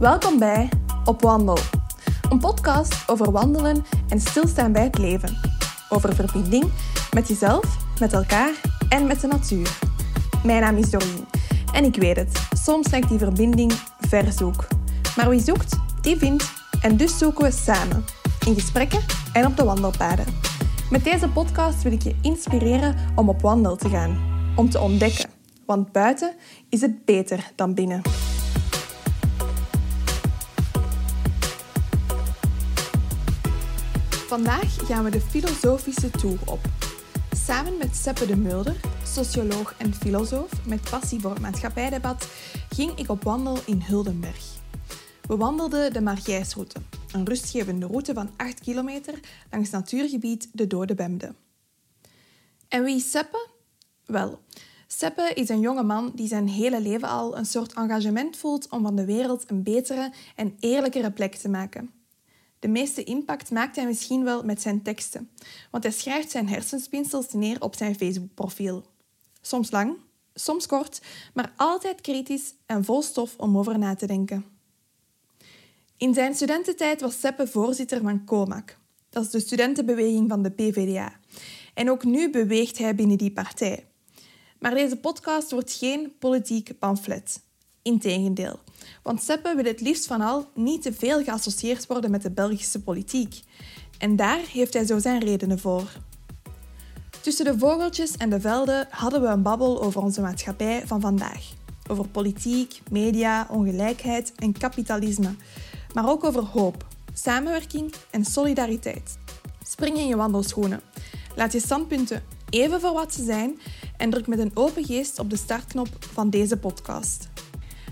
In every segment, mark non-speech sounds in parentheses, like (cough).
Welkom bij Op Wandel, een podcast over wandelen en stilstaan bij het leven. Over verbinding met jezelf, met elkaar en met de natuur. Mijn naam is Doreen en ik weet het, soms lijkt die verbinding ver zoek. Maar wie zoekt, die vindt en dus zoeken we samen, in gesprekken en op de wandelpaden. Met deze podcast wil ik je inspireren om op wandel te gaan, om te ontdekken, want buiten is het beter dan binnen. Vandaag gaan we de filosofische tour op. Samen met Seppe de Mulder, socioloog en filosoof met passie voor het maatschappijdebat, ging ik op wandel in Huldenberg. We wandelden de Margijsroute, een rustgevende route van 8 kilometer langs natuurgebied de Dode Bemde. En wie is Seppe? Wel, Seppe is een jonge man die zijn hele leven al een soort engagement voelt om van de wereld een betere en eerlijkere plek te maken. De meeste impact maakt hij misschien wel met zijn teksten, want hij schrijft zijn hersenspinsels neer op zijn Facebook-profiel. Soms lang, soms kort, maar altijd kritisch en vol stof om over na te denken. In zijn studententijd was Seppe voorzitter van COMAC. Dat is de studentenbeweging van de PVDA. En ook nu beweegt hij binnen die partij. Maar deze podcast wordt geen politiek pamflet. Integendeel. Want Seppe wil het liefst van al niet te veel geassocieerd worden met de Belgische politiek. En daar heeft hij zo zijn redenen voor. Tussen de vogeltjes en de velden hadden we een babbel over onze maatschappij van vandaag. Over politiek, media, ongelijkheid en kapitalisme. Maar ook over hoop, samenwerking en solidariteit. Spring in je wandelschoenen. Laat je standpunten even voor wat ze zijn en druk met een open geest op de startknop van deze podcast.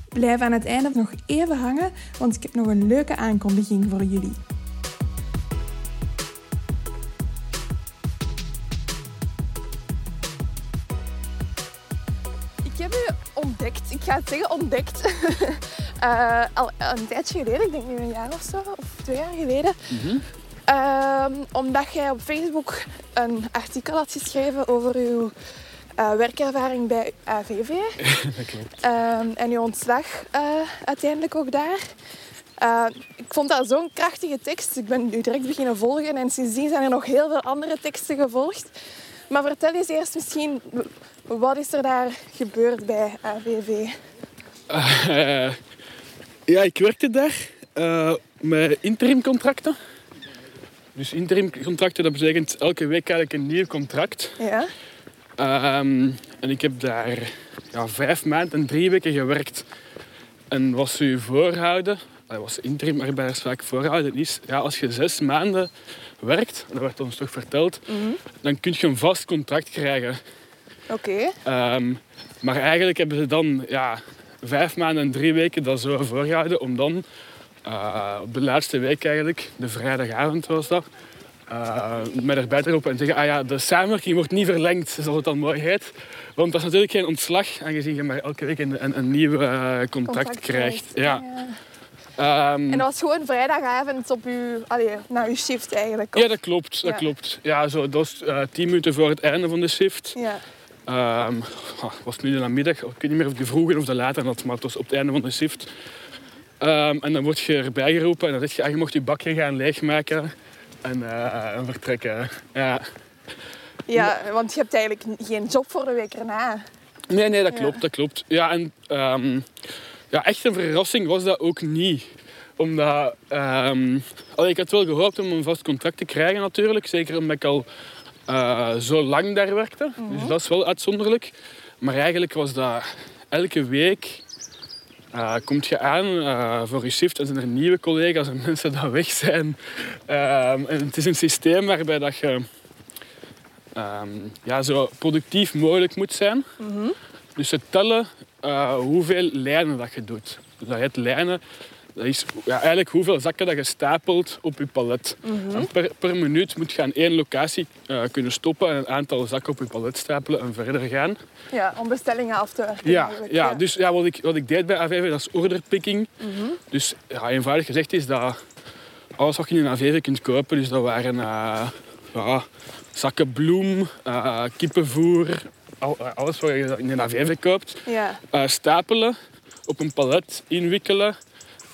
Blijf aan het einde nog even hangen, want ik heb nog een leuke aankondiging voor jullie. Ik heb u ontdekt, ik ga het zeggen ontdekt, (laughs) uh, al een tijdje geleden, ik denk nu een jaar of zo, of twee jaar geleden. Uh, omdat jij op Facebook een artikel had geschreven over uw uh, werkervaring bij AVV. (laughs) Dat klopt. Ehm, en uw ontslag uh, uiteindelijk ook daar. Uh, ik vond dat zo'n krachtige tekst. Ik ben u direct beginnen volgen en sindsdien zijn er nog heel veel andere teksten gevolgd. Maar vertel eens eerst misschien, wat is er daar gebeurd bij AVV? ja, ik werkte daar met interimcontracten. Dus interimcontracten, dat betekent elke week eigenlijk een nieuw contract. Ja. Um, en ik heb daar ja, vijf maanden en drie weken gewerkt. En wat ze je voorhouden, dat was interim arbeiders vaak voorhouden, is ja, als je zes maanden werkt, dat werd ons toch verteld, Mm -hmm. dan kun je een vast contract krijgen. Oké. Okay. Um, maar eigenlijk hebben ze dan ja, vijf maanden en drie weken dat zo voorgehouden om dan uh, op de laatste week eigenlijk, de vrijdagavond was dat, uh, mij erbij te roepen en zeggen, ah ja, de samenwerking wordt niet verlengd, zoals het dan mooi heet. Want dat is natuurlijk geen ontslag, aangezien je maar elke week een, een, een nieuw uh, contract, Contract krijgt. Ja. ja. Um, En dat was gewoon vrijdagavond op uw, allee, na uw shift eigenlijk? of- ja, dat klopt. Dat Ja. klopt. Ja, zo, dat was uh, tien minuten voor het einde van de shift. Ja. Um, was het nu de namiddag, ik weet niet meer of de vroege of de late had, maar het was op het einde van de shift. Um, en dan word je erbij geroepen en dan zeg je, ah, je mocht je bakje gaan leegmaken en, uh, en vertrekken. Ja. ja, want je hebt eigenlijk geen job voor de week erna. Nee, nee, dat Ja. klopt, dat klopt. Ja, en um, ja, echt een verrassing was dat ook niet. Omdat, um, allee, ik had wel gehoopt om een vast contract te krijgen natuurlijk. Zeker omdat ik al uh, zo lang daar werkte. Dus dat is wel uitzonderlijk. Maar eigenlijk was dat elke week... Uh, komt je aan uh, voor je shift en zijn er nieuwe collega's en mensen die weg zijn. Um, en het is een systeem waarbij dat je um, ja, zo productief mogelijk moet zijn. Mhm. Dus ze tellen uh, hoeveel lijnen dat je doet. Dus dat lijnen. Dat is ja, eigenlijk hoeveel zakken dat je stapelt op je palet. Mhm. Per, per minuut moet je aan één locatie uh, kunnen stoppen en een aantal zakken op je palet stapelen en verder gaan. Ja, om bestellingen af te werken. Ja, ja, dus ja, wat, ik, wat ik deed bij AVV, dat is orderpicking. Mhm. Dus ja, eenvoudig gezegd is dat alles wat je in een AVV kunt kopen, dus dat waren uh, ja, zakken bloem, uh, kippenvoer, al, alles wat je in een AVV koopt. Ja. Stapelen, op een palet inwikkelen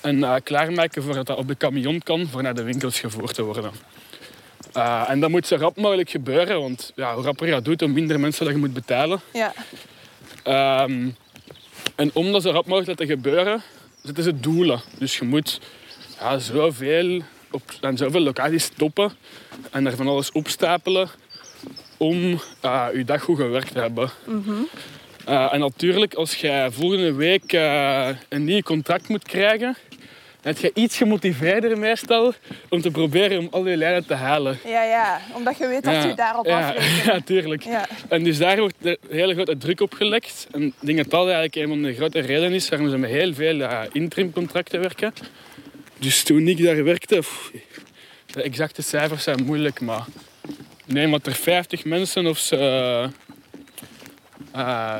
En uh, klaarmaken voordat dat op de camion kan voor naar de winkels gevoerd te worden. Uh, en dat moet zo rap mogelijk gebeuren, want ja, hoe rapper je dat doet, hoe minder mensen dat je moet betalen. Ja. Um, en om dat zo rap mogelijk te gebeuren, zitten ze doelen. Dus je moet ja, zoveel op aan zoveel locaties stoppen en er van alles opstapelen om uh, je dag goed gewerkt te hebben. Mm -hmm. Uh, en natuurlijk, als je volgende week uh, een nieuw contract moet krijgen, dan heb je iets gemotiveerder meestal om te proberen om al je lijnen te halen. Ja, ja, omdat je weet dat Ja, je daarop ja, afrekent. (laughs) Ja, tuurlijk. Ja. En dus daar wordt er hele grote druk op gelegd. En ik denk dat dat eigenlijk een van de grote redenen is waarom ze met heel veel uh, interimcontracten werken. Dus toen ik daar werkte, pff, de exacte cijfers zijn moeilijk, maar nee, maar er 50 mensen of ze uh,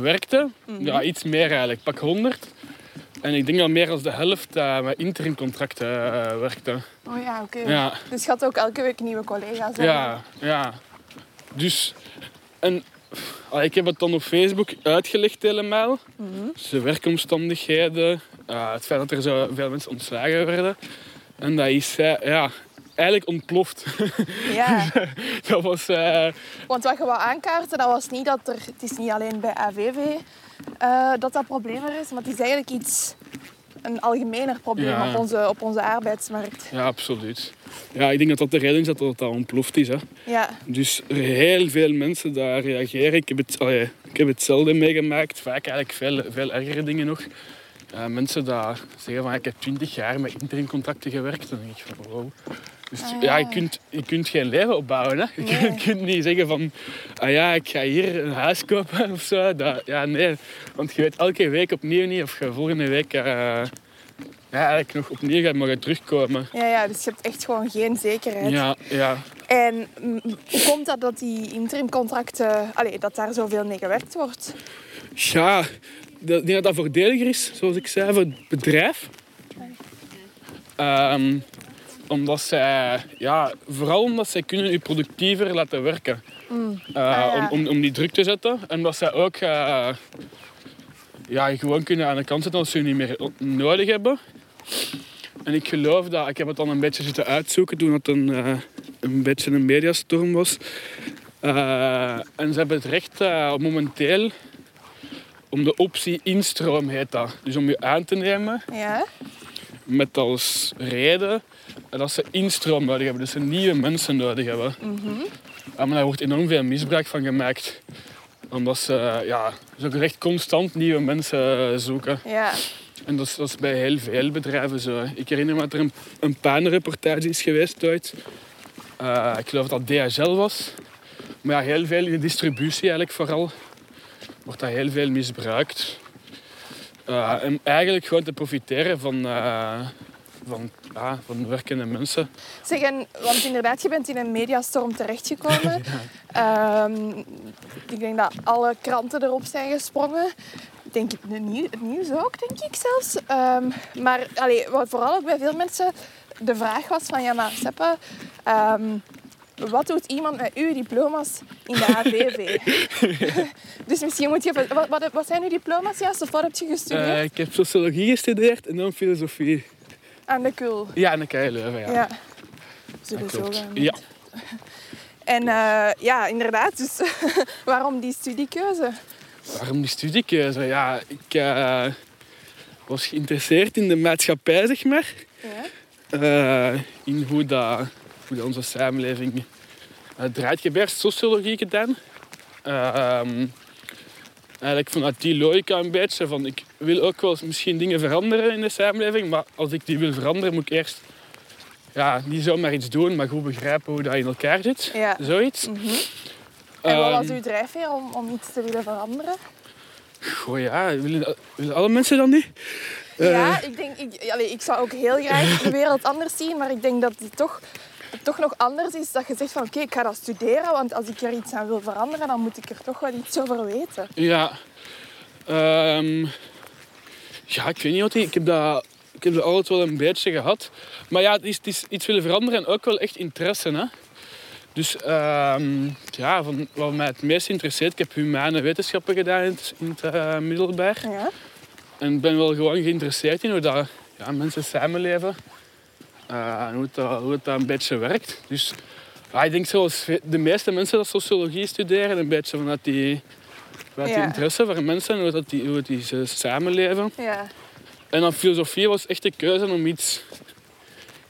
werkten, Mhm. ja, iets meer eigenlijk, pak 100. En ik denk dat meer dan de helft uh, met interimcontracten uh, werkte. Oh ja, oké. Ja. Dus je had ook elke week nieuwe collega's. hè? Ja, ja. Dus, en allee, ik heb het dan op Facebook uitgelegd helemaal. Mhm. Dus de werkomstandigheden, uh, het feit dat er zo veel mensen ontslagen werden. En dat is ja, eigenlijk ontploft. (laughs) Ja, dat was... Uh, want wat je wou aankaarten, dat was niet dat er... Het is niet alleen bij AVV uh, dat dat probleem er is, maar het is eigenlijk iets... Een algemener probleem Ja. op, onze, op onze arbeidsmarkt. ja, absoluut. Ja, ik denk dat dat de reden is dat dat ontploft is. Hè. Ja, Dus heel veel mensen daar reageren. Ik heb het, ik heb hetzelfde meegemaakt. Vaak eigenlijk veel, veel ergere dingen nog. Uh, mensen die zeggen van ik heb 20 jaar met interimcontracten gewerkt. Dan denk ik van wow. Dus Ah, ja, ja. je, kunt, je kunt geen leven opbouwen. Hè? Je Nee. kunt, (laughs) kunt niet zeggen van ah ja, ik ga hier een huis kopen of zo. Dat, ja, nee. Want je weet elke week opnieuw niet of je volgende week uh, ja, eigenlijk nog opnieuw gaat mogen terugkomen. ja, ja, dus je hebt echt gewoon geen zekerheid. Ja, ja. En hoe komt dat dat die interimcontracten... Allee, dat daar zoveel mee gewerkt wordt? Ja, denk dat dat voordeliger is, zoals ik zei, voor het bedrijf. Ehm, omdat zij, ja, vooral omdat zij kunnen je productiever laten werken. Mm. Eh, Ah, ja. om, om, om die druk te zetten. En dat zij ook eh, ja, gewoon kunnen aan de kant zetten als ze je niet meer nodig hebben. En ik geloof dat, ik heb het dan een beetje zitten uitzoeken toen het een, eh, een beetje een mediastorm was. En ze hebben het recht momenteel om de optie instroom heet dat. Dus om je aan te nemen Ja? met als reden dat ze instroom nodig hebben. Dus ze nieuwe mensen nodig hebben. Mhm. Ja, maar daar wordt enorm veel misbruik van gemaakt. Omdat ze ja, zo echt constant nieuwe mensen zoeken. Ja. En dat is, dat is bij heel veel bedrijven zo. Ik herinner me dat er een, een is geweest ooit. Eh, ik geloof dat dat DHL was. Maar ja, heel veel in de distributie eigenlijk vooral. Wordt dat heel veel misbruikt. Eh, en eigenlijk gewoon te profiteren van, eh, van, ja, van werkende mensen. Zeg, en, want inderdaad, je bent in een mediastorm terechtgekomen. (laughs) Ehm, ik denk dat alle kranten erop zijn gesprongen. Denk ik, de nieuw- het nieuws ook, denk ik zelfs. Ehm, maar allee, wat vooral ook bij veel mensen de vraag was van... Ja, maar Seppe, ehm, wat doet iemand met uw diploma's in de AVV? (laughs) dus misschien moet je... even- Wat, wat, wat zijn uw diploma's juist? Of wat heb je gestudeerd? Eh, ik heb sociologie gestudeerd en dan filosofie. Aan de KUL. Ja, en de KU Leuven, ja. Zo gaan. Ja. En eh, ja, inderdaad. Dus (laughs) waarom die studiekeuze? Waarom die studiekeuze? Ja, ik eh, was geïnteresseerd in de maatschappij, zeg maar. Ja. In hoe, dat, hoe onze samenleving draait. Ik heb eerst sociologie gedaan. Ehm, eigenlijk vanuit die logica een beetje van ik wil ook wel misschien dingen veranderen in de samenleving, maar als ik die wil veranderen moet ik eerst ja, niet zomaar iets doen, maar goed begrijpen hoe dat in elkaar zit. Ja. Zoiets. Mhm. En wat was Ehm, uw drijfveer om, om iets te willen veranderen? Goh ja, willen, willen alle mensen dat niet? Eh, Ja, ik denk, ik, allee, ik zou ook heel graag de wereld anders zien, maar ik denk dat het toch, toch nog anders is dat je zegt van oké, ik ga dat studeren, want als ik er iets aan wil veranderen, dan moet ik er toch wel iets over weten. Ja. Ehm, ja, ik weet niet wat. Ik heb dat, ik heb dat altijd wel een beetje gehad. Maar ja, het is, het is iets willen veranderen en ook wel echt interesse. Hè? Dus ehm, ja, van wat mij het meest interesseert, ik heb humane wetenschappen gedaan in het, in het eh, middelbaar. Ja. En ben wel gewoon geïnteresseerd in hoe dat ja, mensen samenleven. Eh, en hoe het, dat- hoe het een beetje werkt. Dus ja, ik denk zoals de meeste mensen dat sociologie studeren, een beetje vanuit die, vanuit die interesse voor mensen en hoe, dat die, hoe die ze samenleven. Ja. En dan filosofie was echt de keuze om iets,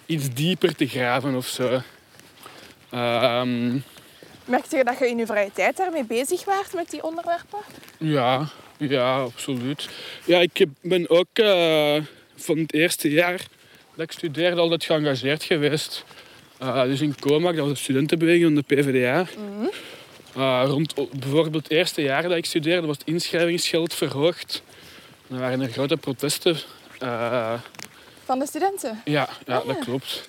iets dieper te graven of zo. Ehm, Merkte je dat je in je vrije tijd daarmee bezig waart met die onderwerpen? ja, ja, absoluut. Ja, ik ben ook eh, van het eerste jaar ik studeerde altijd geëngageerd geweest. Eh, dus in COMAC, dat was de studentenbeweging van de PvdA. Eh, rond bijvoorbeeld het eerste jaar dat ik studeerde was het inschrijvingsgeld verhoogd. Er waren er grote protesten. Eh, Van de studenten? Ja, ja Ah, dat ja. klopt.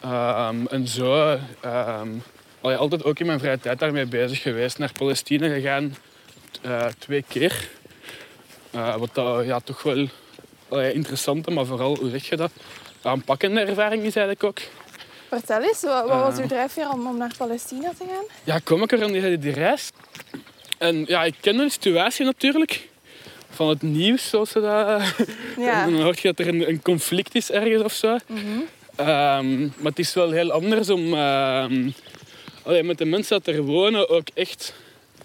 Ehm, en zo, ehm allee, altijd ook in mijn vrije tijd daarmee bezig geweest. Naar Palestina gegaan, twee keer. Wat dat, ja, toch wel interessante, maar vooral, hoe zeg je dat, aanpakkende ervaring is eigenlijk ook. Vertel eens, wat, wat was Eh. uw drijfveer om, om naar Palestina te gaan? Ja, kom ik er aan die, die reis. En ja, ik ken de situatie natuurlijk. Van het nieuws, zoals ze dat... (laughs) Ja. Dan hoor je dat er een, een conflict is ergens of zo. Mhm. Ehm, maar het is wel heel anders om ehm, allee, met de mensen dat er wonen ook echt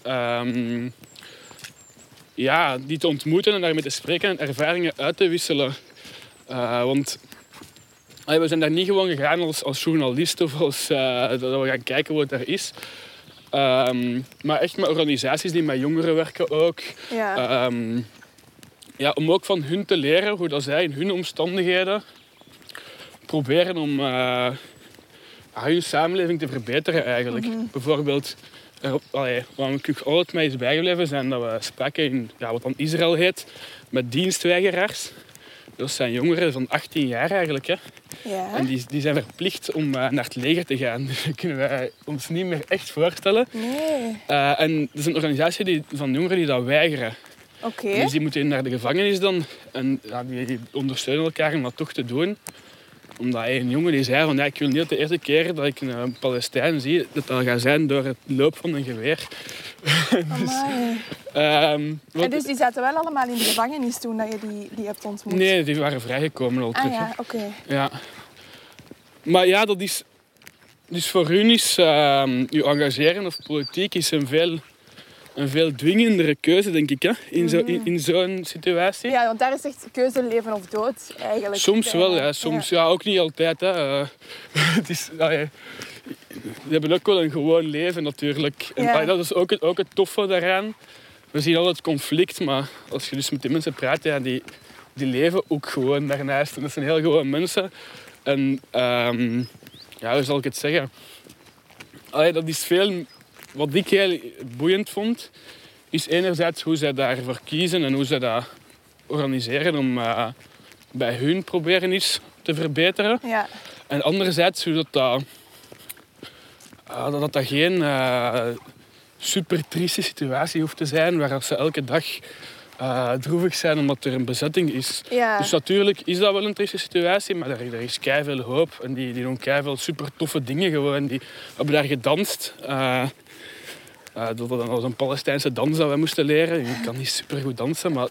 ehm, ja, die te ontmoeten en daarmee te spreken en ervaringen uit te wisselen. Eh, want allee, we zijn daar niet gewoon gegaan als, als journalist of als, eh, dat we gaan kijken wat er is. Ehm, maar echt met organisaties die met jongeren werken ook. Ja. Ehm, ja, om ook van hun te leren hoe dat zij in hun omstandigheden proberen om eh, hun samenleving te verbeteren eigenlijk. Bijvoorbeeld, allee, wat ik altijd mij is bijgebleven zijn dat we spraken in ja, wat dan Israël heet, met dienstweigeraars. Dat zijn jongeren van 18 jaar eigenlijk. Hè. ja. En die, die zijn verplicht om eh, naar het leger te gaan. (laughs) Dus dat kunnen wij ons niet meer echt voorstellen. Nee. Eh, en dat is een organisatie die, van jongeren die dat weigeren. Oké. Dus die moeten naar de gevangenis dan. En ja, die, die ondersteunen elkaar om dat toch te doen. Omdat hij een jongen die zei van ja, ik wil niet de eerste keer dat ik een eh, Palestijn zie, dat dat gaat zijn door het loop van een geweer. (laughs) Amai. Ehm, wat- En dus die zaten wel allemaal in de gevangenis toen dat je die, die hebt ontmoet? Nee, die waren vrijgekomen al terug. Ah ja, oké. Ja. Maar ja, dat is... Dus voor hun is ehm, je engageren of politiek is een veel, een veel dwingendere keuze, denk ik, hè? in, zo, in, in zo'n situatie. Ja, want daar is echt keuze leven of dood eigenlijk. Soms wel, ja. Soms ja. ook niet altijd. Hè. Eh, (laughs) het is, allee, we hebben ook wel een gewoon leven natuurlijk. En Ja. dat is ook het, ook het toffe daaraan. We zien altijd conflict, maar als je dus met die mensen praat, ja, die, die leven ook gewoon daarnaast. En dat zijn heel gewoon mensen. En ehm, ja, hoe zal ik het zeggen? Allee, dat is veel... Wat ik heel boeiend vond, is enerzijds hoe zij daarvoor kiezen en hoe zij dat organiseren om eh, bij hun proberen iets te verbeteren. Ja, En anderzijds hoe dat, dat, dat, dat, dat geen eh, super trieste situatie hoeft te zijn waar ze elke dag eh, droevig zijn omdat er een bezetting is. ja. Dus natuurlijk is dat wel een trieste situatie, maar er, er is veel hoop. En die, die doen veel super toffe dingen gewoon. Die hebben daar gedanst. eh eh, dat was een Palestijnse dans dat we moesten leren. Ik kan niet super goed dansen, maar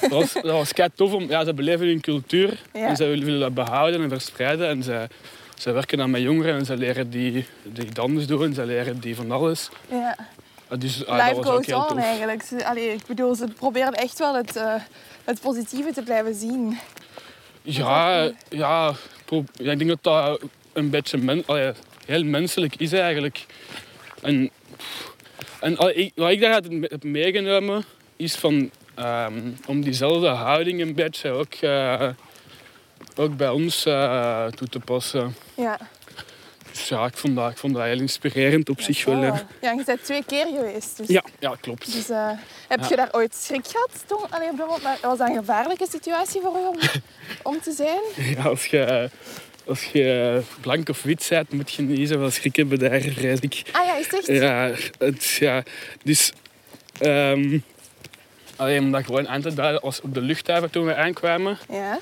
dat was, dat was kei tof. Om, ja, ze beleven hun cultuur Ja. en ze willen willen dat behouden en verspreiden. En ze, ze werken dan met jongeren en ze leren die, die dans doen, ze leren die van alles. ja. Ah, Dus, ah, Life goes on eigenlijk. Ze, allee, ik bedoel, ze proberen echt wel het, eh, het positieve te blijven zien. Ja, ja, ik denk dat dat een beetje men, allee, heel menselijk is eigenlijk. En, en allee, wat ik daaruit heb meegenomen is van, ehm, om diezelfde houding een beetje ook, eh, ook bij ons eh, toe te passen. Ja. Dus ja, ik vond dat, ik vond dat heel inspirerend op zich wel. Hè. Ja, je bent twee keer geweest. Dus, Ja, ja, klopt. dus eh, heb Ja. je daar ooit schrik gehad? Toen, allee? Maar was dat een gevaarlijke situatie voor u om, (laughs) om te zijn? Ja, als je, als je blank of wit bent, moet je niet zoveel schrik hebben daar, vrees ik. Ah ja, is het echt? Ja, het, ja dus... ehm alleen om dat gewoon aan te duiden, als op de luchthaven toen we aankwamen, Ja.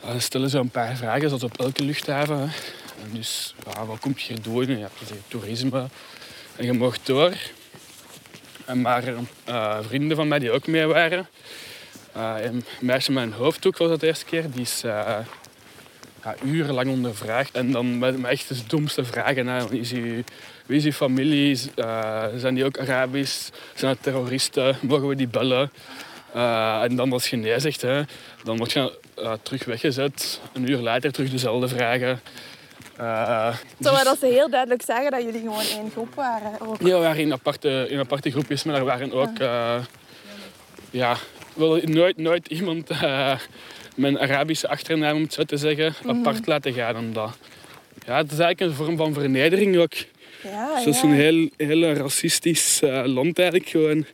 dan stellen ze een paar vragen, zoals op elke luchthaven. hè. Dus, ja, wat kom je hier doen? En Je hebt toerisme en je mocht door. En maar eh, vrienden van mij die ook mee waren, een meisje met een hoofddoek was dat de eerste keer. Die is uh, ja, urenlang ondervraagd. En dan met, met echt de domste vragen. Is u, wie is uw familie? Zijn die ook Arabisch? Zijn het terroristen? Mogen we die bellen? en dan als je nee hè, dan word je terug weggezet. Een uur later terug dezelfde vragen. Uh, Terwijl dus... dat ze heel duidelijk zeggen dat jullie gewoon één groep waren. Ook. Ja, we waren in aparte, in aparte groepjes, maar er waren ook... Uh, ja, wil nooit, nooit iemand uh, mijn Arabische achternaam, om het zo te zeggen, mm apart laten gaan. Omdat, ja, het is eigenlijk een vorm van vernedering ook. Ja, is een heel, heel racistisch land eigenlijk, gewoon.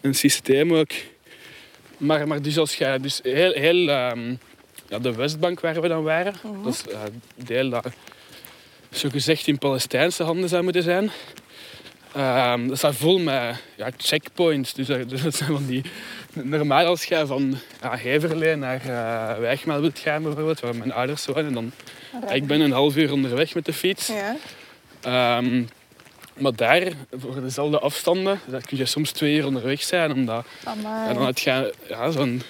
Een systeem ook. Maar, maar dus als jij... Dus heel, heel um, ja, de Westbank waar we dan waren, mm dat is uh, deel zo gezegd in Palestijnse handen zou moeten zijn. Um, dat staat vol met ja, checkpoints. Dus, (laughs) dus, dat zijn van die... Normaal als je van ja, Heverlee naar uh, wilt gaan, bijvoorbeeld, waar mijn ouders wonen, dan... Ik ben een half uur onderweg met de fiets. Ja. Um, maar daar, voor dezelfde afstanden, daar kun je soms twee uur onderweg zijn. Omdat, en dan heb je ja, zo'n...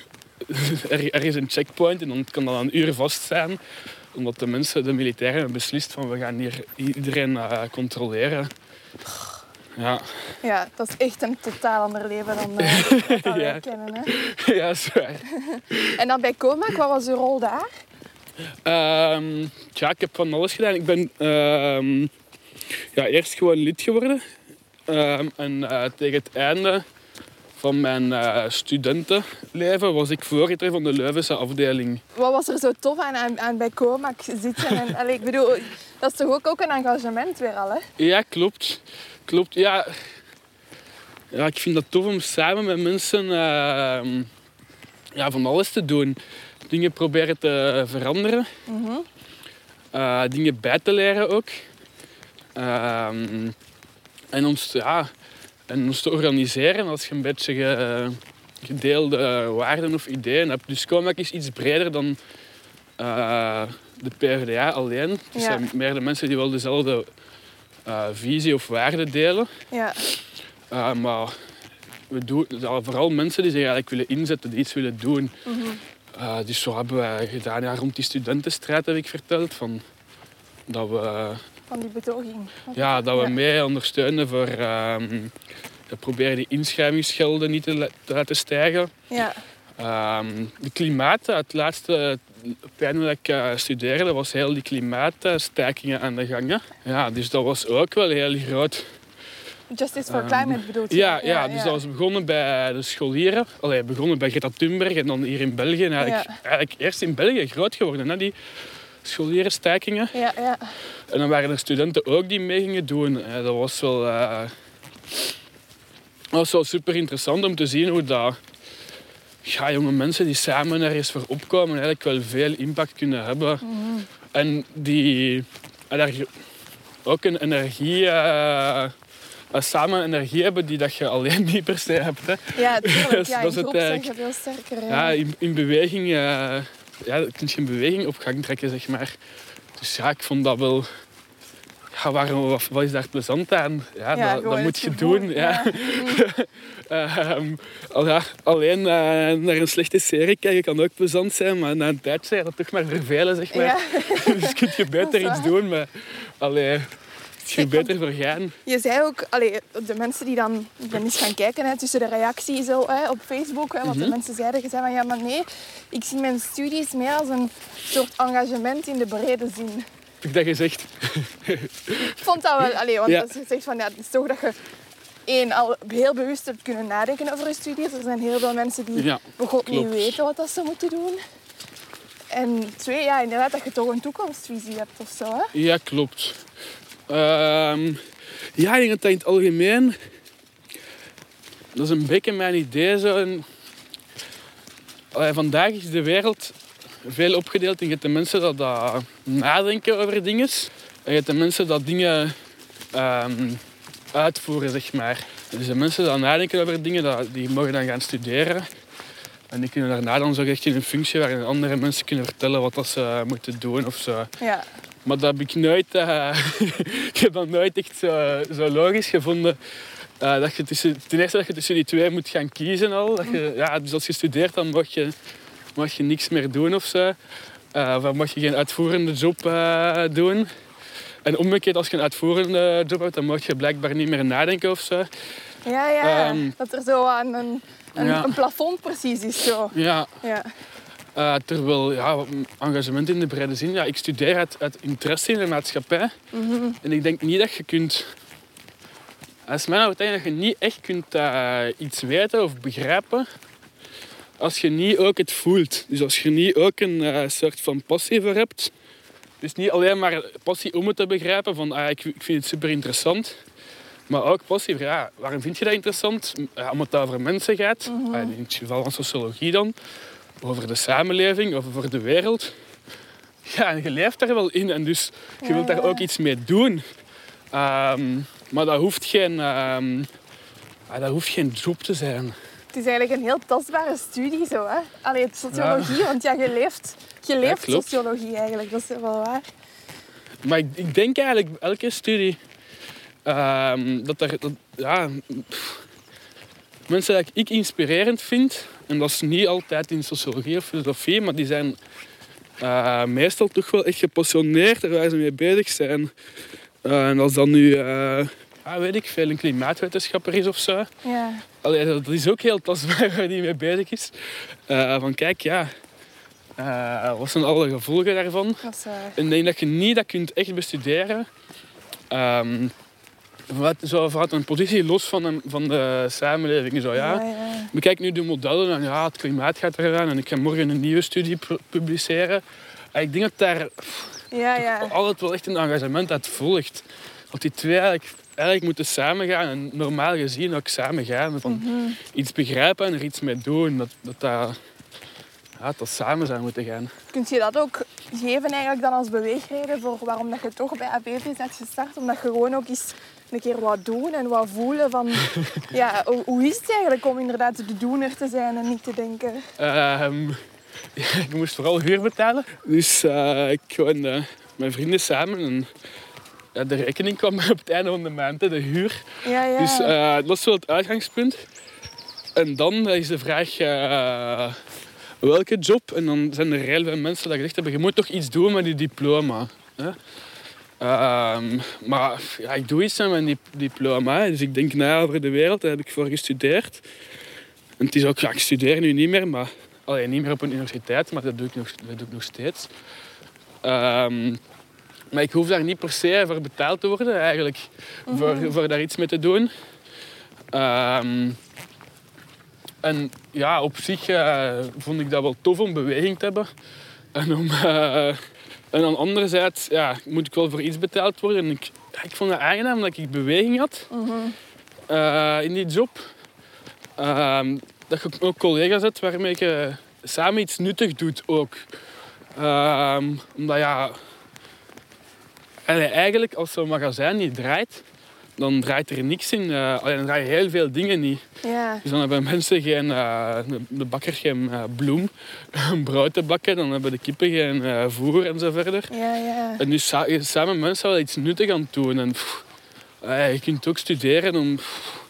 (laughs) er, is een checkpoint en dan kan dat een uur vast zijn omdat de mensen, de militairen, hebben beslist van we gaan hier iedereen uh, controleren. Ja. ja, dat is echt een totaal ander leven dan (laughs) uh, ja. wij kennen. Hè? (laughs) Ja, zwaar. en dan bij Comac, wat was uw rol daar? Um, ja, ik heb van alles gedaan. Ik ben uh, ja, eerst gewoon lid geworden. Um, en uh, tegen het einde van mijn uh, studentenleven was ik voorzitter van de Leuvense afdeling. Wat was er zo tof aan, aan, bij Comac zitten? En, allee, ik bedoel, dat is toch ook, ook een engagement weer al, hè? Ja, klopt. Klopt, ja. Ja, ik vind dat tof om samen met mensen uh, ja, van alles te doen. Dingen proberen te veranderen. Mm uh, dingen bij te leren ook. Ehm, en ons, ja, en ons te organiseren als je een beetje gedeelde waarden of ideeën hebt. Dus Comac is iets breder dan uh, de PvdA alleen. Het ja. zijn meer de mensen die wel dezelfde uh, visie of waarden delen. Ja. Uh, maar we doen, vooral mensen die zich eigenlijk willen inzetten, die iets willen doen. Mm -hmm. dus zo hebben wij gedaan ja, rond die studentenstrijd, heb ik verteld. Van, dat we van die betoging. Ja, dat we mee ondersteunen voor um, proberen die inschrijvingsgelden niet te, laten stijgen. Ja. Um, de klimaat, het laatste pijn dat ik uh, studeerde, was heel die klimaatstakingen aan de gang. Ja, dus dat was ook wel heel groot. Justice for Climate bedoelt je? Ja, ja, ja, dus dat was begonnen bij de scholieren. Allee, begonnen bij Greta Thunberg en dan hier in België. eigenlijk, eigenlijk eerst in België groot geworden. Hè, die, scholierenstakingen. Ja, ja. En dan waren er studenten ook die mee gingen doen. Dat was wel, uh, was wel super interessant om te zien hoe dat, ja, jonge mensen die samen ergens voor opkomen eigenlijk wel veel impact kunnen hebben. Mm En die daar ook een energie, uh, samen energie hebben die dat je alleen (laughs) niet per se hebt. Hè. Ja, tuurlijk. (laughs) dus ja, dat groep je veel sterker. Ja, in, in beweging uh, ja, kun je een beweging op gang trekken, zeg maar. Dus ja, ik vond dat wel... Ja, waarom, wat, wat is daar plezant aan? Ja, dat, dat moet je doen. Ja. (laughs) Ehm, ja. alleen uh, naar een slechte serie kijken kan ook plezant zijn, maar na een tijdje je dat toch maar vervelen, zeg maar. (laughs) dus kun je (laughs) beter iets doen, maar... Allee, (laughs) je beter voor gaan. Je zei ook, allee, de mensen die dan ben eens gaan kijken hè, tussen de reacties zo, hè, op Facebook, hè, wat de mhm. mensen zeiden, je zei van ja, maar nee, ik zie mijn studies meer als een soort engagement in de brede zin. Heb ik dat gezegd? ik vond dat wel, allee, want ja. je zegt van ja, het is toch dat je één, al heel bewust hebt kunnen nadenken over je studies. Er zijn heel veel mensen die ja, niet weten wat dat ze moeten doen. En twee, ja, inderdaad, dat je toch een toekomstvisie hebt of zo. Hè? Ja, klopt. Denk dat in het algemeen... Dat is een beetje mijn idee. Zo. Vandaag is de wereld veel opgedeeld. En je hebt de mensen dat, dat nadenken over dingen. En je hebt de mensen dat dingen ehm, uitvoeren, zeg maar. Dus de mensen die nadenken over dingen, dat, die mogen dan gaan studeren. En die kunnen daarna dan zo echt in een functie waarin andere mensen kunnen vertellen wat dat ze moeten doen of zo. Ja. Maar dat heb ik nooit, uh, (laughs) ik heb dat nooit echt zo, zo logisch gevonden. eh, dat je tussen, ten eerste dat je tussen die twee moet gaan kiezen al. Dat je, ja, dus als je studeert, dan mag je, mag je niks meer doen of zo. Eh, of dan mag je geen uitvoerende job eh, doen. En omgekeerd, als je een uitvoerende job hebt, dan mag je blijkbaar niet meer nadenken of zo. Ja, ja. Ehm, dat er zo aan een, een, Ja. een plafond precies is. Zo. Ja, Ja. Eh, terwijl ja, engagement in de brede zin. Ja, ik studeer uit, uit interesse in de maatschappij. En ik denk niet dat je kunt... Mijn overtuiging dat je niet echt kunt eh, iets weten of begrijpen als je niet ook het voelt. Dus als je niet ook een eh, soort van passie voor hebt. Dus niet alleen maar passie om het te begrijpen, van ah, ik, ik vind het super interessant. Maar ook passie voor, ja, waarom vind je dat interessant? Ja, omdat het over mensen gaat. Ah, in het geval van sociologie dan. Over de samenleving, of over de wereld. Ja, en je leeft daar wel in en dus je wilt daar ook iets mee doen. Ehm, maar dat hoeft geen, ah, dat hoeft geen job te zijn. Het is eigenlijk een heel tastbare studie zo, hè? Allee, het sociologie, want ja, je leeft, je leeft sociologie eigenlijk. Dat is wel waar. Maar ik, ik denk eigenlijk elke studie ehm, dat er dat, ja, pff, mensen dat ik inspirerend vind, en dat is niet altijd in sociologie of filosofie, maar die zijn eh, meestal toch wel echt gepassioneerd er waar ze mee bezig zijn. Eh, en als dat nu, eh, ah, weet ik veel, een klimaatwetenschapper is of zo, Ja. Allee, dat is ook heel tastbaar (laughs) waar die mee bezig is. Van kijk, ja, wat zijn alle gevolgen daarvan? Dat is waar. En ik denk dat je niet dat kunt echt bestuderen. Ehm vanuit, zo, vanuit een positie los van, een, van de samenleving. Zo, ja. Ja, ja. Bekijk nu de modellen en ja, het klimaat gaat eraan en ik ga morgen een nieuwe studie pu- publiceren. En ik denk dat daar Ja, ja. altijd wel echt een engagement uit volgt. Dat die twee eigenlijk, eigenlijk moeten samengaan en normaal gezien ook samen gaan. Van iets begrijpen en er iets mee doen. Dat dat, dat, ja, dat samen zou moeten gaan. Kun je dat ook geven eigenlijk dan als beweegreden voor waarom dat je toch bij ABV bent gestart? Omdat je gewoon ook eens een keer wat doen en wat voelen van... Ja, hoe- is het eigenlijk om inderdaad de doener te zijn en niet te denken? Ehm, ja, (laughs) ik moest vooral huur betalen. Dus eh, ik woonde met mijn vrienden samen. En, ja, de rekening kwam (laughs) op het einde van de maand, de huur. Ja, ja. Dus eh, dat is wel het uitgangspunt. En dan is de vraag eh, welke job. En dan zijn er heel veel mensen die gezegd hebben, je moet toch iets doen met die diploma. Hè? Ehm, maar ja, ik doe iets met mijn dip- diploma. Dus ik denk na over de wereld, daar heb ik voor gestudeerd. En het is ook, ja, ik studeer nu niet meer, maar allee, niet meer op een universiteit, maar dat doe ik nog, dat doe ik nog steeds. Ehm, maar ik hoef daar niet per se voor betaald te worden, eigenlijk, voor, voor daar iets mee te doen. Ehm, en ja, op zich eh, vond ik dat wel tof om beweging te hebben. En, om, eh, en dan anderzijds ja, moet ik wel voor iets betaald worden. En ik, ik vond het aangenaam dat ik beweging had eh, in die job. Ehm, dat je ook collega's hebt waarmee je samen iets nuttig doet ook. Ehm, omdat ja... eigenlijk als zo'n magazijn niet draait, dan draait er niks in. Allee, dan draaien heel veel dingen niet. Ja, Dus dan hebben mensen geen, eh, de bakker geen eh, bloem, (laughs) een brood te bakken. Dan hebben de kippen geen voer en zo verder. ja, ja. En je samen mensen wel iets nuttigs aan het doen. En, pff, je kunt ook studeren om... pff,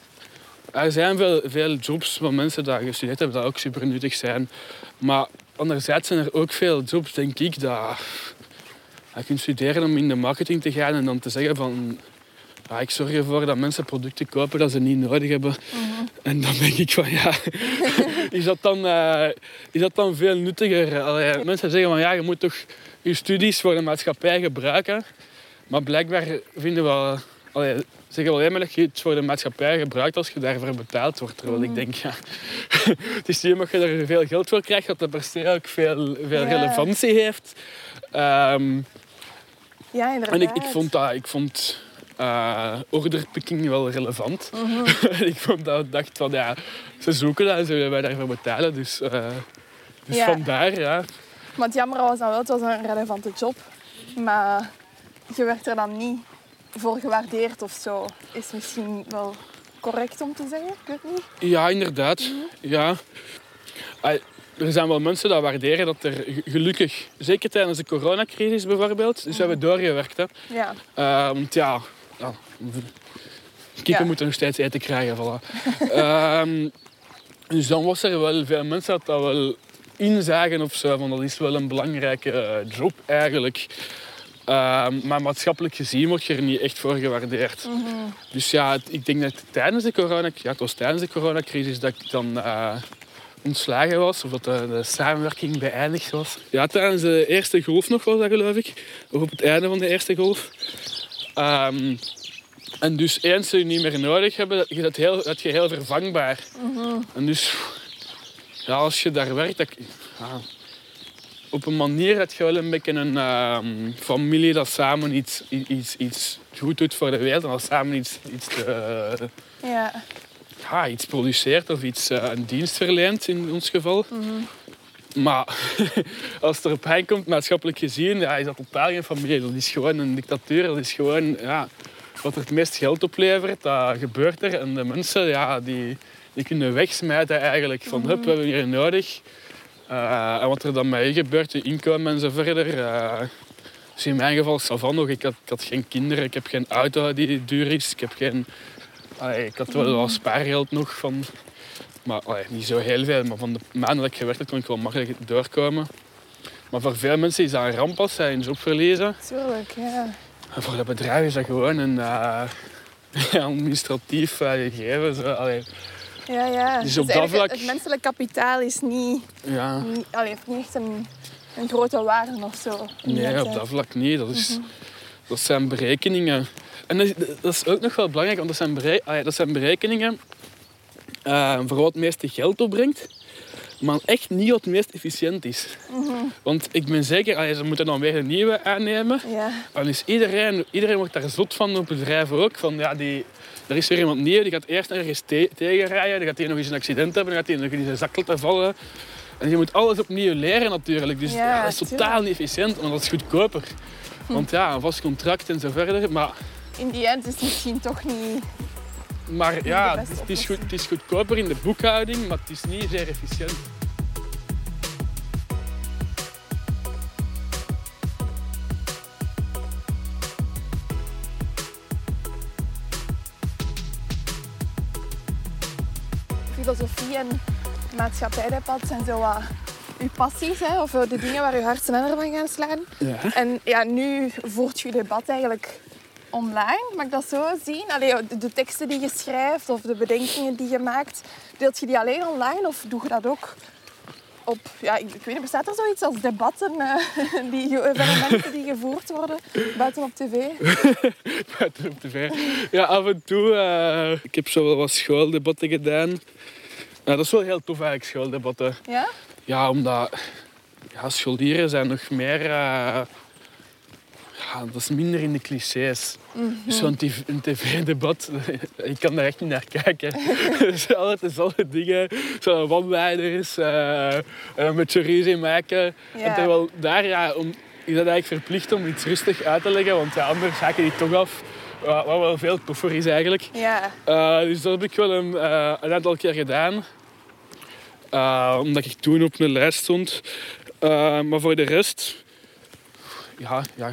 er zijn veel, veel jobs van mensen die gestudeerd hebben dat ook super nuttig zijn. Maar anderzijds zijn er ook veel jobs, denk ik, dat... Je kunt studeren om in de marketing te gaan en dan te zeggen van... Ja, ik zorg ervoor dat mensen producten kopen dat ze niet nodig hebben. En dan denk ik van ja, (laughs) is dat dan, eh, is dat dan veel nuttiger? Allee, mensen zeggen van ja, je moet toch je studies voor de maatschappij gebruiken. Maar blijkbaar vinden we, allee, zeggen we alleen maar dat je het voor de maatschappij gebruikt als je daarvoor betaald wordt. Terwijl ik denk, ja, (laughs) het is niet omdat je er veel geld voor krijgt dat dat per se ook veel, veel Ja. relevantie heeft. Ehm, Ja, inderdaad. en ik, ik vond, dat, ik vond eh, orderpicking wel relevant. (laughs) ik vond dat, dacht van ja, ze zoeken dat en ze willen wij daarvoor betalen. Dus, eh, dus Ja. vandaar, ja. Maar het jammer was dan wel, het was een relevante job. Maar je werd er dan niet voor gewaardeerd of zo. Is misschien wel correct om te zeggen, ik weet niet. Ja, inderdaad. Ja. Ah, Er zijn wel mensen die waarderen dat er ge- gelukkig, zeker tijdens de coronacrisis bijvoorbeeld, dus we hebben doorgewerkt. Hè. Ja, Eh, want ja, ja, Kippen Ja. moeten nog steeds eten krijgen, voilà. (laughs) Ehm, dus dan was er wel veel mensen dat dat wel inzagen of zo, van dat is wel een belangrijke eh, job eigenlijk. Ehm, maar maatschappelijk gezien word je er niet echt voor gewaardeerd. Mhm. Dus ja, ik denk dat tijdens de, corona, ja, het was tijdens de coronacrisis dat ik dan eh, ontslagen was. Of dat de, de samenwerking beëindigd was. Ja, tijdens de eerste golf nog was dat geloof ik. Of op het einde van de eerste golf. Ehm, en dus eens ze je niet meer nodig hebben, dat je dat heel, dat je heel vervangbaar. En dus ja, als je daar werkt, dat, ja, op een manier dat je wel een beetje een ehm, familie dat samen iets, iets, iets goed doet voor de wereld en dat samen iets, iets, eh, Ja. ja, iets produceert of iets, eh, een dienst verleent in ons geval. Maar (laughs) als het erop aankomt, maatschappelijk gezien, ja, is dat totaal geen familie. Dat is gewoon een dictatuur. Dat is gewoon ja, wat er het meest geld oplevert, dat gebeurt er. En de mensen ja, die, die kunnen wegsmijten eigenlijk. Van, hup, we hebben hier nodig. Eh, en wat er dan met je gebeurt, je inkomen en verder. eh, dus in mijn geval, Savan nog, ik had, ik had geen kinderen, ik heb geen auto die duur is. Ik, heb geen, ik had wel wat spaargeld nog van maar allee, niet zo heel veel, maar van de maanden dat ik gewerkt heb, kon ik wel makkelijk doorkomen. Maar voor veel mensen is dat een ramp als zij een job verliezen. Tuurlijk, ja. En voor dat bedrijf is dat gewoon een eh, (laughs) administratief eh, gegeven. Zo. Allee, Ja, ja. Dus op dat vlak- Het, menselijk kapitaal is niet, ja, niet, allee, heeft niet echt een, een grote waarde of zo. nee, op dat vlak niet. Dat, is, dat zijn berekeningen. En dat is, dat is ook nog wel belangrijk, want dat zijn, berei- allee, dat zijn berekeningen eh, voor wat het meeste geld opbrengt, maar echt niet wat het meest efficiënt is. Want ik ben zeker, allee, ze moeten dan weer een nieuwe aannemen. Ja, Dan is iedereen, iedereen wordt daar zot van op bedrijf ook. Van, ja, die, er is weer iemand nieuw, die gaat eerst ergens te tegenrijden. Dan gaat hij nog eens een accident hebben, dan gaat hij nog eens in zijn zak laten vallen. En je moet alles opnieuw leren natuurlijk. Dus Ja, dat is totaal niet efficiënt, maar dat is goedkoper. Want ja, een vast contract en zo verder. Maar, in die end is het misschien toch niet... maar ja, het is, goed, het is goedkoper in de boekhouding, maar het is niet zeer efficiënt. Filosofie en maatschappijdebat zijn zo wat uw passies, hè, of de dingen waar uw hart sneller van gaan slaan. Ja. En ja, nu voert je debat eigenlijk online, mag ik dat zo zien? Allee, de, de teksten die je schrijft of de bedenkingen die je maakt, deelt je die alleen online of doe je dat ook op... Ja, ik, ik weet niet, bestaat er zoiets als debatten, eh, (laughs) die, evenementen (laughs) die gevoerd worden buiten op tv? (laughs) buiten op tv. Ja, af en toe. eh, ik heb zo wel wat schooldebatten gedaan. Ja, dat is wel heel tof eigenlijk, schooldebatten. Ja? Ja, omdat ja, scholieren zijn nog meer... eh, ja, dat is minder in de clichés. Dus zo'n tv een tv-debat, (laughs) ik kan daar echt niet naar kijken. (laughs) Zijn altijd dezelfde dingen. Zo'n one-liners, eh, een beetje ruzie maken. Ja. En terwijl daar ja, om, is dat eigenlijk verplicht om iets rustig uit te leggen, want ja, anders haak je die toch af. Wat wat wel veel toffer is eigenlijk. Ja. Eh, dus dat heb ik wel een, eh, een aantal keer gedaan. Eh, omdat ik toen op een lijst stond. Eh, maar voor de rest... Ja, ja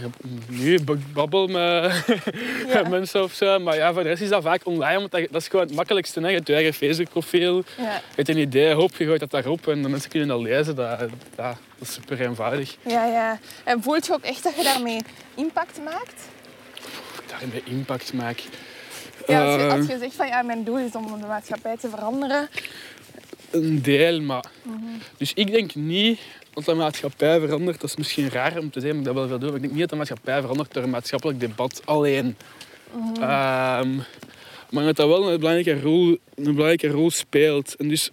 nu babbel met, (laughs) Ja. mensen of zo. Maar ja, voor de rest is dat vaak online. Want dat, dat is gewoon het makkelijkste. Hè. Je hebt je eigen Facebook-profiel. Je hebt een idee, hoop, je gooit dat daarop. En de mensen kunnen dat lezen. Dat, ja, dat is super eenvoudig. Ja, ja. En voelt je ook echt dat je daarmee impact maakt? Daarmee impact maak. Ja, als, je, Eh, als je zegt van ja, mijn doel is om de maatschappij te veranderen. Een deel, maar... Dus ik denk niet dat de maatschappij verandert. Dat is misschien raar om te zeggen, maar ik dat wel veel doen. Ik denk niet dat de maatschappij verandert door een maatschappelijk debat alleen. Ehm, maar dat dat wel een belangrijke rol, een belangrijke rol speelt. En dus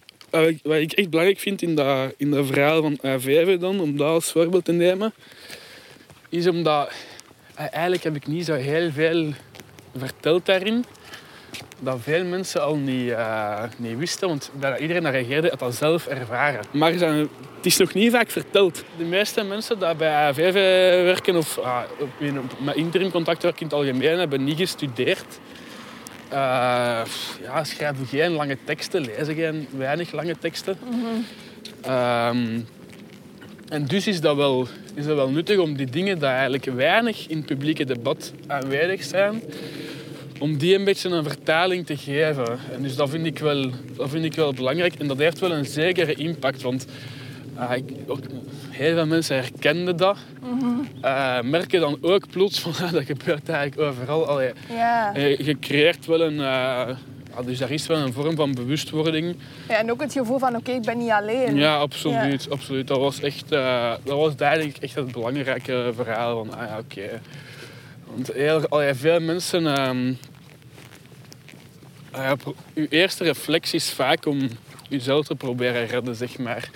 wat ik, echt belangrijk vind in dat, in dat verhaal van A5 dan, om dat als voorbeeld te nemen, is omdat eh, eigenlijk heb ik niet zo heel veel verteld daarin. Dat veel mensen al niet, eh, niet wisten, want bijna iedereen dat reageerde had dat zelf ervaren. Maar het is nog niet vaak verteld. De meeste mensen die bij AVV werken of ah, met interim contact werken in het algemeen hebben niet gestudeerd. Eh, ja, schrijven geen lange teksten, lezen geen weinig lange teksten. Ehm, en dus is dat, wel, is dat wel nuttig om die dingen die eigenlijk weinig in het publieke debat aanwezig zijn, om die een beetje een vertaling te geven. En dus dat vind ik wel, dat vind ik wel belangrijk. En dat heeft wel een zekere impact. Want uh, ik, ook, heel veel mensen herkenden dat. Uh, merken dan ook plots van (laughs) dat gebeurt eigenlijk overal. Allee, Ja. eh, je creëert wel een... eh, ja, dus daar is wel een vorm van bewustwording. ja. En ook het gevoel van, oké, ik ben niet alleen. Ja, absoluut. absoluut. Dat was echt... eh, dat was eigenlijk echt het belangrijke verhaal. Van, ah ja, oké. Want heel, allee, veel mensen... ehm ah uw eerste reflex is vaak om jezelf te proberen redden, zeg maar.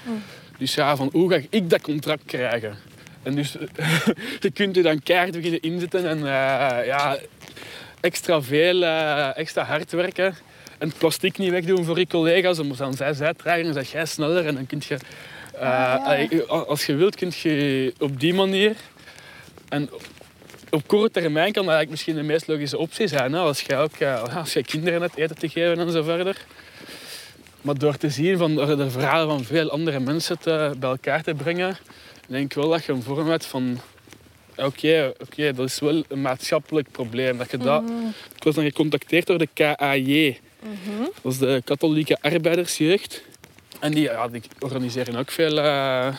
Dus ja, van hoe ga ik dat contract krijgen? En dus (laughs) je kunt je dan keihard beginnen inzetten en eh, ja, extra veel, eh, extra hard werken. En het plastic niet wegdoen voor je collega's. Dan dan zij zij trager, dan zeg jij sneller. En dan kun je... eh, ja. allee, als je wilt, kun je op die manier... En op korte termijn kan dat eigenlijk misschien de meest logische optie zijn. Hè? Als je ook eh, als je kinderen hebt eten te geven en zo verder. Maar door te zien van de verhalen van veel andere mensen te, bij elkaar te brengen, denk ik wel dat je een vorm hebt van oké, oké, dat is wel een maatschappelijk probleem. Dat je dat, Ik was dan gecontacteerd door de KAJ. Dat is de Katholieke Arbeidersjeugd. En die, ja, die organiseren ook veel eh,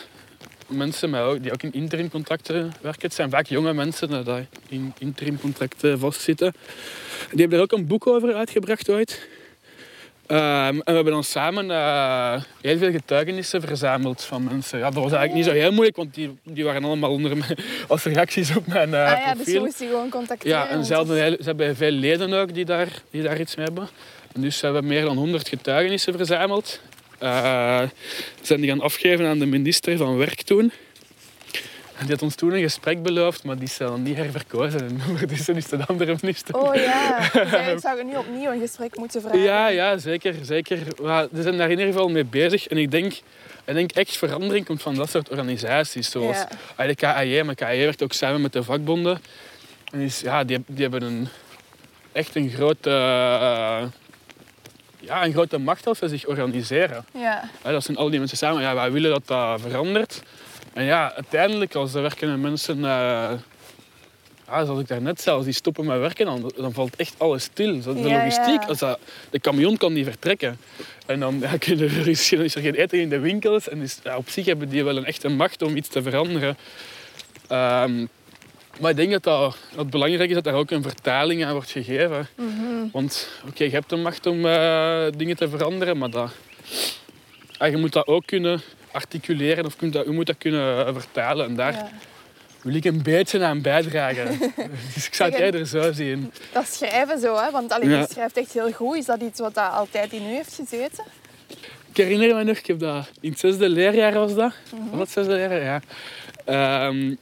mensen met, die ook in interimcontracten werken. Het zijn vaak jonge mensen eh, die in interimcontracten vastzitten. Die hebben er ook een boek over uitgebracht ooit. Ehm, en we hebben dan samen eh, heel veel getuigenissen verzameld van mensen. Ja, dat was eigenlijk niet zo heel moeilijk, want die, die waren allemaal onder mijn, (laughs) als reacties op mijn eh, ah ja, dus je moest die gewoon contacteren. Ja, en ze, hadden ze hebben veel leden ook die daar, die daar iets mee hebben. En dus we hebben meer dan 100 getuigenissen verzameld. Eh, zijn die gaan afgeven aan de minister van Werk toen. En die had ons toen een gesprek beloofd, maar die is dan niet herverkozen. (laughs) En ondertussen is de andere minister. Oh ja, (laughs) dus eigenlijk zou je nu opnieuw een gesprek moeten vragen. Ja, ja, zeker. zeker. Maar ze zijn daar in ieder geval mee bezig. En ik denk, ik denk echt verandering komt van dat soort organisaties. Zoals Ja. de KAJ. Maar KAJ werkt ook samen met de vakbonden. En dus, ja, die, die hebben een, echt een grote, eh, ja, een grote macht als ze zich organiseren. Ja, Ja, dat zijn al die mensen samen. Ja, wij willen dat dat verandert. En ja, uiteindelijk als er werkende mensen... eh, ja, zoals ik daarnet zei, als die stoppen met werken, dan, dan valt echt alles stil. Zo, De Ja, logistiek. Als dat, de camion kan niet vertrekken. En dan ja, (laughs) kunnen er, is, er geen eten in de winkels. En dus, op zich hebben die wel een echte macht om iets te veranderen. Ehm, maar ik denk dat, dat het belangrijk is dat daar ook een vertaling aan wordt gegeven. Want oké, je hebt de macht om eh, dingen te veranderen, maar dat, ja, je moet dat ook kunnen articuleren of kunt dat, je moet dat kunnen eh, vertalen. En daar ja. wil ik een beetje aan bijdragen. (laughs) dus ik zou het eerder zo zien. Dat schrijven zo, hè? want allee, Ja. je schrijft echt heel goed. Is dat iets wat dat altijd in u heeft gezeten? Ik herinner me nog, ik heb dat in het zesde leerjaar was dat. Was dat het zesde leerjaar? Ja. Ehm,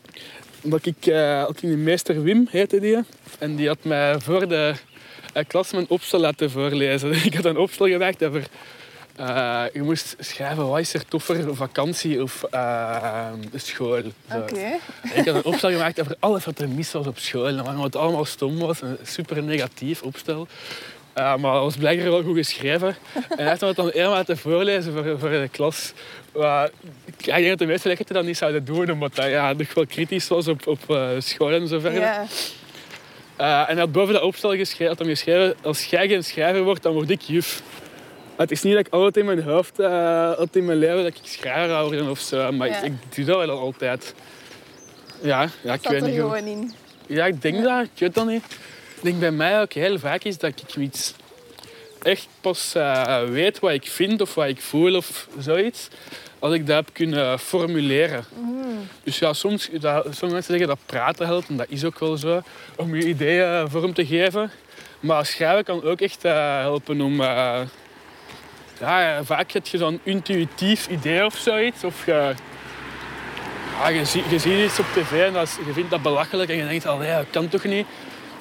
omdat ik, eh, ook in de meester Wim heette die. En die had mij voor de eh, klas mijn opstel laten voorlezen. (laughs) Ik had een opstel gemaakt over... eh, je moest schrijven, wat is er toffer, vakantie of eh, school. Oké. Ik had een opstel gemaakt over alles wat er mis was op school. En waarom het allemaal stom was. Een super negatief opstel. Uh, maar het was blijkbaar wel goed geschreven. En hij heeft me het dan eenmaal laten voorlezen voor, voor de klas. Maar ik denk dat de meeste leerkrachten dat niet zouden doen, omdat dat ja, nog wel kritisch was op, op eh, school en zo verder. Ja. Eh, en hij had boven dat opstel geschreven, had hem geschreven, als jij geen schrijver wordt, dan word ik juf. Het is niet dat ik altijd in mijn hoofd eh, had in mijn leven dat ik schrijver zou worden of zo, maar Ja. ik, ik doe dat wel altijd. Ja, ja ik weet niet. gewoon in. ja, ik denk dat. Ik weet dat niet. Ik denk bij mij ook heel vaak is dat ik iets echt pas eh, weet wat ik vind of wat ik voel of zoiets. Als ik dat heb kunnen formuleren. Dus ja, soms, dat, sommige mensen zeggen dat praten helpt, en dat is ook wel zo, om je ideeën vorm te geven. Maar schrijven kan ook echt eh, helpen om... eh, ja, vaak heb je zo'n intuïtief idee of zoiets. Of je, ja, je, zie- je ziet iets op tv en dat is- je vindt dat belachelijk en je denkt, allee, dat kan toch niet.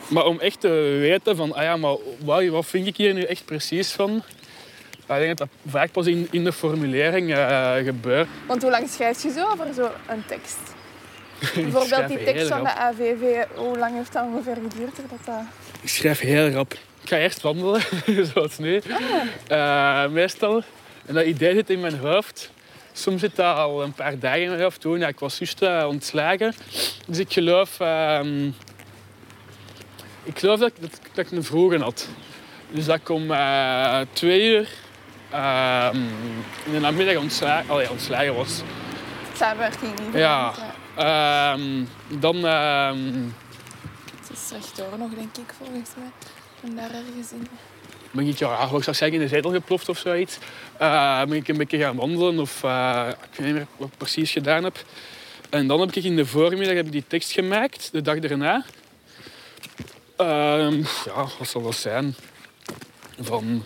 Maar om echt te weten van, ah ja, maar wat, wat vind ik hier nu echt precies van? Ja, Ik denk dat dat vaak pas in, in de formulering eh, gebeurt. Want hoe lang schrijf je zo over zo'n tekst? (laughs) Bijvoorbeeld die tekst van de AVV, hoe lang heeft dat ongeveer geduurd? voordat dat... Ik schrijf heel rap. Ik ga eerst wandelen, (laughs) zoals nu. Eh, meestal. En dat idee zit in mijn hoofd. Soms zit dat al een paar dagen in mijn hoofd. Toen, ja, ik was juist eh, ontslagen. Dus ik geloof... ehm, ik geloof dat, ik- dat, dat ik een vroege had. Dus dat ik om eh, twee uur ehm, in de namiddag ontslagen, allee, ontslagen was. Samenwerking niet. Ja. Ehm, dan ehm, Het is rechtdoor nog, denk ik, volgens mij. En daar ergens in. ben ik, ja, ik zou zeggen, in de zetel geploft of zoiets. Eh, ben ik een beetje gaan wandelen of eh, ik weet niet meer wat ik precies gedaan heb. En dan heb ik in de voormiddag heb ik die tekst gemaakt, de dag erna. Ehm, ja, wat zal dat zijn? Van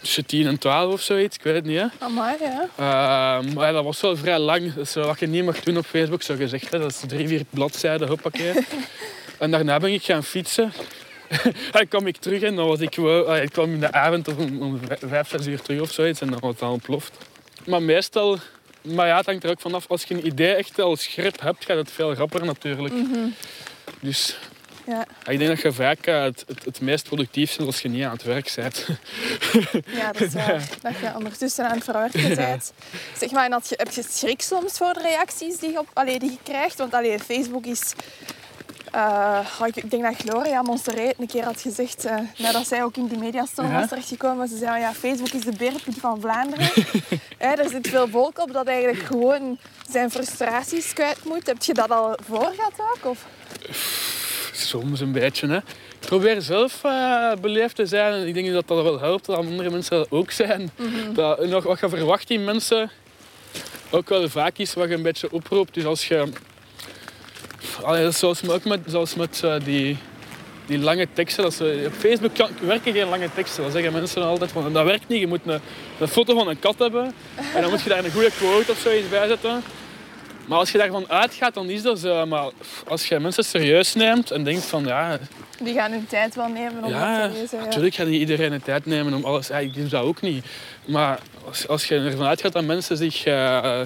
tussen 10 en 12 of zoiets, ik weet het niet. Hè. Amai, ja. Ehm, maar ja, dat was wel vrij lang. Dat is wat je niet mag doen op Facebook, zo gezegd. Hè. Dat is drie, vier bladzijden, hoppakee. (laughs) en daarna ben ik gaan fietsen. (laughs) en kwam ik terug en dan was ik, wel- ah, ik kwam in de avond om, om vijf- zes uur terug of zoiets en dan was het al ontploft. Maar meestal, maar ja, het hangt er ook vanaf. Als je een idee echt al scherp hebt, gaat het veel rapper natuurlijk. Dus Ja, ja, ik denk dat je vaak eh, het, het, het meest productief bent als je niet aan het werk bent. ja, dat is (laughs) waar. Dat je ondertussen aan het verwerken bent. Zeg maar, en had je, heb je schrik soms voor de reacties die je, op, allee, die je krijgt? Want allee, Facebook is... eh, oh, ik denk dat Gloria Monsteré een keer had gezegd, eh, nadat zij ook in die mediastorm was terechtgekomen, ze zei, ja, Facebook is de berenput van Vlaanderen. (laughs) Hè, er zit veel volk op dat eigenlijk gewoon zijn frustraties kwijt moet. Heb je dat al voor gehad ook? Of? (laughs) Soms een beetje. Hè. Ik probeer zelf eh, beleefd te zijn. En ik denk dat dat wel helpt dat andere mensen dat ook zijn. dat, nog, wat je verwacht in mensen ook wel vaak is wat je een beetje oproept. Dus als je... Allee, zoals, met- ook met, zoals met eh, die, die lange teksten. Dat ze, op Facebook kan, werken geen lange teksten. Dat zeggen mensen altijd. Van, dat werkt niet. Je moet een, een foto van een kat hebben. En dan moet je daar een goede quote of zoiets bij zetten. Maar als je daarvan uitgaat, dan is dat zo. Maar als je mensen serieus neemt en denkt van ja, Die gaan hun tijd wel nemen om ja, dat te lezen. Ja. natuurlijk gaat niet iedereen de tijd nemen om alles. Ja, ik doe dat ook niet. Maar als, als je ervan uitgaat dat mensen zich. eh,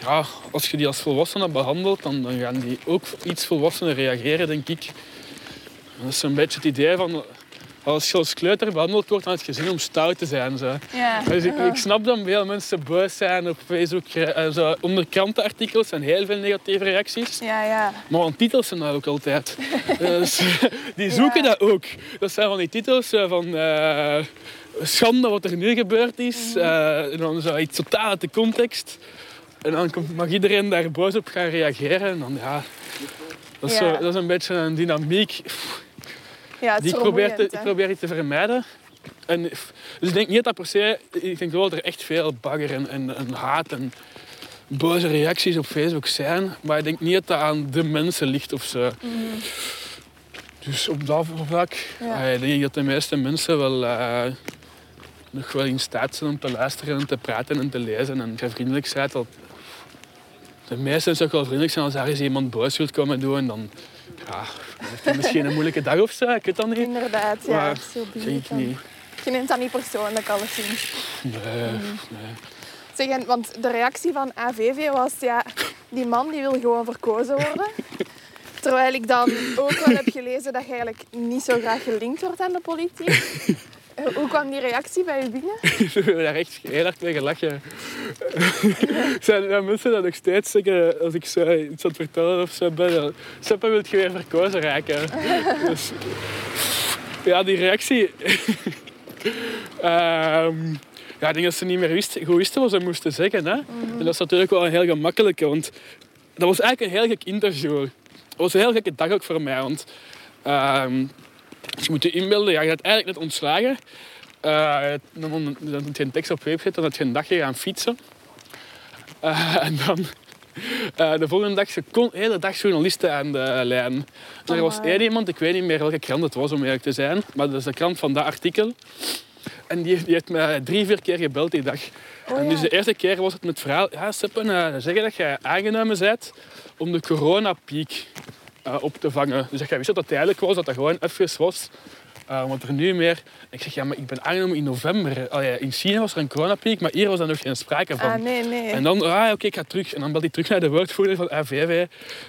ja, als je die als volwassenen behandelt, dan, dan gaan die ook iets volwassener reageren, denk ik. Dat is zo'n beetje het idee van. Als je als kleuter behandeld wordt, dan heb je zin om stout te zijn. Zo. Ja. Dus ik, ik snap dat veel mensen boos zijn op Facebook. eh, zo, onder krantenartikels zijn heel veel negatieve reacties. Ja, ja. Maar aan titels zijn dat ook altijd. (laughs) Dus, (laughs) die zoeken Ja. dat ook. Dat zijn van die titels eh, van eh, schande wat er nu gebeurd is. eh, en dan zo iets totaal uit de context. En dan mag iedereen daar boos op gaan reageren. En dan, ja, dat, is Ja. Zo, dat is een beetje een dynamiek. Ja het Die ik probeer, te, ik probeer die te vermijden. En, dus ik denk niet dat per se... Ik denk wel dat er echt veel bagger en, en, en haat en boze reacties op Facebook zijn. Maar ik denk niet dat dat aan de mensen ligt of zo. Dus op dat vlak Ja. eh, denk ik dat de meeste mensen wel eh, nog wel in staat zijn om te luisteren en te praten en te lezen. En je vriendelijk bent, dat de meesten ook wel vriendelijk zijn als daar eens iemand boos wilt komen doen. Dan ja, heeft hij misschien een moeilijke dag of zo, ik weet dat niet. Inderdaad, ja. Maar zo Denk niet. Je neemt dat niet persoonlijk, alleszins. Nee, Mm. nee. Zeg, want de reactie van AVV was, ja, die man die wil gewoon verkozen worden. (laughs) Terwijl ik dan ook wel heb gelezen dat je eigenlijk niet zo graag gelinkt wordt aan de politiek. (laughs) Eh, Hoe kwam die reactie bij je binnen? (laughs) We hebben daar echt heel hard mee gelachen. Er (laughs) zijn er mensen dat nog steeds zeggen, als ik zo iets aan het vertellen of zo ben, ja, Seppe wil je weer verkozen raken. (laughs) Dus, ja, die reactie... Ehm, ja, ik denk dat ze niet meer wisten, goed wisten wat ze moesten zeggen. Hè? En dat is natuurlijk wel een heel gemakkelijke, want dat was eigenlijk een heel gek interview. Het was een heel gekke dag ook voor mij, want ehm, je moet je inbeelden, ja, je eigenlijk net ontslagen. Eh, dan, had je een tekst op website, dan had je een dagje gaan fietsen. Eh, en dan eh, de volgende dag, de kon- hele dag journalisten aan de lijn. Er was één iemand, ik weet niet meer welke krant het was om eerlijk te zijn, maar dat is de krant van dat artikel. En die, die heeft mij drie, vier keer gebeld die dag. Oh, en ja. dus de eerste keer was het met het verhaal, ja Seppen, zeggen dat jij aangenomen bent om de coronapiek op te vangen. Dus jij wist dat het tijdelijk was, dat dat gewoon even was Uh, wat er nu meer... Ik zeg, ja, maar ik ben aangenomen in november. Oh, ja, in China was er een coronapiek, maar hier was er nog geen sprake van. Ah, nee, nee. En dan, ah, oké, ik ga terug. En dan belt hij terug naar de woordvoerder van AVV.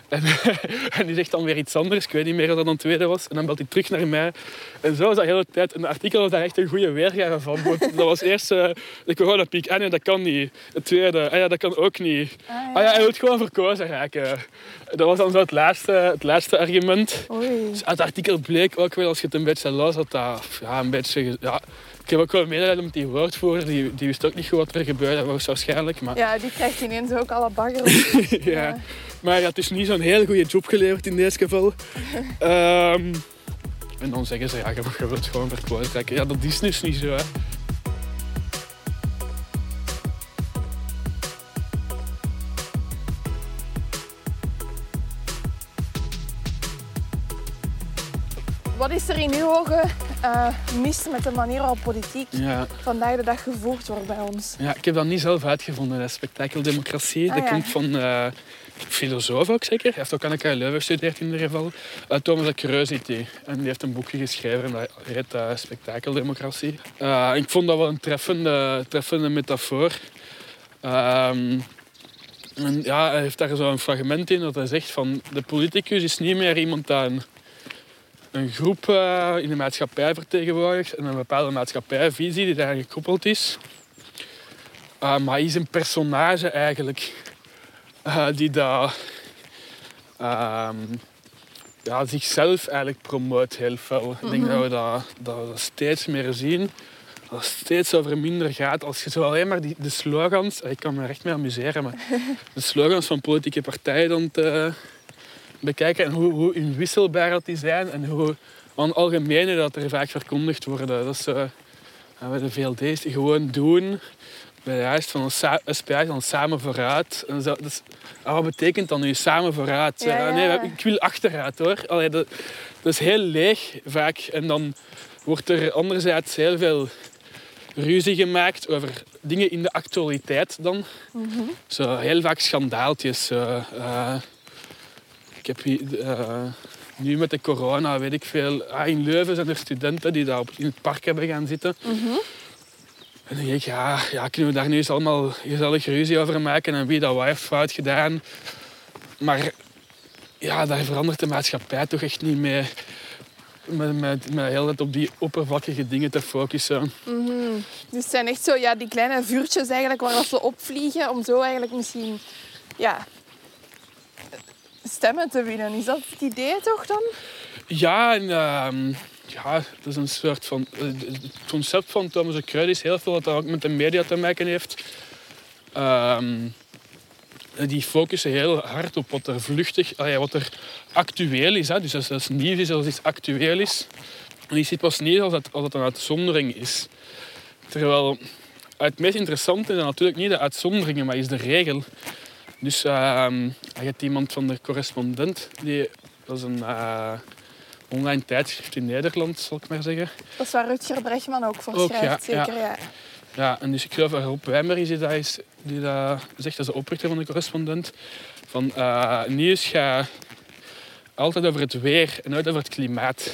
En, (laughs) en die zegt dan weer iets anders. Ik weet niet meer wat dat dan tweede was. En dan belt hij terug naar mij. En zo was dat de hele tijd. Een artikel was daar echt een goede weergave van. dat was eerst uh, de coronapiek. Ah nee, dat kan niet. Het tweede, ah ja, dat kan ook niet. Ah ja, ah, ja hij wil gewoon verkozen raken. Dat was dan zo het laatste, het laatste argument. Dus uit het artikel bleek ook wel, als je het een beetje las, dat dat ja, een beetje... Ja, ik heb ook wel medelijden met die woordvoerder. Die, die wist ook niet goed wat er gebeurde was waarschijnlijk. Maar... Ja, die krijgt ineens ook alle bagger (laughs) ja. Maar ja, het is niet zo'n heel goede job geleverd in dit geval. um, (laughs) en dan zeggen ze, ja, je wilt gewoon verkloot trekken. Ja, dat is dus niet zo. Hè. Wat is er in uw ogen uh, mis met de manier waarop politiek vandaag de dag gevoerd wordt bij ons? Ja, ik heb dat niet zelf uitgevonden, de spektakeldemocratie. Ah, dat komt van uh, filosoof ook zeker. Hij heeft ook aan de Leuven gestudeerd in ieder geval. Uh, Thomas de Curiosity. En die heeft een boekje geschreven en dat heet Spektakeldemocratie. ik vond dat wel een treffende, treffende metafoor. Ehm, en ja, hij heeft daar zo een fragment in dat hij zegt van de politicus is niet meer iemand een een groep uh, in de maatschappij vertegenwoordigt en een bepaalde maatschappijvisie die daar gekoppeld is. Uh, maar hij is een personage eigenlijk uh, die daar ehm, ja, zichzelf eigenlijk promoot heel veel. Ik denk mhm. dat we dat, dat, steeds meer zien. Dat het steeds over minder gaat. Als je zo alleen maar die, de slogans... Ik kan me er echt mee amuseren, maar (laughs) de slogans van politieke partijen dan te, bekijken en hoe, hoe inwisselbaar dat die zijn en hoe van algemene dat er vaak verkondigd worden. Dat is uh, bij de VLD's gewoon doen. Bij de rest van een SPA dan samen vooruit. En zo, dus, wat betekent dan nu samen vooruit? Ja, Nee, ik wil achteruit hoor. Allee, dat, dat is heel leeg vaak. En dan wordt er anderzijds heel veel ruzie gemaakt over dingen in de actualiteit dan. Mm Zo heel vaak schandaaltjes. Uh, heb uh, nu met de corona, weet ik veel... Ah, in Leuven zijn er studenten die daar in het park hebben gaan zitten. Mhm. En dan denk ik, ja, ja, kunnen we daar nu eens allemaal gezellig ruzie over maken en wie dat wat heeft fout gedaan. Maar ja, daar verandert de maatschappij toch echt niet mee. Met, met, met heel net op die oppervlakkige dingen te focussen. Mm Dus het zijn echt zo ja, die kleine vuurtjes eigenlijk waar ze opvliegen om zo eigenlijk misschien ja, stemmen te winnen. Is dat het idee toch dan? Ja, uh, ja, dat is een soort van... Eh, het concept van Thomas de Kruid is heel veel wat dat ook met de media te maken heeft. Ehm, die focussen heel hard op wat er vluchtig, wat er actueel is. Dus als het nieuws is, als iets actueel is. En je ziet pas niet als het, als het een uitzondering is. Terwijl het meest interessante is natuurlijk niet de uitzonderingen, maar is de regel. Dus uh, je hebt iemand van de correspondent, die, dat is een uh, online tijdschrift in Nederland, zal ik maar zeggen. Dat is waar Rutger Brechtman ook voor ook, schrijft, ja, zeker, ja. ja. en dus ik geloof dat Rob Wijmer is die dat, is, die dat zegt, dat is de oprichter van de correspondent. Van uh, nieuws gaat altijd over het weer en nooit over het klimaat.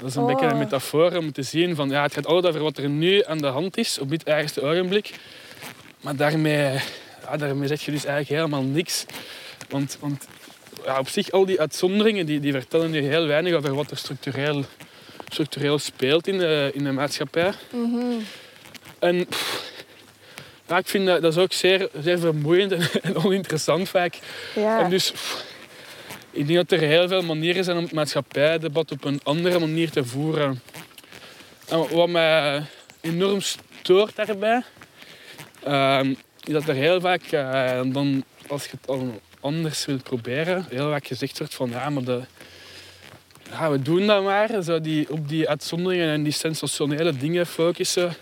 Dat is een beetje een oh. metafoor om te zien van ja, het gaat altijd over wat er nu aan de hand is op dit eigenste ogenblik. Maar daarmee ja, daarmee zeg je dus eigenlijk helemaal niks. Want, want ja, op zich, al die uitzonderingen die, die vertellen je heel weinig over wat er structureel, structureel speelt in de, in de maatschappij. Mm En ja, ik vind dat, dat is ook zeer, zeer vermoeiend (laughs) en, oninteressant vaak. Ja. En dus ik denk dat er heel veel manieren zijn om het maatschappijdebat op een andere manier te voeren. En wat mij enorm stoort daarbij, uh, is dat er heel vaak, uh, dan, als je het anders wilt proberen, heel vaak gezegd wordt van ja, maar de, ja, we doen dat maar. Zo die, op die uitzonderingen en die sensationele dingen focussen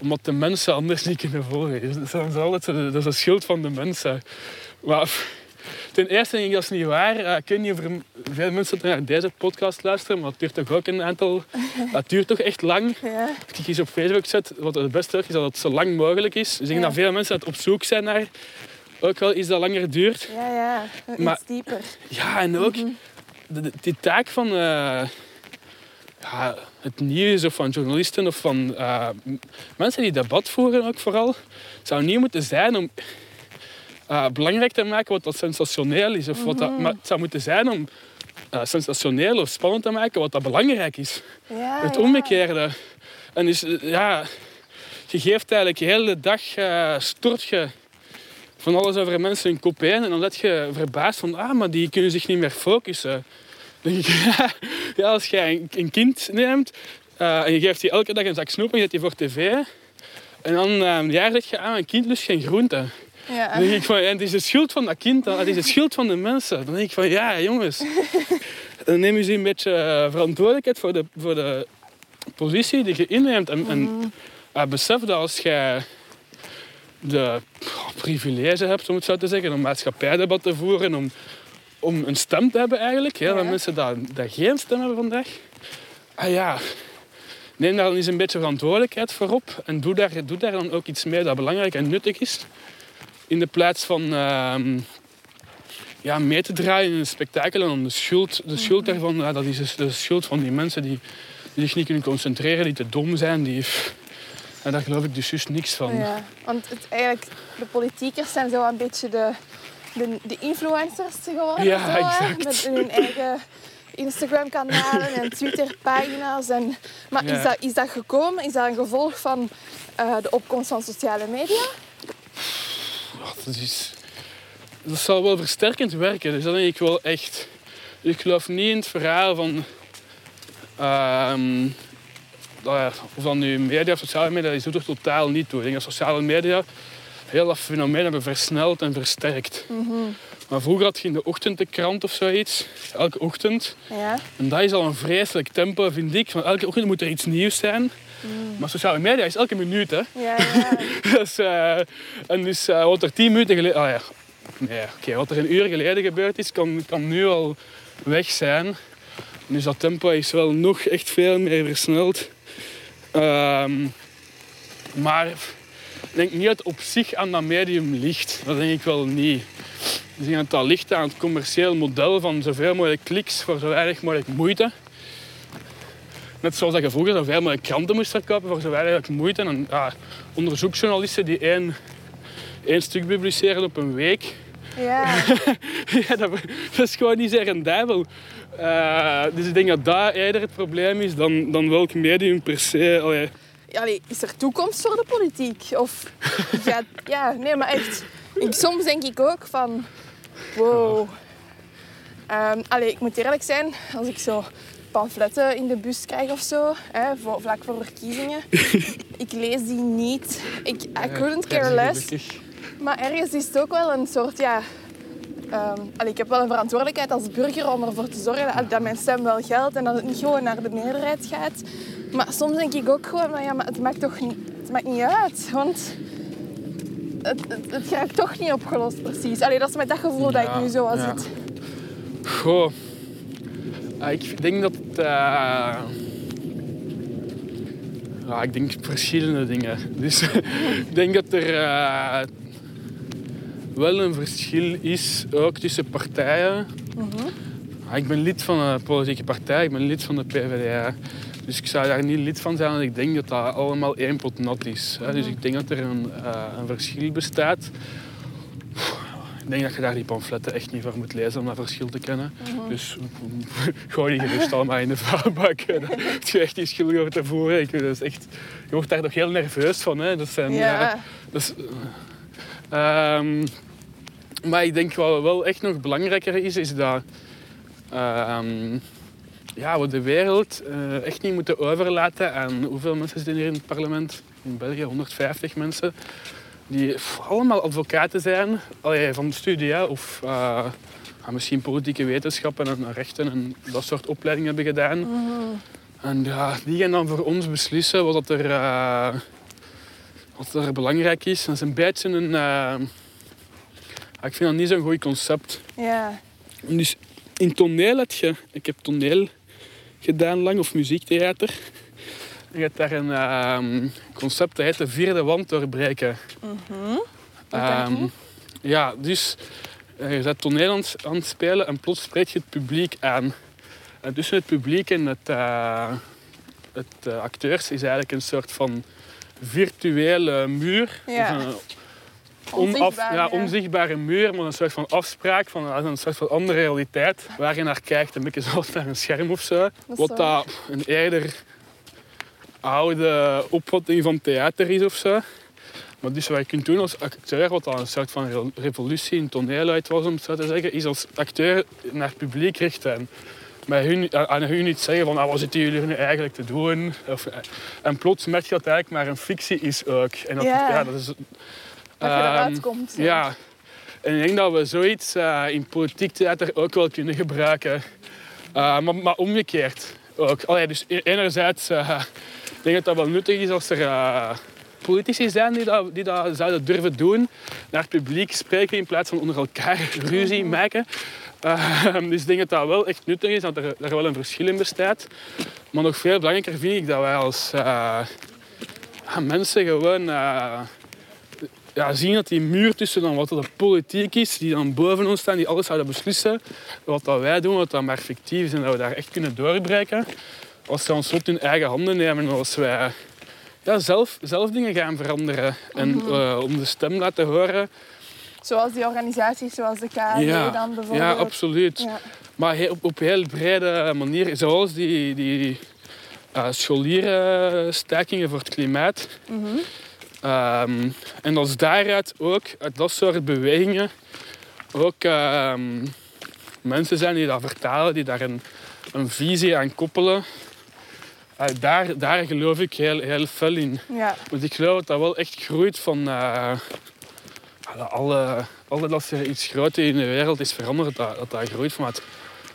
omdat de mensen anders niet kunnen volgen. Dus dat, is altijd, dat is schuld van de mensen. Maar ten eerste denk ik dat is niet waar. Uh, ik weet niet of er veel mensen naar deze podcast luisteren, maar het duurt toch ook een aantal... (laughs) Dat duurt toch echt lang. Ja. Als ik iets op Facebook zet, wat het beste is, is dat het zo lang mogelijk is. Dus ik denk dat veel mensen het op zoek zijn naar ook wel iets dat langer duurt. Ja, ja. Iets maar, dieper. Ja, en ook mm die taak van... Uh, ja, het nieuws of van journalisten of van eh, mensen die debat voeren ook vooral. Zou niet moeten zijn om eh, belangrijk te maken wat dat sensationeel is. Of wat dat, maar het zou moeten zijn om eh, sensationeel of spannend te maken wat dat belangrijk is. Ja, Het ja. omgekeerde. En dus, eh, ja, je geeft eigenlijk de hele dag, stort je van alles over mensen in kop. En dan let je verbaasd van, ah, maar die kunnen zich niet meer focussen. (laughs) Dan denk ik, ja, als jij een, een kind neemt en je geeft die elke dag een zak snoep en je zet die voor tv. En dan zeg je, ah, een kind lust geen groente. Ja. Dan denk ik van, ja, het is de schuld van dat kind, het is de schuld van de mensen. Dan denk ik van, ja jongens, (laughs) dan neem je een beetje eh, verantwoordelijkheid voor de, voor de positie die je inneemt. En, en eh, besef dat als jij de privilege hebt, om het zo te zeggen, om maatschappijdebat te voeren, om, om een stem te hebben eigenlijk. Ja. mensen dat, dat geen stem hebben vandaag. Ah ja, neem daar dan eens een beetje verantwoordelijkheid voor op en doe daar, doe daar dan ook iets mee dat belangrijk en nuttig is. In de plaats van ehm, ja, mee te draaien in een spektakel en dan de schuld, de schuld daarvan, ja, dat is dus de schuld van die mensen die, die zich niet kunnen concentreren, die te dom zijn. Die, en daar geloof ik dus juist niks van. Ja, want het, eigenlijk, de politiekers zijn zo een beetje de, de, de influencers geworden. Ja, zo, hè, exact. Met hun eigen Instagram-kanalen en Twitter-pagina's. En, maar Ja. is, dat, is dat gekomen? Is dat een gevolg van eh, de opkomst van sociale media? Dat, zal wel versterkend werken. Dus dat denk ik wel echt. Ik geloof niet in het verhaal van. ehm, ja, of dan nu media of sociale media, die doet er totaal niet toe. Ik denk dat sociale media heel dat fenomeen hebben versneld en versterkt. Maar vroeger had je in de ochtend de krant of zoiets, elke ochtend. Ja. En dat is al een vreselijk tempo, vind ik. Want elke ochtend moet er iets nieuws zijn. Maar sociale media is elke minuut, hè. Ja, ja. (laughs) Dus, eh, en dus eh, wat er tien minuten geleden... Ah ja, nee, oké, wat er een uur geleden gebeurd is, kan, kan nu al weg zijn. Dus dat tempo is wel nog echt veel meer versneld. Ehm, maar ik denk niet dat het op zich aan dat medium ligt. Dat denk ik wel niet. Ik denk dat dat ligt aan het commercieel model van zoveel mogelijk kliks voor zo weinig mogelijk moeite. Net zoals dat je vroeger zoveel mogelijk kranten moest verkopen voor zo weinig moeite. En ja, onderzoeksjournalisten die één, één stuk publiceren op een week, ja. (laughs) ja, dat, dat is gewoon niet zeer rendabel. Eh, dus ik denk dat dat eerder het probleem is dan, dan welk medium per se. Allee, Allee, is er toekomst voor de politiek? Of (laughs) gaat... Ja, nee, maar echt. Ik, soms denk ik ook van... Wow. Allee, ik moet eerlijk zijn, als ik zo pamfletten in de bus krijg of zo, hè, voor, vlak voor verkiezingen, (laughs) ik lees die niet. Ik, I couldn't care less. Maar ergens is het ook wel een soort, ja... ehm, allee, ik heb wel een verantwoordelijkheid als burger om ervoor te zorgen dat, dat mijn stem wel geldt en dat het niet gewoon naar de meerderheid gaat. Maar soms denk ik ook gewoon, van, ja, maar het maakt toch niet, het maakt niet uit, want het, het, het raakt toch niet opgelost precies. Allee, dat is met dat gevoel dat ik nu zo al ja. zit. Goh. Ik denk dat... het, eh, ja, ik denk verschillende dingen. (laughs) Dus ik denk dat er eh, wel een verschil is, ook tussen partijen. Ah, ik ben lid van een politieke partij, ik ben lid van de PvdA. Dus ik zou daar niet lid van zijn, want ik denk dat dat allemaal één pot nat is. Dus ik denk dat er een, eh, een verschil bestaat. Ik denk dat je daar die pamfletten echt niet voor moet lezen om dat verschil te kennen. Dus (laughs) gooi die gerust allemaal in de vuilbak. Het je echt die schuldig over te voeren. Ik, dat is echt, je wordt daar nog heel nerveus van. Hè. Dat zijn, Ja. eh, dat is, eh, ehm, maar ik denk wat wel echt nog belangrijker is, is dat ehm, ja, we de wereld eh, echt niet moeten overlaten aan hoeveel mensen zitten hier in het parlement? In België 150 mensen. Die pff, allemaal advocaten zijn, allee, van de studie hè, of eh, ja, misschien politieke wetenschappen en rechten en dat soort opleidingen hebben gedaan. En ja, die gaan dan voor ons beslissen wat, dat er, eh, wat er belangrijk is. Dat is een beetje een... eh, ja, ik vind dat niet zo'n goed concept. Ja. Dus in toneel heb je... Ik heb toneel gedaan lang, of muziektheater. Je hebt daar een ehm, concept dat heet de vierde wand doorbreken. niet? ja, dus eh, je bent toneel aan het, aan het spelen en plots spreek je het publiek aan. En tussen het publiek en het, eh, het eh, acteurs is eigenlijk een soort van virtuele muur. Ja. Dus een onaf- ja, onzichtbare muur, maar een soort van afspraak van een soort van andere realiteit. Waar je naar kijkt, een beetje (laughs) zoals naar een scherm of zo. Wat dat een eerder oude opvatting van theater is of zo. Maar dus wat je kunt doen als acteur, wat dan een soort van re- revolutie in toneeluit was, om het zo te zeggen, is als acteur naar het publiek richten. En bij hun, aan hun niet zeggen van ah, wat zitten jullie nu eigenlijk te doen. Of, eh, en plots merk je dat het eigenlijk maar een fictie is ook. En dat, Ja. ja, dat is, Dat je ehm, eruit komt. zo. ja, en ik denk dat we zoiets eh, in politiek theater ook wel kunnen gebruiken. Eh, maar, maar omgekeerd ook. Allee, dus e- enerzijds uh, denk dat dat wel nuttig is als er eh, politici zijn die dat, die dat zouden durven doen. Naar publiek spreken in plaats van onder elkaar (laughs) ruzie maken. Eh, dus ik denk dat dat wel echt nuttig is, dat er, wel een verschil in bestaat. Maar nog veel belangrijker vind ik dat wij als eh, ja, mensen gewoon eh, ja, zien dat die muur tussen dan wat de politiek is, die dan boven ons staan, die alles zouden beslissen, wat dat wij doen, wat dat maar fictief is en dat we daar echt kunnen doorbreken. Als ze ons lot in eigen handen nemen en als wij ja, zelf, zelf dingen gaan veranderen en eh, om de stem laten horen. Zoals die organisaties, zoals de KAD Ja, dan bijvoorbeeld. ja absoluut. Ja. Maar he- op, op heel brede manier, zoals die, die uh, scholierenstakingen voor het klimaat. Mhm. Um, en als daaruit ook, uit dat soort bewegingen, ook um, mensen zijn die dat vertalen, die daar een, een visie aan koppelen. Uh, daar, daar geloof ik heel, heel fel in. Ja. Want ik geloof dat dat wel echt groeit van... Uh, alle, altijd als er iets groots in de wereld is veranderd, dat dat, dat groeit vanuit,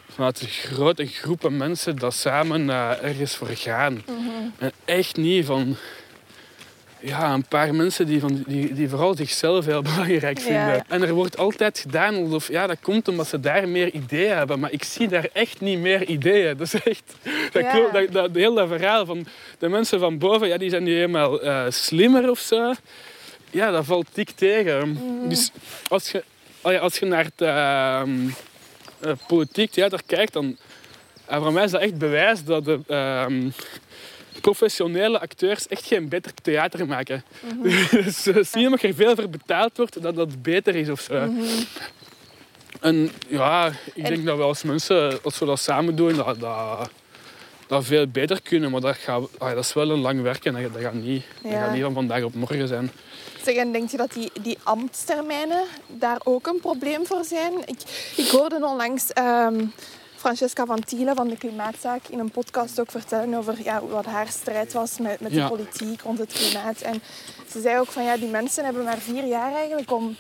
vanuit grote groepen mensen dat samen uh, ergens voor gaan. Mhm. En echt niet van ja, een paar mensen die, van, die, die vooral zichzelf heel (laughs) belangrijk vinden. Ja. En er wordt altijd gedaan alsof ja, dat komt omdat ze daar meer ideeën hebben. Maar ik zie daar echt niet meer ideeën. Dat is echt... Dat Ja. klopt, dat, dat, heel dat verhaal van de mensen van boven, ja, die zijn niet helemaal eh, slimmer of zo. Ja, dat valt dik tegen. Mhm. Dus als je, ja, als je naar het ehm, eh, politiek theater kijkt, dan... eh, voor mij is dat echt bewijs dat de ehm, professionele acteurs echt geen beter theater maken. (laughs) dus uh, zie je dat er veel voor betaald wordt, dat dat beter is of zo. En ja, ik En- denk dat we als mensen, als we dat samen doen, dat, dat, dat veel beter kunnen. Maar dat, gaat, ah, dat is wel een lang werk en dat, dat, gaat niet, dat gaat niet van vandaag op morgen zijn. Zeg, en denk je dat die, die ambtstermijnen daar ook een probleem voor zijn? Ik, ik hoorde onlangs ehm, Francesca van Tielen van de Klimaatzaak in een podcast ook vertellen over ja, wat haar strijd was met, met Ja. de politiek rond het klimaat. En ze zei ook van ja, die mensen hebben maar vier jaar eigenlijk om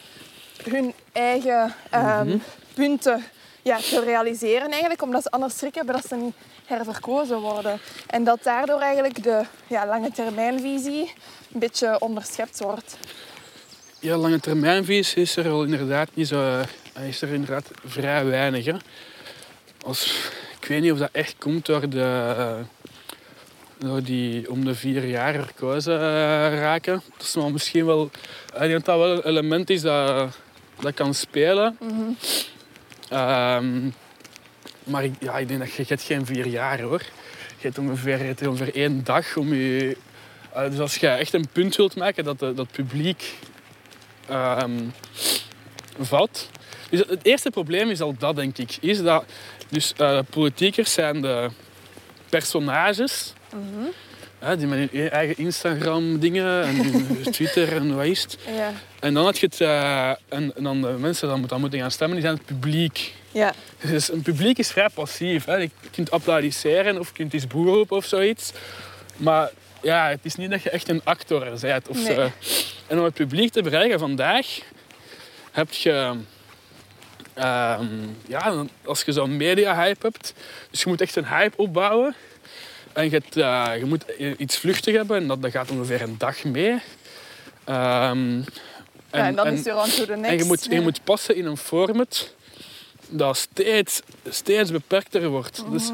hun eigen ehm, Mhm. punten ja, te realiseren eigenlijk, omdat ze anders schrik hebben dat ze niet herverkozen worden. En dat daardoor eigenlijk de ja, lange termijnvisie een beetje onderschept wordt. Ja, lange termijnvisie is er wel inderdaad niet zo... eh, Is er inderdaad vrij weinig. Hè. Als, ik weet niet of dat echt komt door, de, eh, door die om de vier jaar verkozen eh, raken. Dat is wel misschien wel... Ik denk dat dat wel een element is dat, dat kan spelen. Ehm, maar ik, ja, ik denk dat je, je hebt geen vier jaar hoor. Je hebt ongeveer, je hebt ongeveer één dag om je... eh, dus als je echt een punt wilt maken dat de, dat publiek ehm, vat. Dus het eerste probleem is al dat, denk ik. Is dat, dus eh, politiekers zijn de personages. hè, die met hun eigen Instagram-dingen en (laughs) Twitter en wat is het. Ja. En dan had je het... eh, en, en dan de mensen die dan moeten gaan stemmen, die zijn het publiek. Ja. Dus een publiek is vrij passief. Hè. Je kunt applaudisseren of je kunt iets boer roepen of zoiets. Maar ja, het is niet dat je echt een actor bent. Of Nee. zo. En om het publiek te bereiken vandaag heb je... ehm, ja, als je zo'n media-hype hebt... Dus je moet echt een hype opbouwen. En je, hebt, eh, je moet iets vluchtig hebben. En dat, dat gaat ongeveer een dag mee. Ehm, ja, en dan is to the next. en je moet, je moet passen in een format dat steeds, steeds beperkter wordt. Dus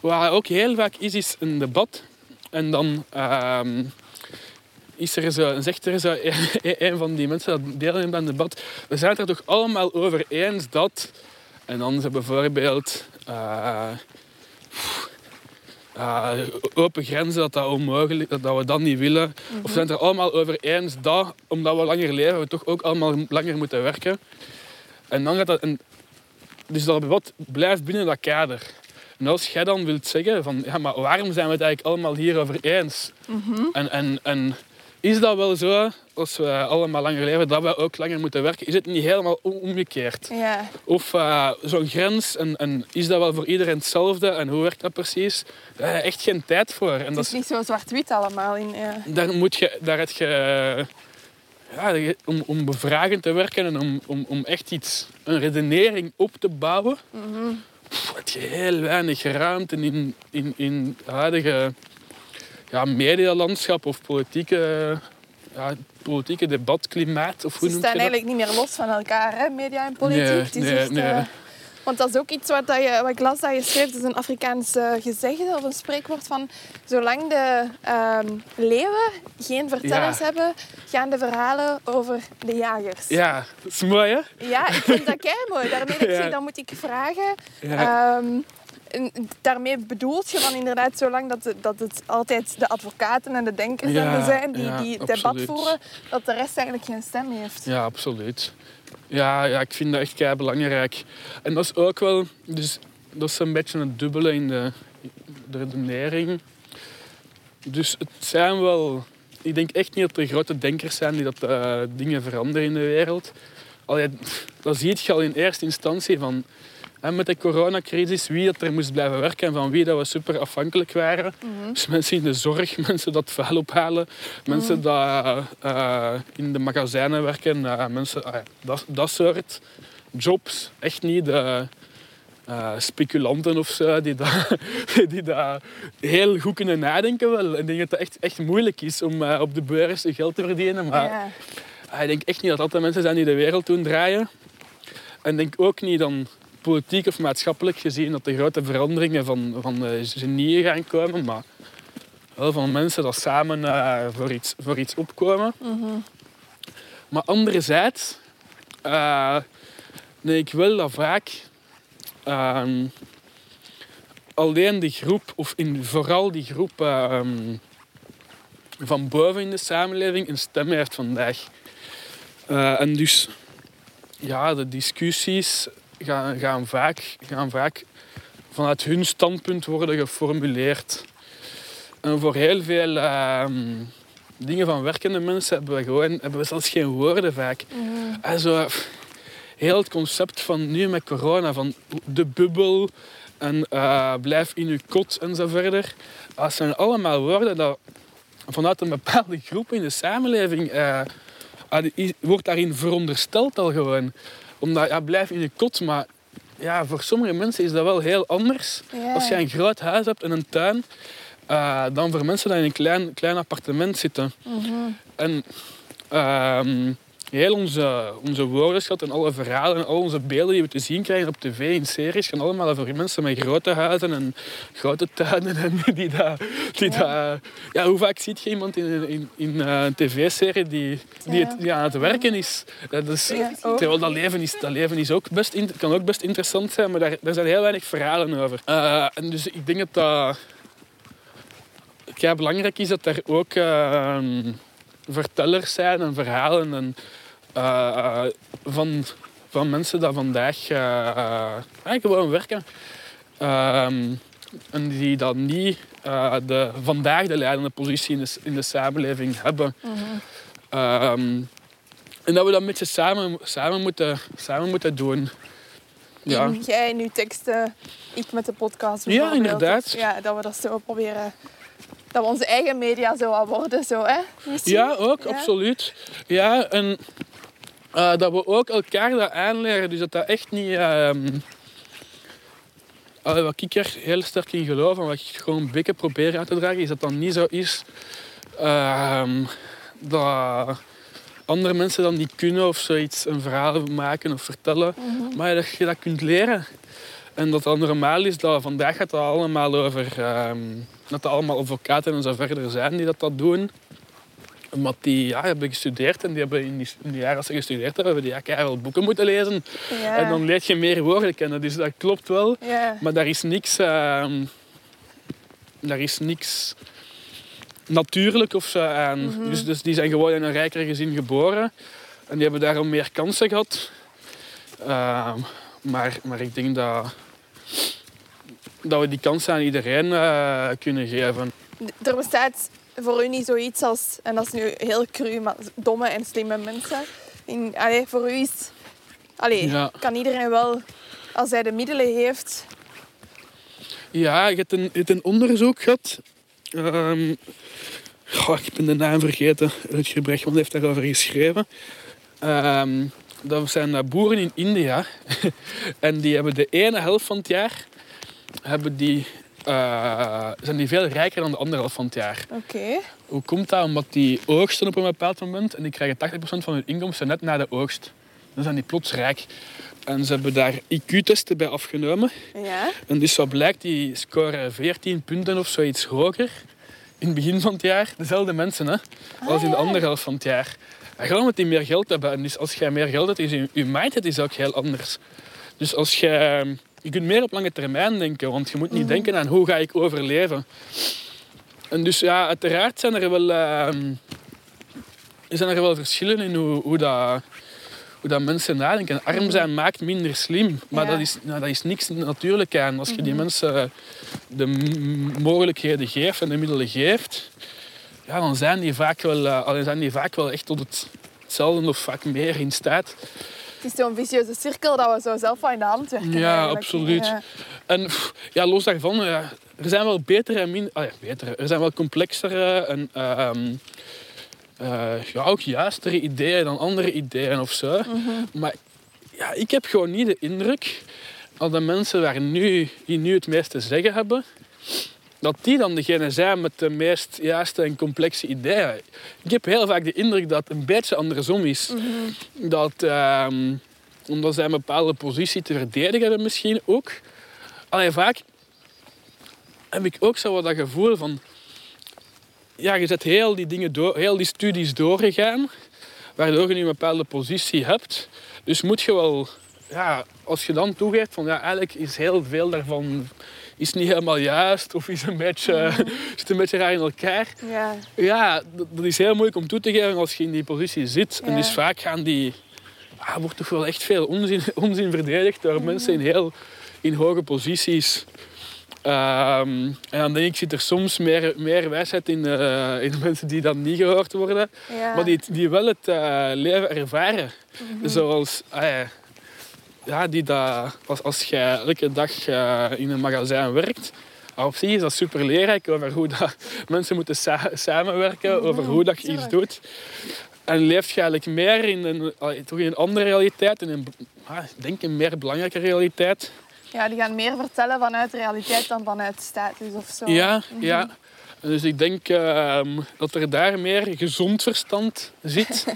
wat ook heel vaak is, is een debat. En dan ehm, is er zo, zegt er zo (laughs) een, een van die mensen dat deelneemt aan het debat. We zijn het er toch allemaal over eens dat... En dan ze bijvoorbeeld... eh, uh, open grenzen, dat dat onmogelijk dat, dat we dat niet willen. Of zijn het er allemaal over eens dat, omdat we langer leven, we toch ook allemaal langer moeten werken. En dan gaat dat... En, dus dat wat blijft binnen dat kader. En als jij dan wilt zeggen van, ja, maar waarom zijn we het eigenlijk allemaal hierover eens? en, en, en is dat wel zo, als we allemaal langer leven, dat we ook langer moeten werken? Is het niet helemaal omgekeerd? Ja. Of uh, zo'n grens, en, en, is dat wel voor iedereen hetzelfde? En hoe werkt dat precies? Daar heb je echt geen tijd voor. En het dat is niet zo zwart-wit allemaal. In, ja. Daar, moet je, daar heb je... Ja, om, om bevragend te werken en om, om, om echt iets, een redenering op te bouwen, Mhm. heb je heel weinig ruimte in, in, in huidige ja, medialandschap of politieke, ja, politieke debatklimaat. Of hoe Ze staan eigenlijk niet meer los van elkaar, hè, media en politiek. Nee, Het is nee, echt, nee. eh, want dat is ook iets wat, dat je, wat ik las dat je schreef. Is een Afrikaans gezegde of een spreekwoord van... Zolang de ehm, leeuwen geen vertellers Ja. hebben, gaan de verhalen over de jagers. Ja, dat is mooi hè? Ja, ik vind dat mooi. Daarmee dat ik (laughs) Ja. zeg, dan moet ik vragen... Ja. Ehm, en daarmee bedoelt je van inderdaad, zolang dat, het- dat het altijd de advocaten en de denkers Ja, er zijn die, ja, die debat absoluut. voeren, dat de rest eigenlijk geen stem heeft. Ja, absoluut. Ja, ja, ik vind dat echt kei belangrijk. En dat is ook wel, dus dat is een beetje het dubbele in de, de redenering. Dus het zijn wel, ik denk echt niet dat er grote denkers zijn die dat eh, dingen veranderen in de wereld. Allee, dat zie je al in eerste instantie van hè, met de coronacrisis, wie dat er moest blijven werken en van wie dat we super afhankelijk waren. Dus mensen in de zorg, (laughs) mensen dat vuil ophalen, mensen die eh, in de magazijnen werken, eh, mensen, ja, dat, dat soort jobs. Echt niet de eh, speculanten of zo, die dat, (laughs) die dat heel goed kunnen nadenken wel. Ik denk dat het echt, echt moeilijk is om op de beurs geld te verdienen. Maar ah, ik denk echt niet dat dat de mensen zijn die de wereld doen draaien. En ik denk ook niet dan politiek of maatschappelijk gezien dat de grote veranderingen van, van genieën gaan komen. Maar wel van mensen dat samen eh, voor, iets, voor iets opkomen. Maar anderzijds eh, denk ik wel dat vaak ehm, alleen die groep, of in, vooral die groep ehm, van boven in de samenleving, een stem heeft vandaag. Eh, en dus ja, de discussies gaan, gaan, vaak, gaan vaak vanuit hun standpunt worden geformuleerd. En voor heel veel ehm, dingen van werkende mensen hebben we, gewoon, hebben we zelfs geen woorden vaak. Also, heel het concept van nu met corona, van de bubbel en eh, blijf in je kot en zo verder. Dat zijn allemaal woorden dat vanuit een bepaalde groep in de samenleving die wordt daarin verondersteld al gewoon. Omdat, ja, blijf in je kot, maar ja, voor sommige mensen is dat wel heel anders. Als je een groot huis hebt en een tuin, eh, dan voor mensen die in een klein, klein appartement zitten. En ehm, heel onze, onze woordenschat en alle verhalen en al onze beelden die we te zien krijgen op tv in series gaan allemaal over mensen met grote huizen en grote tuinen. En (laughs) die dat, die dat, ja, hoe vaak ziet je iemand in, in, in eh, een tv-serie die, die, het, die aan het werken is? Dat is terwijl dat leven, is, dat leven is ook best, in- kan ook best interessant zijn, maar daar, daar zijn heel weinig verhalen over. Eh, en dus ik denk dat dat kei belangrijk is dat er ook eh, vertellers zijn en verhalen en, eh, van, van mensen die vandaag ja, gewoon werken. Ehm, en die dan niet de, vandaag de leidende positie in de, in de samenleving hebben. Ehm, en dat we dat met ze samen, samen, moeten, samen moeten doen. Ja. In- Jij in uw teksten, ik met de podcast. Ja, inderdaad. Ja, dat we dat zo proberen. Dat we onze eigen media zo wat worden, zo, hè? Misschien? Ja, ook, Ja. absoluut. Ja, en eh, dat we ook elkaar dat aanleren. Dus dat dat echt niet... ehm, allee, wat ik er heel sterk in geloof en wat ik gewoon een beetje probeer uit te dragen, is dat dat niet zo is ehm, dat andere mensen dan niet kunnen of zoiets, een verhaal maken of vertellen, maar dat je dat kunt leren. En dat dat normaal is, dat vandaag gaat dat allemaal over... ehm, dat dat allemaal advocaten en zo verder zijn die dat, dat doen. Omdat die ja, hebben gestudeerd en die hebben in, die, in jaren dat ze gestudeerd hebben, hebben die ja, keihard boeken moeten lezen. Ja. En dan leer je meer woorden kennen. Dus dat klopt wel. Ja. Maar daar is niks... ehm, daar is niks natuurlijk of zo aan. Mhm. dus, dus die zijn gewoon in een rijker gezin geboren. En die hebben daarom meer kansen gehad. Ehm, maar, maar ik denk dat, dat we die kansen aan iedereen eh, kunnen geven. Er bestaat voor u niet zoiets als, en dat is nu heel cru, maar domme en slimme mensen. In, allee, voor u is, allee, Ja. kan iedereen wel, als hij de middelen heeft, Ja, je hebt een, je hebt een onderzoek gehad. Ehm, goh, ik ben de naam vergeten. Rutger Brechtman heeft daarover geschreven. Ehm, dat zijn eh, boeren in India. (laughs) en die hebben de ene helft van het jaar... Hebben die, eh, zijn die veel rijker dan de andere helft van het jaar. oké. Hoe komt dat? Omdat die oogsten op een bepaald moment... En die krijgen 80% van hun inkomsten net na de oogst. Dan zijn die plots rijk. En ze hebben daar IQ-testen bij afgenomen. Ja. En dus wat blijkt, die scoren 14 punten of zoiets hoger in het begin van het jaar. Dezelfde mensen, hè, als in de ja. andere helft van het jaar. En gewoon omdat die meer geld hebben. En dus als jij meer geld hebt, is je, je mindset is ook heel anders. Dus als jij... Je kunt meer op lange termijn denken, want je moet niet denken aan hoe ga ik overleven. En dus ja, uiteraard zijn er wel, ehm, zijn er wel verschillen in hoe, hoe, dat, hoe dat mensen nadenken. Arm zijn maakt minder slim, maar Ja. dat, is, nou, dat is niks natuurlijk aan. Als je die mensen de mogelijkheden geeft en de middelen geeft, ja, dan zijn die vaak wel, dan zijn die vaak wel echt tot het, hetzelfde of vaak meer in staat. Het is zo'n vicieuze cirkel dat we zo zelf wel in de hand werken. Ja, eigenlijk. absoluut. Ja. En ja, los daarvan, ja, er zijn wel betere en minder... ah ja, betere. Er zijn wel complexere en ehm, eh, ja, ook juistere ideeën dan andere ideeën of zo. Maar ja, ik heb gewoon niet de indruk dat de mensen waar nu, die nu het meeste te zeggen hebben, dat die dan degene zijn met de meest juiste en complexe ideeën. Ik heb heel vaak de indruk dat het een beetje andersom is. Dat, ehm, omdat zij een bepaalde positie te verdedigen hebben misschien ook. Alleen vaak heb ik ook zo wat dat gevoel van... Ja, je zet heel die, dingen door, heel die studies doorgegaan, waardoor je nu een bepaalde positie hebt. Dus moet je wel... Ja, als je dan toegeeft van ja, eigenlijk is heel veel daarvan is niet helemaal juist of is een beetje, zit (laughs) een beetje raar in elkaar. Ja. Ja, dat, dat is heel moeilijk om toe te geven als je in die positie zit. En dus vaak gaan die... Ah, wordt toch wel echt veel onzin, (laughs) onzin verdedigd door mensen in heel in hoge posities. Ehm, en dan denk ik, zit er soms meer, meer wijsheid in, eh, in de (laughs) mensen die dan niet gehoord worden. Ja. Maar die, die wel het eh, leven ervaren. Zoals... ah ja, ja, die dat, als, als je elke dag eh, in een magazijn werkt, ah, op zich is dat super leerrijk over hoe dat (laughs) mensen moeten sa- samenwerken, over hoe dat je iets doet. En leef je eigenlijk meer in een, toch in een andere realiteit, in een, ah, denk een meer belangrijke realiteit. ja, die gaan meer vertellen vanuit realiteit dan vanuit status of zo. Ja, ja. En Dus ik denk ehm, dat er daar meer gezond verstand zit. (laughs)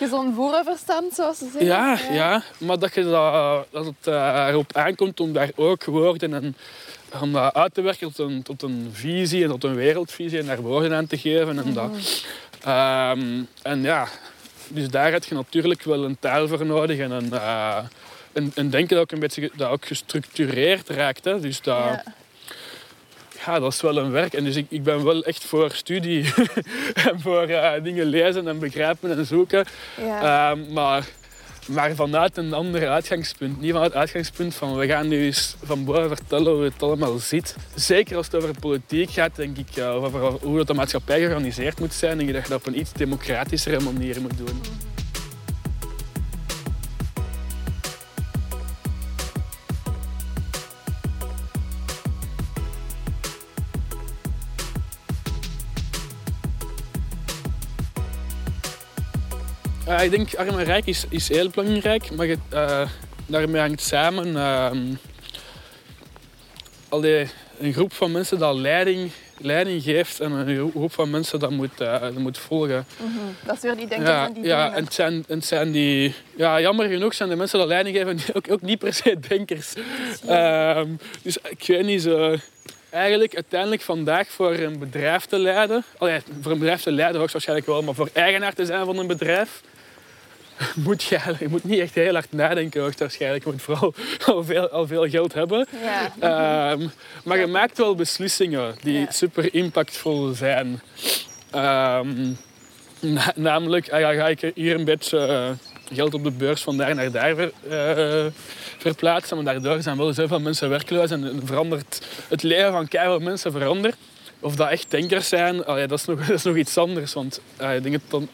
Gezond boerenverstand, zoals ze zeggen. Ja, ja, maar dat, je dat, dat het eh, erop aankomt om daar ook woorden en om dat uit te werken tot een, tot een visie en tot een wereldvisie en daar woorden aan te geven. En, dat. Ehm, en ja, dus daar heb je natuurlijk wel een taal voor nodig en een, eh, een, een denken dat ook een beetje dat ook gestructureerd raakt. Hè. Dus dat, Ja. Ja, dat is wel een werk. En dus ik, ik ben wel echt voor studie (laughs) en voor eh, dingen lezen en begrijpen en zoeken. Ja. Ehm, maar, maar vanuit een ander uitgangspunt. Niet vanuit het uitgangspunt van we gaan nu eens van boven vertellen hoe het allemaal zit. Zeker als het over politiek gaat, denk ik, of over hoe dat de maatschappij georganiseerd moet zijn. Denk ik dat je dat op een iets democratischere manier moet doen. Eh, ik denk arm en rijk is, is heel belangrijk, maar eh, daarmee hangt samen ehm, allee, een groep van mensen dat leiding, leiding geeft en een groep van mensen dat moet, eh, dat moet volgen. Mhm. Dat is weer die denken Ja, van die ja en, het zijn, en het zijn die... Ja, jammer genoeg zijn de mensen dat leiding geven die ook, ook niet per se denkers. Ehm, dus ik weet niet zo... Eigenlijk uiteindelijk vandaag voor een bedrijf te leiden... Allee, voor een bedrijf te leiden hoogstwaarschijnlijk wel, maar voor eigenaar te zijn van een bedrijf... (laughs) moet je, je moet niet echt heel hard nadenken hoogstwaarschijnlijk. Je moet vooral (laughs) al veel, al veel geld hebben. Ja. Ehm, maar je maakt wel beslissingen die Ja. super impactvol zijn. Ehm, na- namelijk, ah ja, ga ik hier een beetje eh, geld op de beurs van daar naar daar ver- eh, verplaatsen. Maar daardoor zijn wel zoveel mensen werkloos en verandert het leven van keihard mensen verandert. Of dat echt denkers zijn, allee, dat, is nog, (laughs) dat is nog iets anders. Want eh, ik denk dat dan,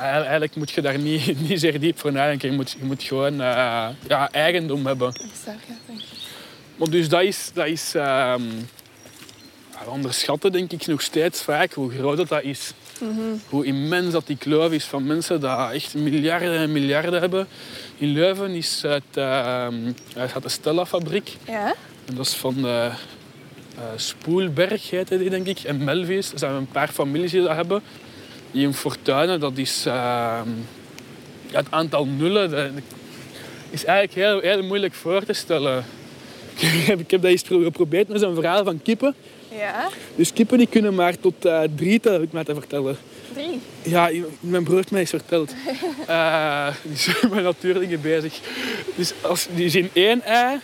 eigenlijk moet je daar niet, (laughs) niet zeer diep voor nadenken. Je moet, je moet gewoon eh, ja, eigendom hebben. Exact, ja, denk ik. Maar dus dat is, dat is ehm, we onderschatten denk ik nog steeds vaak hoe groot dat, dat is. Hoe immens dat die kloof is van mensen die echt miljarden en miljarden hebben. In Leuven is het, ehm, er gaat de Stella-fabriek. Ja? En dat is van eh, Spoelberg, heette die denk ik. En Melvis. Er zijn een paar families die dat hebben. In Fortuinen, dat is ehm, ja, het aantal nullen. Dat is eigenlijk heel, heel moeilijk voor te stellen. (laughs) Ik heb, ik heb dat eens geprobeerd met zo'n verhaal van kippen. Ja? Dus kippen die kunnen maar tot eh, drie tellen, heb ik mij te vertellen. Drie. Ja, mijn broer heeft mij eens verteld. (laughs) Eh, die is (laughs) met natuurdingen bezig. Dus als, die zien één ei,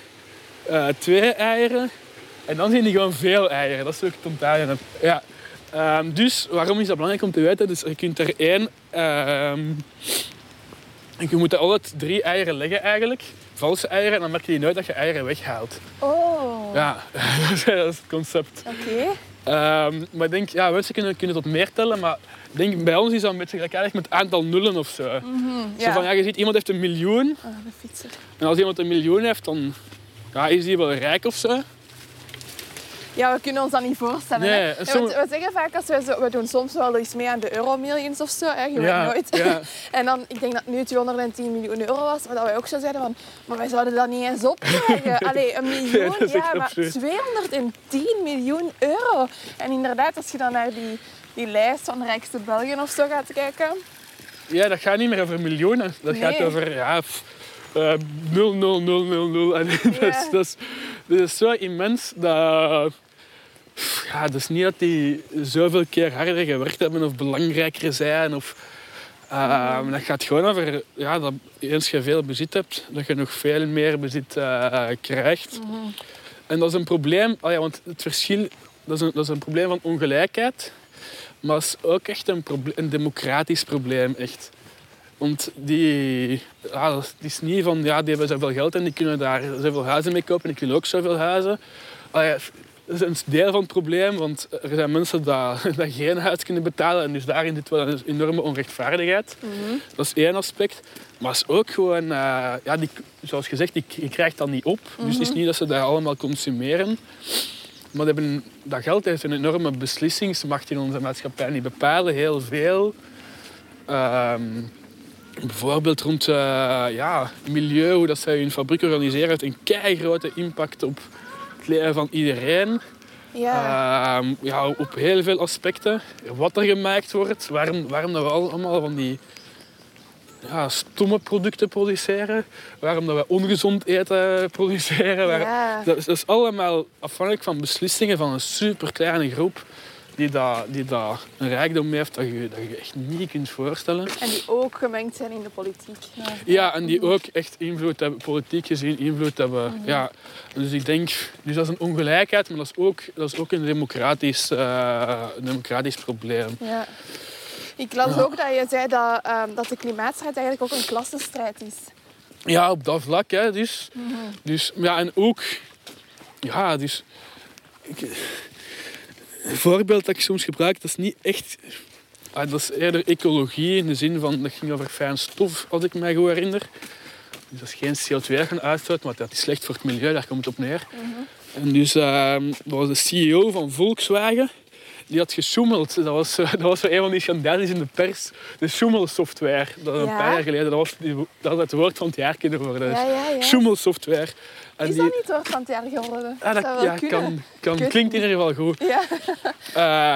eh, twee eieren en dan zien die gewoon veel eieren. Dat is ook het onthouden. Ja. Ehm, dus waarom is dat belangrijk om te weten? Dus je kunt er één... en je moet er altijd drie eieren leggen eigenlijk. Valse eieren. En dan merk je nooit dat je eieren weghaalt. Oh. Ja, (laughs) dat is het concept. Oké. Ehm, maar ik denk, ja, mensen kunnen, kunnen tot meer tellen, maar denk, bij ons is dat een beetje gelijkaardig met het aantal nullen of zo. Zo Ja. van, ja, je ziet, iemand heeft een miljoen. Ah, de fietser. En als iemand een miljoen heeft, dan ja, is die wel rijk of zo. Ja, we kunnen ons dat niet voorstellen. Nee, hè. we, we zeggen vaak, als we, zo, we doen soms wel eens mee aan de Euromillions of zo. Hè. Je Ja, weet nooit. ja. (laughs) En dan, ik denk dat nu 210 miljoen euro was, maar dat wij ook zo zeiden van, maar wij zouden dat niet eens opkrijgen. (laughs) Allee, een miljoen, Ja, maar absurd. 210 miljoen euro. En inderdaad, als je dan naar die, die lijst van de rijkste Belgen of zo gaat kijken, Ja, dat gaat niet meer over miljoenen. Dat gaat over ja, pff, eh, 0, 0, 0, 0, 0. En dat, is, dat, is, dat is zo immens dat... Ja, het is niet dat die zoveel keer harder gewerkt hebben of belangrijker zijn. Of, eh, Dat gaat gewoon over ja, dat eens je veel bezit hebt, dat je nog veel meer bezit eh, krijgt. En dat is een probleem, oh ja, want het verschil, dat is, een, dat is een probleem van ongelijkheid. Maar het is ook echt een, democratisch probleem. Echt. Want die, ja, dat is- niet van ja, die hebben zoveel geld en die kunnen daar zoveel huizen mee kopen. Ik wil ook zoveel huizen. Ah ja, dat is een deel van het probleem, want er zijn mensen die, (laughs) die geen huis kunnen betalen. En dus daarin zit wel een enorme onrechtvaardigheid. Dat is één aspect. Maar het is ook gewoon, eh, ja, die, zoals gezegd, die, je krijgt dat niet op. Dus het is niet dat ze dat allemaal consumeren. Maar hebben, dat geld heeft een enorme beslissingsmacht in onze maatschappij. Die bepalen heel veel. Ehm, bijvoorbeeld rond eh, ja, milieu, hoe dat zij hun fabriek organiseren, heeft een keigrote impact op leven van iedereen. ja. Ehm, ja, op heel veel aspecten. Wat er gemaakt wordt, waarom, waarom dat we al- allemaal van die ja, stomme producten produceren, waarom dat we ongezond eten produceren. waar- Ja. dat, is, dat is allemaal afhankelijk van beslissingen van een superkleine groep die, dat, die een rijkdom heeft dat je, dat je echt niet kunt voorstellen. En die ook gemengd zijn in de politiek. Ja. Ja, en die ook echt invloed hebben, politiek gezien invloed hebben. Ja, dus ik denk, dus dat is een ongelijkheid, maar dat is ook, dat is ook een democratisch, eh, democratisch probleem. Ja. Ik las ook dat je zei dat, ehm, dat de klimaatstrijd eigenlijk ook een klassenstrijd is. Ja, op dat vlak, hè, dus. dus ja, en ook, ja, dus. Ik, voorbeeld dat ik soms gebruik, dat is niet echt. ah, dat is eerder ecologie in de zin van dat ging over fijn stof, als ik me goed herinner. Dus dat is geen CO2 gaan uitstoten, maar dat is slecht voor het milieu, daar komt het op neer. En dus dat was de CEO van Volkswagen. Die had gesjoemeld. Dat was, eh, dat was zo een van die schandales in de pers. De sjoemelsoftware. Dat een paar jaar geleden. Dat was, dat het woord van het jaar kunnen worden. Ja, ja, ja. En Is die- dat niet door van het jaar geworden? Ah, dat ja, kan, kan, klinkt in ieder geval goed. Ja.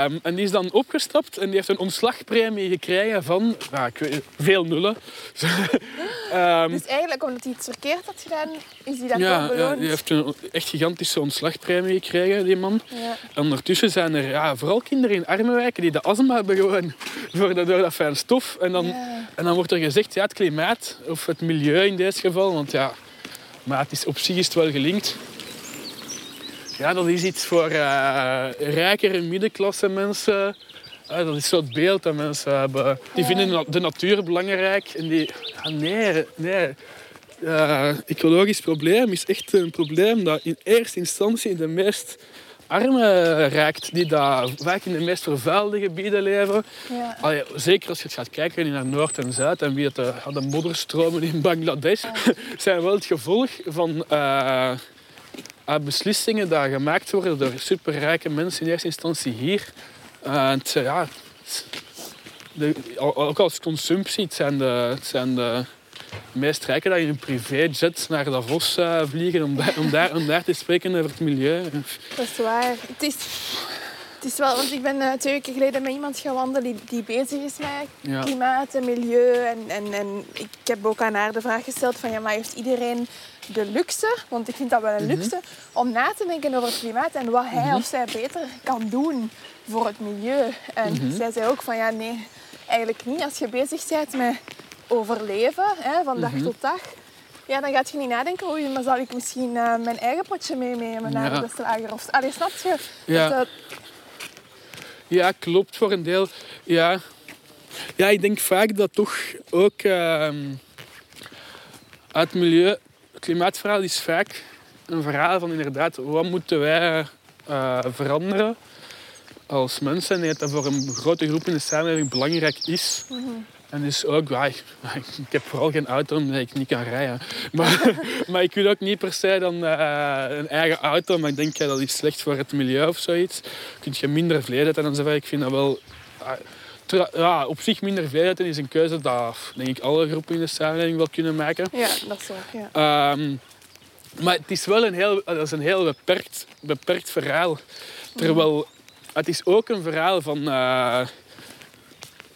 Ehm, en die is dan opgestapt en die heeft een ontslagpremie gekregen van ja, ik weet, veel nullen. (laughs) Ehm, Dus eigenlijk, omdat hij iets verkeerd had gedaan, is hij daarvoor ja, ja, beloond. die heeft een echt gigantische ontslagpremie gekregen, die man. Ja. En ondertussen zijn er ja, vooral kinderen in arme wijken die de astma hebben gewoon (laughs) door, dat- door dat fijn stof. En dan, Ja. en dan wordt er gezegd, ja, het klimaat, of het milieu in dit geval, want ja, maar het is, op zich is het wel gelinkt. Ja, dat is iets voor eh rijkere middenklasse mensen. Eh, dat is zo het beeld dat mensen hebben. Die vinden de na- de natuur belangrijk. En die, nee, nee. Eh, ecologisch probleem is echt een probleem dat in eerste instantie de meest armen raakt. Die daar vaak in de meest vervuilde gebieden leven. Ja. Allee, zeker als je het gaat kijken naar Noord en Zuid en wie het, de, ja, de modderstromen in Bangladesh (laughs) zijn wel het gevolg van eh, eh, beslissingen die gemaakt worden door superrijke mensen in eerste instantie hier. Eh, het, eh, ja, het- de, ook als consumptie, het zijn de, het zijn de meest rijken die in een privéjet naar Davos eh, vliegen om daar, om, daar, om daar te spreken over het milieu. Dat is waar. Het is, het is wel, want ik ben eh, twee weken geleden met iemand gaan wandelen die, die bezig is met Ja. klimaat en milieu. En, en, en ik heb ook aan haar de vraag gesteld van ja, maar heeft iedereen de luxe, want ik vind dat wel een Mhm. luxe, om na te denken over het klimaat en wat hij of zij beter kan doen voor het milieu. En Mhm. zij zei ook van ja, nee, eigenlijk niet. Als je bezig bent met overleven, hè, van dag Mhm. tot dag, ja, dan gaat je niet nadenken, oei, maar zal ik misschien eh, mijn eigen potje meenemen naar Ja. de slager? Of, allee, snap je? Ja. Dat, Ja, klopt voor een deel. Ja, ja ik denk vaak dat toch ook ehm het milieu, het klimaatverhaal is vaak een verhaal van inderdaad, wat moeten wij eh, veranderen als mensen. En dat voor een grote groep in de samenleving belangrijk is. Mhm. En dus ook, ja, ik, (laughs) ik heb vooral geen auto omdat ik niet kan rijden. Maar, (laughs) maar ik wil ook niet per se dan eh, een eigen auto, maar ik denk ja, dat is slecht voor het milieu of zoiets. Kun je minder vlees en zo. Ik vind dat wel... terwijl- ja, op zich minder vlees is een keuze dat denk ik alle groepen in de samenleving wel kunnen maken. ja, dat is. Ja. Ehm, maar het is wel een heel, dat is een heel beperkt, beperkt verhaal. Terwijl het is ook een verhaal van eh,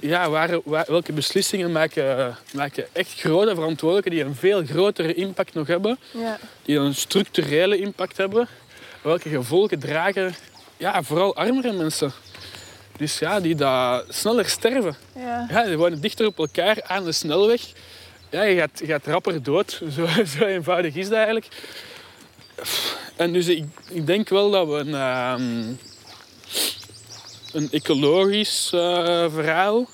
ja, waar, waar- welke beslissingen maken, maken echt grote verantwoordelijken die een veel grotere impact nog hebben, Ja. die een structurele impact hebben. Welke gevolgen dragen ja, vooral armere mensen. Dus ja, die daar sneller sterven. Ja. Ja, die wonen dichter op elkaar aan de snelweg. Ja, je gaat, je gaat rapper dood. (laughs) Zo, zo eenvoudig is dat eigenlijk. En dus ik, ik denk wel dat we een, ehm, een ecologisch eh, verhaal...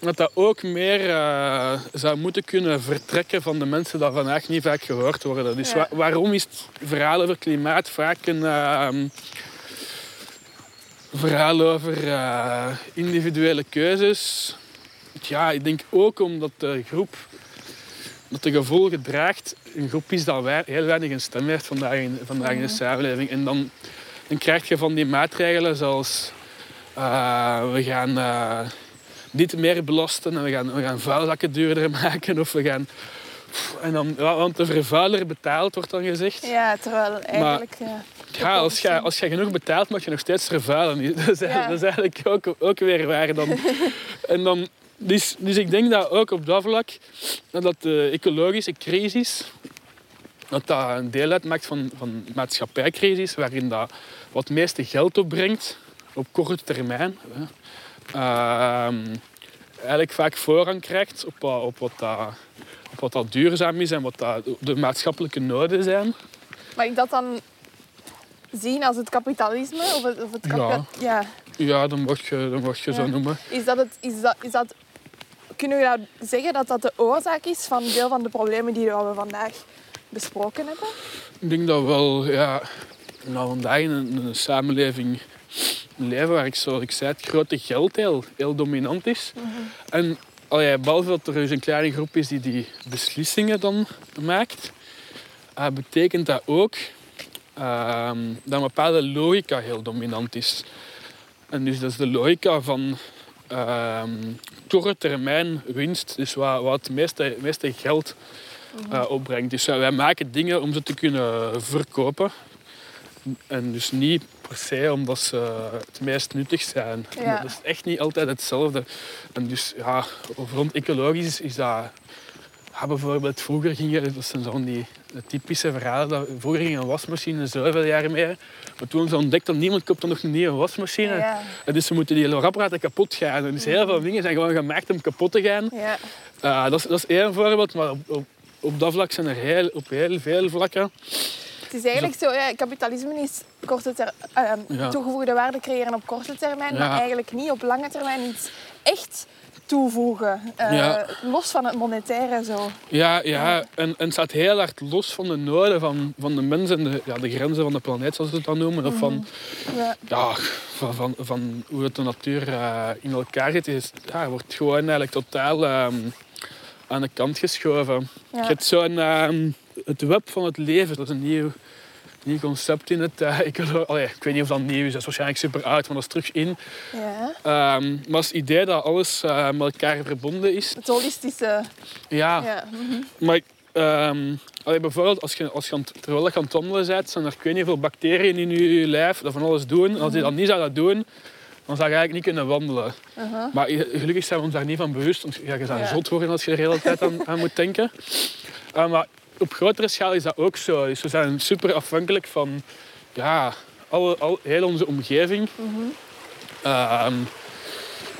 Dat dat ook meer eh, zou moeten kunnen vertrekken van de mensen die vandaag niet vaak gehoord worden. Dus wa- waarom is het verhaal over klimaat vaak een... ehm, verhaal over eh, individuele keuzes. Ja, ik denk ook omdat de groep dat de gevolgen draagt, een groep is dat wij, heel weinig een stem heeft vandaag in, vandaag in de samenleving. En dan, dan krijg je van die maatregelen zoals eh, we gaan eh, dit meer belasten en we gaan, we gaan vuilzakken duurder (laughs) maken of we gaan... En dan, want de vervuiler betaalt, wordt dan gezegd. ja, terwijl eigenlijk... ja. Ja, als je, als je genoeg betaalt, mag je nog steeds vervuilen. (laughs) Dat is, Ja. dat is eigenlijk ook, ook weer waar. Dan. (laughs) En dan, dus, dus ik denk dat ook op dat vlak dat de ecologische crisis dat dat een deel uitmaakt van, van de maatschappijcrisis, waarin dat wat het meeste geld opbrengt op korte termijn. Hè. Ehm, eigenlijk vaak voorrang krijgt op, wat- op, wat dat, op wat dat duurzaam is en wat dat de maatschappelijke noden zijn. Maar ik dat dan zien als het kapitalisme? Of het, of het Ja. kapita- ja. Ja, dan mag je, dan mag je zo noemen. Is dat het... Is dat, is dat, kunnen we nou zeggen dat dat de oorzaak is van veel van de problemen die we vandaag besproken hebben? Ik denk dat wel, ja, nou, vandaag in een, een samenleving leven waar ik, zoals ik zei, het grote geld heel, heel dominant is. En allee, behalve dat er dus een kleine groep is die die beslissingen dan maakt, eh, betekent dat ook ehm, dat een bepaalde logica heel dominant is. En dus dat is de logica van ehm korte termijn winst. Dus wat, wat het meeste, meeste geld eh, opbrengt. Dus wij maken dingen om ze te kunnen verkopen. En dus niet per se omdat ze het meest nuttig zijn. Ja. Dat is echt niet altijd hetzelfde. En dus ja, rond ecologisch is dat... Ja, bijvoorbeeld vroeger gingen, dat zijn zo'n die typische verhalen, dat vroeger ging een wasmachine zoveel jaar mee. Maar toen ze ontdekt dat niemand koopt dan nog een nieuwe wasmachine. Ja. En dus ze moeten die apparaten kapot gaan. En dus heel veel dingen zijn gewoon gemaakt om kapot te gaan. Ja. Uh, dat, is, dat is één voorbeeld, maar op, op, op dat vlak zijn er heel, op heel veel vlakken. Het is eigenlijk zo, ja, kapitalisme is korte ter, uh, Ja. toegevoegde waarde creëren op korte termijn, Ja. maar eigenlijk niet op lange termijn iets echt toevoegen. Eh, Ja. Los van het monetaire zo. Ja, ja en, en het staat heel hard los van de noden van, van de mensen en de, ja, de grenzen van de planeet, zoals ze het dan noemen. Of van, Ja. ja, van, van, van hoe het de natuur eh, in elkaar zit. Is, ja, wordt gewoon eigenlijk totaal ehm, aan de kant geschoven. Ja. Je hebt zo'n ehm, het web van het leven. Dat is een nieuw, nieuw concept in het uh, ecolo- Allee, Ik weet niet of dat nieuw is, dat is waarschijnlijk super oud, maar dat is terug in. Ja. Ehm, maar het idee dat alles eh, met elkaar verbonden is. Het holistische. Ja, Ja. mhm. maar allee, bijvoorbeeld als je, als je aan het- terwijl je aan het wandelen bent, zijn er ik weet niet hoeveel bacteriën in je lijf dat van alles doen. En als die dat niet zouden doen, dan zou je eigenlijk niet kunnen wandelen. Uh-huh. Maar gelukkig zijn we ons daar niet van bewust. Want ja, je zou Ja. zot worden als je er de hele tijd aan, aan moet denken. Uh, maar op grotere schaal is dat ook zo. Dus we zijn super afhankelijk van ja, alle, al, heel onze omgeving. Ehm,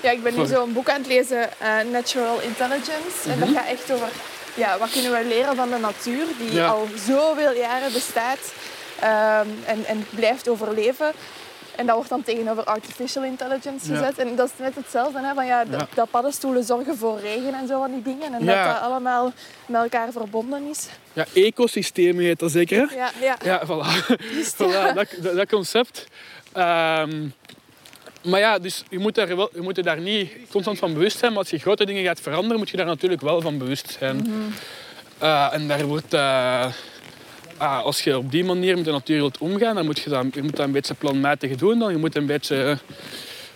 Ja, ik ben nu zo'n boek aan het lezen, eh, Natural Intelligence. En dat gaat echt over ja, wat kunnen we leren van de natuur, die Ja. al zoveel jaren bestaat ehm, en, en blijft overleven. En dat wordt dan tegenover artificial intelligence Ja. gezet. En dat is net hetzelfde, hè, van ja, dat, Ja. dat paddenstoelen zorgen voor regen en zo van die dingen. En Ja. dat dat allemaal met elkaar verbonden is. ja, ecosystemen heet dat zeker, hè? Ja, ja. Ja, voilà. (laughs) (laughs) Dat, dat, dat concept. Ehm, maar ja, dus je moet, daar wel, je moet er daar niet constant van bewust zijn. Maar als je grote dingen gaat veranderen, moet je daar natuurlijk wel van bewust zijn. Eh, en daar wordt... eh, ah, als je op die manier met de natuur wilt omgaan, dan moet je dat, je moet dat een beetje planmatig doen. Dan. Je moet een beetje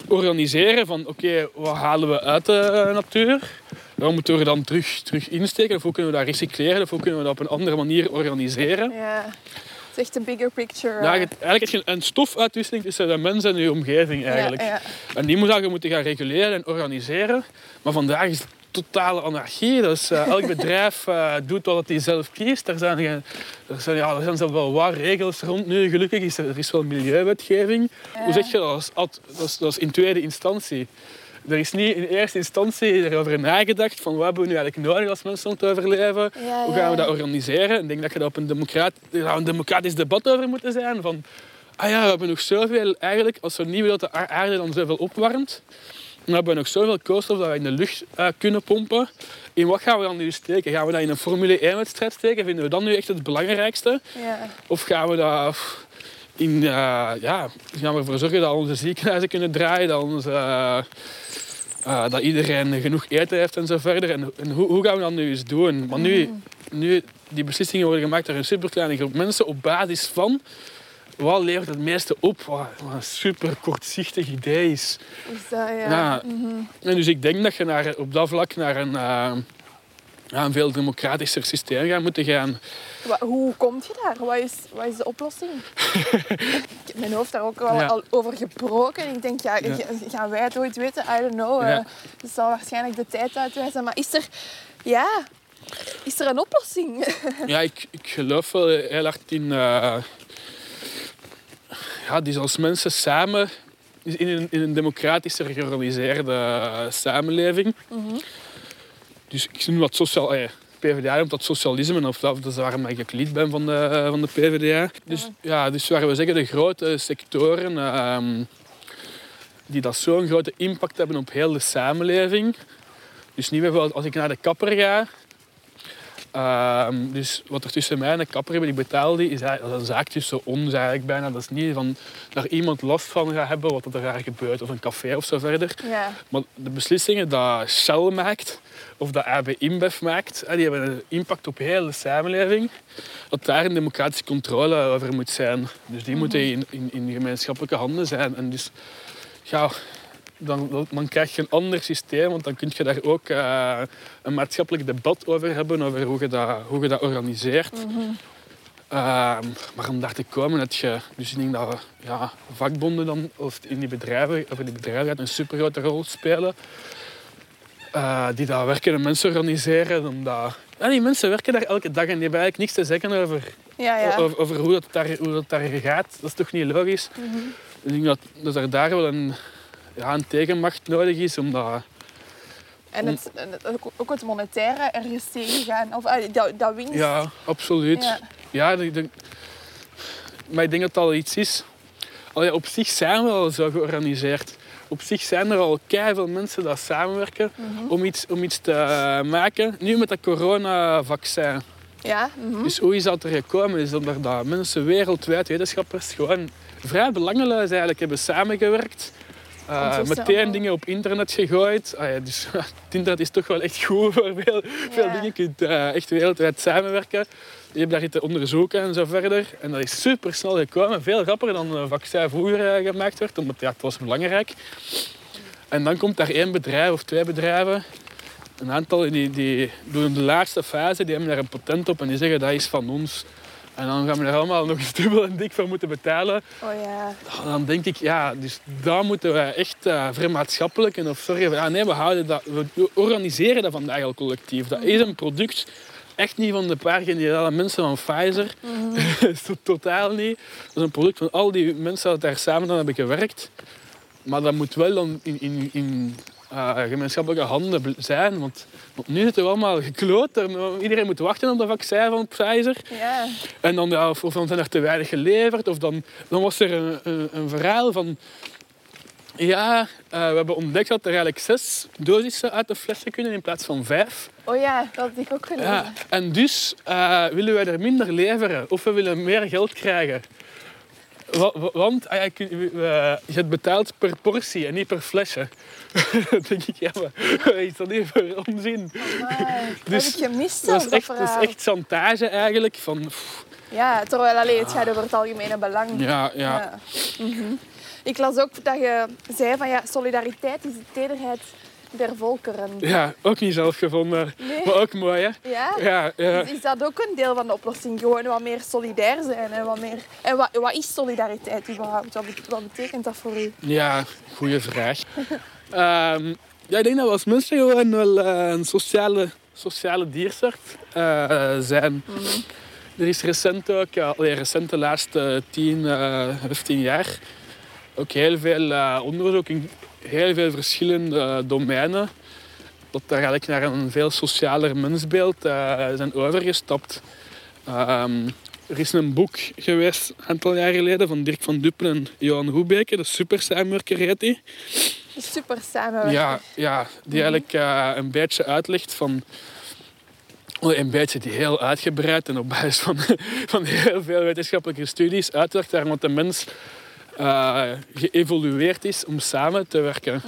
organiseren van oké, wat halen we uit de natuur? Waar moeten we er dan terug, terug insteken? Of hoe kunnen we dat recycleren? Of hoe kunnen we dat op een andere manier organiseren? Ja. Het is echt een bigger picture. Ja, eh. eigenlijk heb je een stofuitwisseling tussen de mensen en je omgeving eigenlijk. Ja, ja. En die moet je moeten gaan reguleren en organiseren. Maar vandaag is het totale anarchie. Dus eh, elk bedrijf eh, doet wat hij zelf kiest. Er zijn, geen- er zijn, ja, er zijn zelfs wel wat regels rond nu. Gelukkig is er, er is wel milieuwetgeving. Hoe zeg je dat? Dat is, dat, is, dat is in tweede instantie. Er is niet in eerste instantie erover nagedacht van wat hebben we nu eigenlijk nodig als mensen om te overleven. Ja, Hoe gaan we dat organiseren? Ik denk dat je daar op een, democrat, een democratisch debat over moeten zijn. Van, ah ja, we hebben nog zoveel, eigenlijk, als we niet willen dat de aarde dan zoveel opwarmt, dan hebben we nog zoveel koolstof dat we in de lucht eh, kunnen pompen. In wat gaan we dan nu steken? Gaan we dat in een Formule 1-wedstrijd steken? Vinden we dat nu echt het belangrijkste? Ja. Of gaan we dat in, eh, ja, gaan we ervoor zorgen dat onze ziekenhuizen kunnen draaien, dat, onze, eh, dat iedereen genoeg eten heeft en zo verder. En, en hoe, hoe gaan we dat nu eens doen? Maar nu, nu die beslissingen worden gemaakt door een superkleine groep mensen op basis van wat levert het meeste op? Wat, wat een super kortzichtig idee is. Is dat, ja. Ja. En dus ik denk dat je naar, op dat vlak naar een, eh, een veel democratischer systeem gaat moeten gaan. Wa- Hoe kom je daar? Wat is, wat is de oplossing? (laughs) ik heb mijn hoofd daar ook Ja. al over gebroken. Ik denk, ja, gaan wij het ooit weten? I don't know. Ja. Eh, Het zal waarschijnlijk de tijd uitwijzen. Maar is er, ja, is er een oplossing? (laughs) Ja, ik, ik geloof wel heel hard in... eh, ja, dus als mensen samen... In een, in een democratischer georganiseerde eh, samenleving. Dus ik noem dat sociaal... eh, PvdA noemt dat socialisme, of dat, is waarom ik lid ben van de, van de PvdA. Dus, ja, dus waar we zeggen de grote sectoren ehm, die dat zo'n grote impact hebben op heel de samenleving. Dus niet bijvoorbeeld als ik naar de kapper ga, Ehm, dus wat er tussen mij en de kapper hebben, die betaal die, is dat is een zaak tussen ons eigenlijk bijna. Dat is niet van daar iemand last van gaat hebben wat er daar gebeurt, of een café of zo verder. ja. Maar de beslissingen dat Shell maakt, of dat AB InBev maakt, die hebben een impact op heel de samenleving. Dat daar een democratische controle over moet zijn. Dus die moeten in, in, in gemeenschappelijke handen zijn. En dus, ja, dan, dan krijg je een ander systeem, want dan kun je daar ook eh, een maatschappelijk debat over hebben, over hoe je dat, hoe je dat organiseert. Ehm, maar om daar te komen heb je, dus ik denk dat ja, vakbonden dan, of in die bedrijven, of in die bedrijven een super grote rol spelen. Eh, die daar werken en mensen organiseren. Omdat, ja, die mensen werken daar elke dag en die hebben eigenlijk niks te zeggen over, Ja, ja. over, over hoe, dat daar, hoe dat daar gaat. Dat is toch niet logisch? Ik denk dat, dat er daar wel een, ja, een tegenmacht nodig is. Omdat, En het, en het- ook het monetaire ergens tegen gaan. Of ah, dat, dat winst. ja, absoluut. Ja. Ja, ik denk- maar ik denk dat dat al iets is. Allee, op zich zijn we al zo georganiseerd. Op zich zijn er al veel mensen die samenwerken om, iets, om iets te maken. Nu met dat coronavaccin. Ja, mhm. Dus hoe is dat er gekomen? Is dat er dat mensen wereldwijd, wetenschappers, gewoon vrij belangeloos eigenlijk hebben samengewerkt. Uh, zo meteen dingen op internet gegooid. Ah ja, dus, (laughs) het internet is toch wel echt goed voor veel, dingen. Je kunt eh, echt wereldwijd samenwerken. Je hebt daar iets te onderzoeken en zo verder. En dat is super snel gekomen. Veel rapper dan een vaccin vroeger eh, gemaakt werd, omdat ja, het was belangrijk. En dan komt daar één bedrijf of twee bedrijven. Een aantal die, die doen de laatste fase, die hebben daar een patent op en die zeggen dat is van ons. En dan gaan we er allemaal nog eens (laughs) dubbel en dik voor moeten betalen. Oh ja. Dan denk ik, ja, dus daar moeten we echt uh, vermaatschappelijken of zorgen. Ja, nee, we, houden dat, we organiseren dat vandaag al collectief. Dat is een product, echt niet van de paar geniale mensen van Pfizer. (laughs) Totaal niet. Dat is een product van al die mensen die daar samen aan hebben gewerkt. Maar dat moet wel dan in, in, in uh, gemeenschappelijke handen zijn. Want, want nu zitten we allemaal gekloot. Er- Iedereen moet wachten op dat vaccin van Pfizer. Ja. En dan, ja, of, of dan zijn er te weinig geleverd. Of dan, dan was er een, een, een verhaal van... Ja, eh, we hebben ontdekt dat er eigenlijk zes dosissen uit de flessen kunnen in plaats van vijf. Oh ja, dat had ik ook gelezen. Ja, en dus eh, willen wij er minder leveren. Of we willen meer geld krijgen. Wa- wa- Want ah ja, we- je hebt betaald per portie en niet per flesje. Dan (laughs) denk ik, ja, maar (laughs) is dat niet voor onzin? Amai, Dus dat heb ik gemist Dat is, dat echt, dat is echt chantage eigenlijk. Van, pff, Ja, terwijl allee, het gaat over het algemene belang. ja, ja. Ja. Mhm. Ik las ook dat je zei van ja, solidariteit is de tederheid der volkeren. Ja, ook niet zelf gevonden. Nee? Maar ook mooi, hè? Ja? Ja, ja. Dus is dat ook een deel van de oplossing? Gewoon wat meer solidair zijn. En, wat, meer... en wat, wat is solidariteit überhaupt? Wat, bet- wat betekent dat voor u? ja goede vraag. (laughs) Ehm, ja, ik denk dat we als mensen gewoon wel eh, een sociale, sociale diersoort eh, zijn. Er is recent ook, allee, recent de laatste 10, eh 15 jaar, ook heel veel onderzoek in heel veel verschillende domeinen. Dat daar eigenlijk naar een veel socialer mensbeeld eh, zijn overgestapt. Ehm, er is een boek geweest een aantal jaar geleden van Dirk van Duppen en Johan Hoebeke, de super samenwerker heet die. Super samenwerking. Ja, ja, die eigenlijk eh, een beetje uitlegt van... oh, Een beetje die heel uitgebreid en op basis van, (laughs) van heel veel wetenschappelijke studies uitlegt wat de mens eh, geëvolueerd is om samen te werken.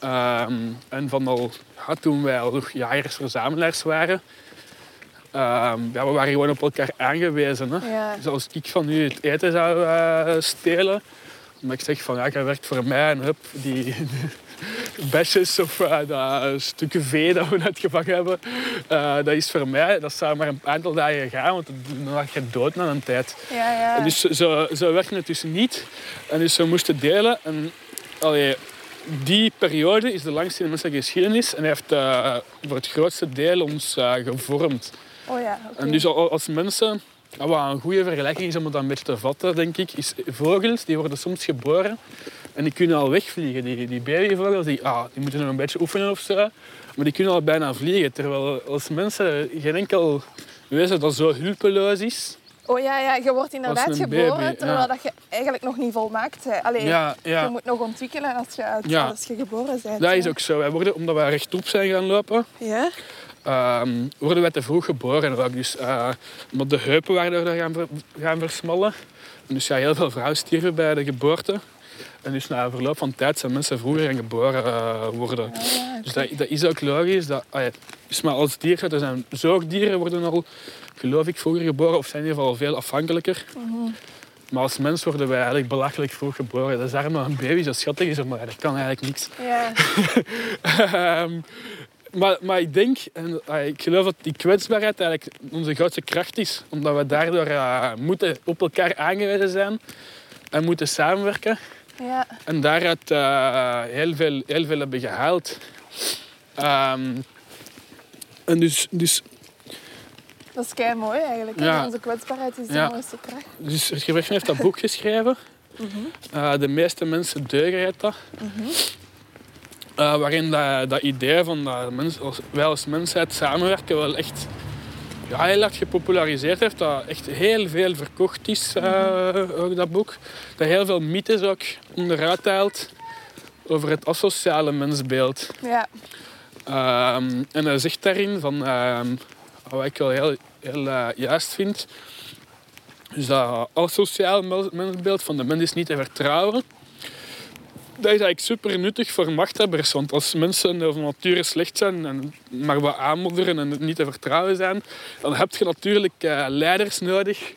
Ehm, en van al, ja, toen wij al nog jagers-verzamelaars waren, ehm, ja, we waren gewoon op elkaar aangewezen. Hè. Ja. Dus als ik van u het eten zou eh, stelen, maar ik zeg van ja, jij werkt voor mij en hup, die (laughs) besjes of eh, dat stukje vee dat we net gevangen hebben, eh, dat is voor mij. Dat zou maar een aantal dagen gaan, want dan was je dood na een tijd. Ja, ja. En dus zo, zo werkte het dus niet. En dus we moesten delen. En allee, die periode is de langste in de menselijke geschiedenis en heeft eh, voor het grootste deel ons gevormd. Oh ja. En dus al- als mensen, wat een goede vergelijking is om het dan een beetje te vatten, denk ik, is vogels die worden soms geboren en die kunnen al wegvliegen. Die, die babyvogels die, ah, die moeten nog een beetje oefenen of zo, maar die kunnen al bijna vliegen. Terwijl als mensen geen enkel wezen dat zo hulpeloos is. Oh ja, ja, je wordt inderdaad geboren baby, terwijl ja. dat je eigenlijk nog niet volmaakt bent. Allee, Ja, Je moet nog ontwikkelen als je, als je geboren bent. Dat is ook zo. Wij worden, omdat wij rechtop zijn gaan lopen, Ja? ehm, worden wij te vroeg geboren. ook. Dus, eh, omdat de heupen waren gaan, gaan versmallen. En dus ja, heel veel vrouwen stierven bij de geboorte. En dus na verloop van tijd zijn mensen vroeger geboren eh, worden. Ah, Dus dat, dat is ook logisch. Dat, ah ja, dus maar als dier, er zijn zoogdieren worden al, geloof ik, vroeger geboren. Of zijn in ieder geval veel afhankelijker. Maar als mens worden wij eigenlijk belachelijk vroeg geboren. Dat is daarom dat een baby zo schattig is, maar dat kan eigenlijk niks. Ja. (laughs) Ehm, maar, maar ik denk, en ah, ik geloof dat die kwetsbaarheid eigenlijk onze grootste kracht is. Omdat we daardoor eh, moeten op elkaar aangewezen zijn en moeten samenwerken. Ja. En daaruit eh, heel, veel, heel veel hebben gehaald. Ehm, en dus, dus, Dat is kei mooi eigenlijk. Ja. Onze kwetsbaarheid is de Ja. mooiste kracht. dus heeft dat boek geschreven. Eh, de meeste mensen deugen heet dat. Eh, waarin dat, dat idee van dat mens, wij als mensheid samenwerken wel echt ja, heel hard gepopulariseerd heeft. Dat echt heel veel verkocht is, eh, ook dat boek. Dat heel veel mythes ook onderuit haalt over het asociale mensbeeld. Ja. Ehm, en hij zegt daarin van, ehm, wat ik wel heel, heel eh, juist vind, is dat asociaal mens- mensbeeld van de mens is niet te vertrouwen. Dat is eigenlijk super nuttig voor machthebbers. Want als mensen van nature slecht zijn en maar wat aanmodderen en niet te vertrouwen zijn, dan heb je natuurlijk eh, leiders nodig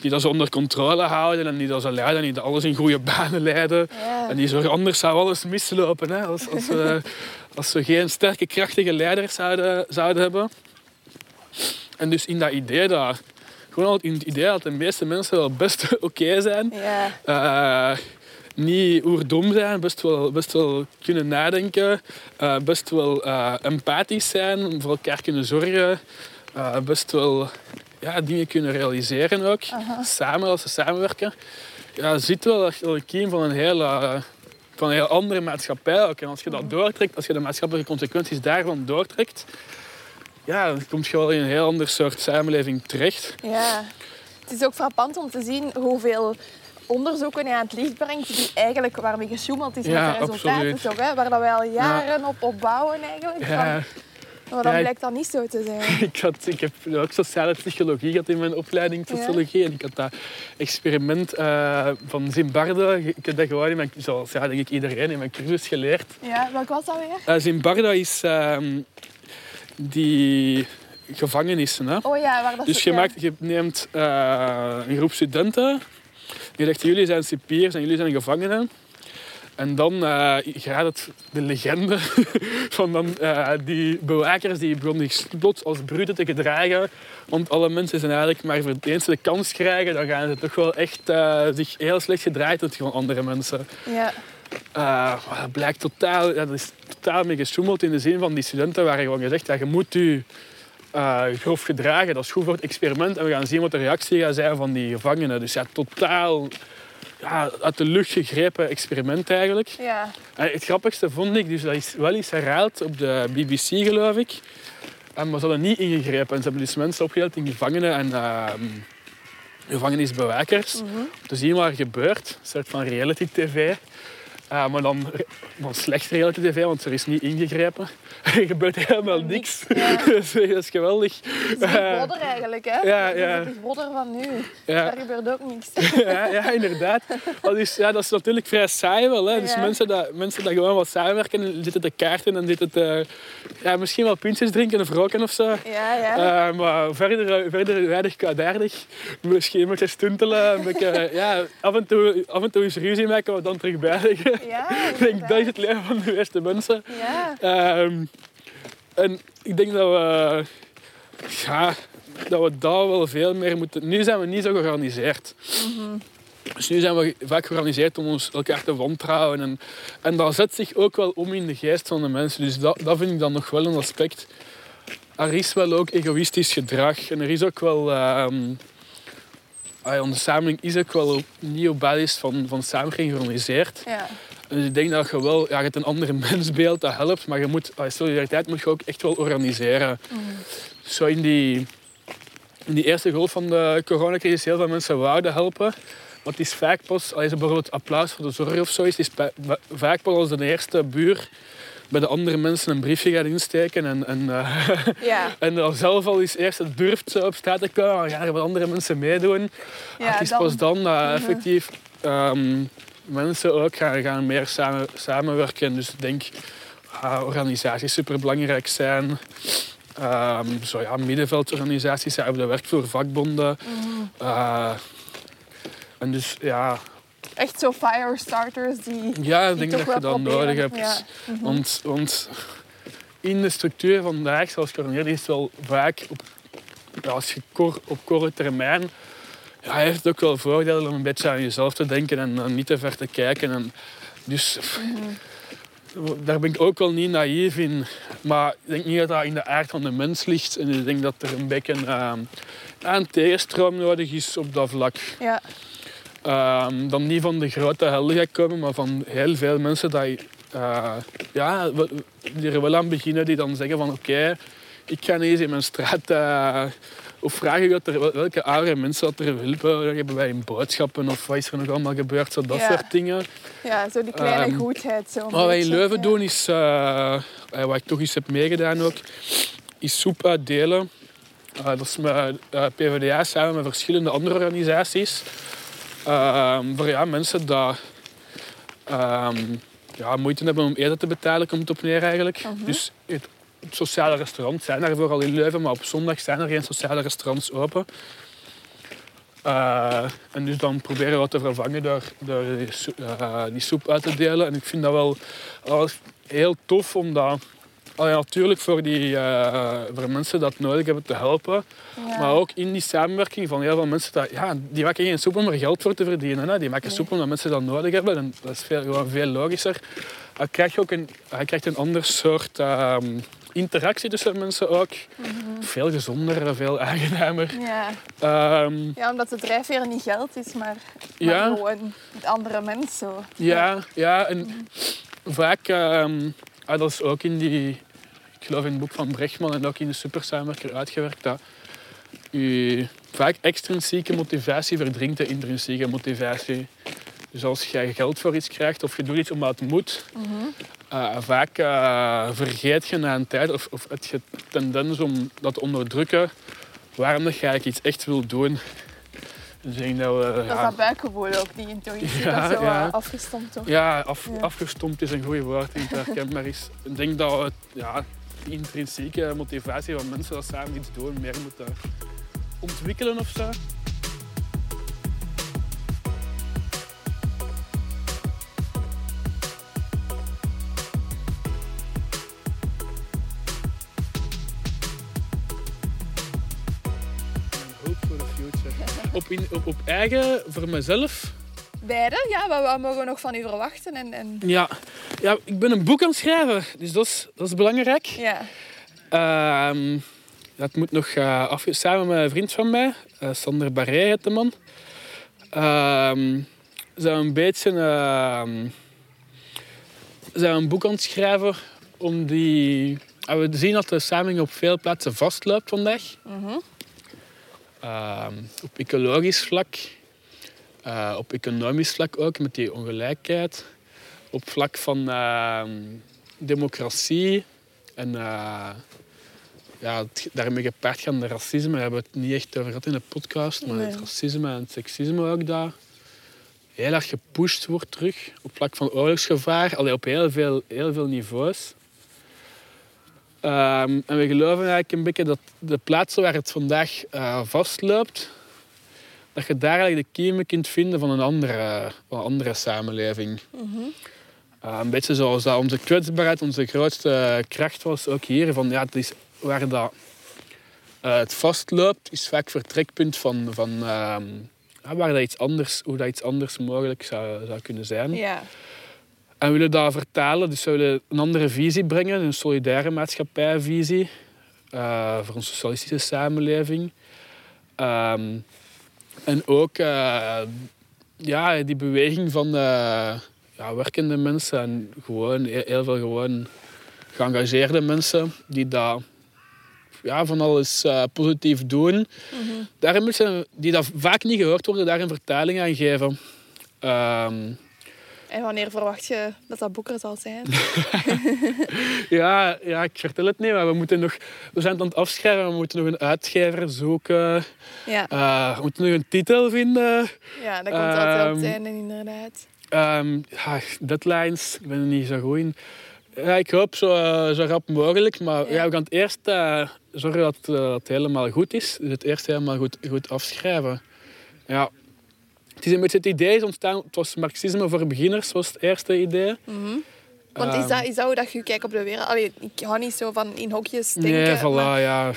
die dat zo onder controle houden en die dat zo leiden en die dat alles in goede banen leiden. Ja. En die zorgen, anders zou alles mislopen. Hè? Als, als, we, als we geen sterke, krachtige leiders zouden, zouden hebben. En dus in dat idee dat, gewoon al in het idee dat de meeste mensen wel best (laughs) oké zijn. Ja. Eh, niet oerdom zijn, best wel, best wel kunnen nadenken, eh, best wel eh, empathisch zijn, voor elkaar kunnen zorgen, eh, best wel ja, dingen kunnen realiseren ook, samen als ze samenwerken. Ja, zit wel echt wel een kiem van een hele, van een heel andere maatschappij ook. En als je dat doortrekt, als je de maatschappelijke consequenties daarvan doortrekt, ja, dan kom je wel in een heel ander soort samenleving terecht. Ja. Het is ook frappant om te zien hoeveel onderzoeken aan het licht brengt die eigenlijk waarmee gesjoemeld is Ja, met de resultaten. Toch, hè? Waar dat wij al jaren op, op bouwen eigenlijk. Ja. Maar dan Ja, ik- blijkt dat niet zo te zijn. (laughs) Ik, had, ik heb ook sociale psychologie gehad in mijn opleiding sociologie. En ik had dat experiment eh, van Zimbardo. Ik heb dat gewoon in mijn, zoals ja, denk ik iedereen in mijn cursus geleerd. Ja, welk was dat weer? Eh Zimbardo is ehm, die gevangenissen. Hè? Oh ja, waar dat Dus je, maakt, je neemt eh, een groep studenten. Je zegt, jullie zijn cipiers en jullie zijn gevangenen. En dan uh, gaat het de legende (laughs) van dan, eh, die bewakers die begonnen zich plots als brute te gedragen. Want alle mensen zijn eigenlijk maar voor het eens de kans krijgen, dan gaan ze toch wel echt eh, zich heel slecht gedraaid tot van andere mensen. Ja. Eh, maar dat blijkt totaal, dat is totaal mee gesjoemeld in de zin van die studenten waren gewoon gezegd, ja, je moet je eh, grof gedragen. Dat is goed voor het experiment en we gaan zien wat de reactie gaat zijn van die gevangenen. Dus ja, totaal ja, uit de lucht gegrepen experiment eigenlijk. Ja. En het grappigste vond ik, dus dat is wel eens herhaald op de BBC geloof ik. En maar ze hadden niet ingegrepen. En ze hebben dus mensen opgedeeld in gevangenen en ehm, gevangenisbewakers. Om te zien wat er gebeurt. Een soort van reality tv. Eh, maar dan, dan slecht reality tv, want er is niet ingegrepen. Er gebeurt helemaal niks. (laughs) Dus dat is geweldig. Het is een bodder eigenlijk, hè? Ja, Het is ja. Het bodder van nu. Ja. Daar gebeurt ook niks. (laughs) ja, ja, inderdaad. Dat is, ja, dat is natuurlijk vrij saai wel. Hè. Dus Ja. mensen, dat, mensen dat gewoon wat samenwerken en zitten te kaarten en zitten te, ja, misschien wel pintjes drinken of roken of zo. Ja, ja. Eh, maar verder, verder weinig kwaadaardig. Misschien een beetje stuntelen. Een beetje, ja, af, en toe, af en toe eens ruzie maken, maar dan terug bijleggen. Ja, (laughs) Ik denk, dat is het leven van de meeste mensen. Ja. Ehm, en ik denk dat we, ja, dat we daar wel veel meer moeten... Nu zijn we niet zo georganiseerd. Dus nu zijn we vaak georganiseerd om ons elkaar te wantrouwen. En, en dat zet zich ook wel om in de geest van de mensen. Dus dat, dat vind ik dan nog wel een aspect. Er is wel ook egoïstisch gedrag. En er is ook wel... ehm, ah, onze samenleving is ook wel niet op basis van, van samen georganiseerd. Ja. Dus ik denk dat je wel, ja, je hebt een ander (laughs) mensbeeld, dat helpt, maar je moet, ah, solidariteit moet je ook echt wel organiseren. Zo in die, in die eerste golf van de coronacrisis heel veel mensen wouden helpen. Maar het is vaak pas, als je bijvoorbeeld applaus voor de zorg of zo is, het is vaak pas als de eerste buur bij de andere mensen een briefje gaat insteken en, en, eh, (laughs) Ja. en dan zelf al eens eerst durft zo op straat te komen, dan gaan er wat andere mensen meedoen. Ja, het is dan- pas dan dat effectief ehm, mensen ook gaan, gaan meer samen, samenwerken. Dus ik denk ah, organisaties superbelangrijk zijn. Ehm, zo ja, middenveldorganisaties, ja, op de werkvloer, vakbonden. Mhm. Eh, En dus ja, Echt zo firestarters die... ja ik die denk dat je dat nodig hebt. Ja. Mhm. Want, want in de structuur vandaag, zoals coördineer, is het wel vaak op, als je op korte termijn. Ja, heeft het ook wel voordelen om een beetje aan jezelf te denken en niet te ver te kijken. En dus pff, daar ben ik ook wel niet naïef in. Maar ik denk niet dat dat in de aard van de mens ligt. En ik denk dat er een beetje ehm, een tegenstroom nodig is op dat vlak. Ja. Ehm, dan niet van de grote helden gaat komen, maar van heel veel mensen die, eh, ja, die er wel aan beginnen, die dan zeggen van oké, ik ga eens in mijn straat of vragen wat er, welke oudere mensen dat er nodig hebben bij hun boodschappen of wat is er nog allemaal gebeurd, zo dat Ja. soort dingen. ja, zo die kleine Ehm, goedheid. Zo Wat wij in. Leuven Ja. doen is, eh, eh, wat ik toch eens heb meegedaan ook, is soep uitdelen. Eh, dat is met PvdA samen met verschillende andere organisaties. Ehm, voor ja, mensen die ehm, ja, moeite hebben om eten te betalen, komt het op neer eigenlijk. Mhm. Dus het, sociale restaurants zijn er vooral in Leuven, maar op zondag zijn er geen sociale restaurants open. Eh, en dus dan proberen we dat te vervangen door, door die, soep, eh, die soep uit te delen. En ik vind dat wel wel heel tof, omdat allee, natuurlijk voor, die, eh, voor mensen dat nodig hebben te helpen, Ja. maar ook in die samenwerking van heel veel mensen, dat, ja, die maken geen soep om er geld voor te verdienen. Hè. Die maken Nee. soep omdat mensen dat nodig hebben. En dat is veel, gewoon veel logischer. Dan krijg je ook een, je krijgt een ander soort ehm, interactie tussen mensen ook. Veel gezonder, veel aangenamer. Ja. Ehm, ja, omdat de drijfveer niet geld is, maar, gewoon andere mens zo. Ja, ja en vaak, ehm, ah, dat is ook in die, ik geloof in het boek van Brechtman en ook in de supersamenwerker uitgewerkt, dat je vaak extrinsieke motivatie verdringt de intrinsieke motivatie. Dus als jij geld voor iets krijgt of je doet iets omdat het moet, eh, vaak eh, vergeet je na een tijd of, of heb je tendens om dat te onderdrukken waarom dat je eigenlijk iets echt wil doen. Dus ik dat we, Dat is ja, dat buikgevoel ook, die intuïtie. Ja, dat zo ja. eh, afgestompt toch? ja, af, Ja. afgestompt is een goed woord, ik, herkenbaar is. Ik denk dat we ja, die intrinsieke motivatie van mensen dat samen iets doen meer moeten ontwikkelen of zo. Op, in, op, op eigen, voor mezelf, Beide, ja, wat, wat mogen we nog van u verwachten? En, en, Ja, ja, ik ben een boek aan het schrijven, dus dat is, dat is belangrijk. ja. Ehm, dat moet nog eh, af, samen met een vriend van mij, eh, Sander Barré heet de man. Ehm zijn we een beetje ehm, zijn een boek aan het schrijven om die... ah, we zien dat de samenleving op veel plaatsen vastloopt vandaag. Mhm. Ehm, op ecologisch vlak, eh, op economisch vlak ook, met die ongelijkheid. Op vlak van ehm, democratie en eh, ja, het- daarmee gepaard gaande racisme. Daar hebben we het niet echt over gehad in de podcast, maar Nee. het racisme en het seksisme ook daar. Heel erg gepusht wordt terug op vlak van oorlogsgevaar, allee, op heel veel, heel veel niveaus. Ehm, en we geloven eigenlijk een beetje dat de plaatsen waar het vandaag eh, vastloopt, dat je daar eigenlijk de kiemen kunt vinden van een andere, van een andere samenleving. Eh, een beetje zoals dat onze kwetsbaarheid onze grootste kracht was, ook hier. Van, ja, het is waar dat, eh, het vastloopt, is vaak vertrekpunt van, van ehm, waar dat iets anders, hoe dat iets anders mogelijk zou, zou kunnen zijn. ja. En we willen dat vertalen, dus we willen een andere visie brengen, een solidaire maatschappijvisie eh, voor een socialistische samenleving. Ehm, en ook eh, ja, die beweging van eh, ja, werkende mensen en gewoon heel, veel gewoon geëngageerde mensen die dat ja, van alles positief doen. Daar moeten, die dat vaak niet gehoord worden, daar een vertaling aan geven. Ehm, En wanneer verwacht je dat dat boek er zal zijn? (laughs) Ja, ja, ik vertel het niet, maar we, moeten nog, we zijn het aan het afschrijven. We moeten nog een uitgever zoeken. Ja, Eh, we moeten nog een titel vinden. ja dat komt altijd op het Ehm, einde inderdaad. Ehm, ja, deadlines, ik ben er niet zo goed in. Ja, ik hoop zo, eh, zo rap mogelijk, maar Ja. ja. we gaan het eerst eh, zorgen dat het helemaal goed is. Dus het eerst helemaal goed, goed afschrijven. Ja. Het is een beetje het idee is ontstaan, het was marxisme voor beginners, was het eerste idee. Want is Ehm. dat, is dat hoe dat je kijkt op de wereld? Allee, ik hou niet zo van in hokjes denken. nee, voilà, maar ja.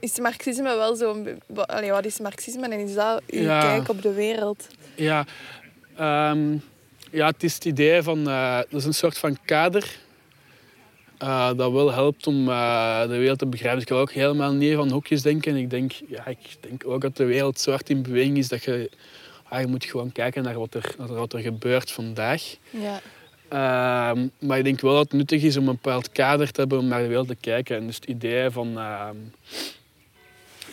Is marxisme wel zo... Allee, wat is marxisme en is dat uw Ja. kijk op de wereld? Ja, ehm, ja, het is het idee van... eh, dat is een soort van kader eh, dat wel helpt om eh, de wereld te begrijpen. Dus ik wil ook helemaal niet van hokjes denken. Ik denk, ja, ik denk ook dat de wereld zo hard in beweging is dat je... ah, je moet gewoon kijken naar wat er, naar wat er gebeurt vandaag. Ja. Ehm, maar ik denk wel dat het nuttig is om een bepaald kader te hebben om naar de wereld te kijken. En dus het idee van ehm,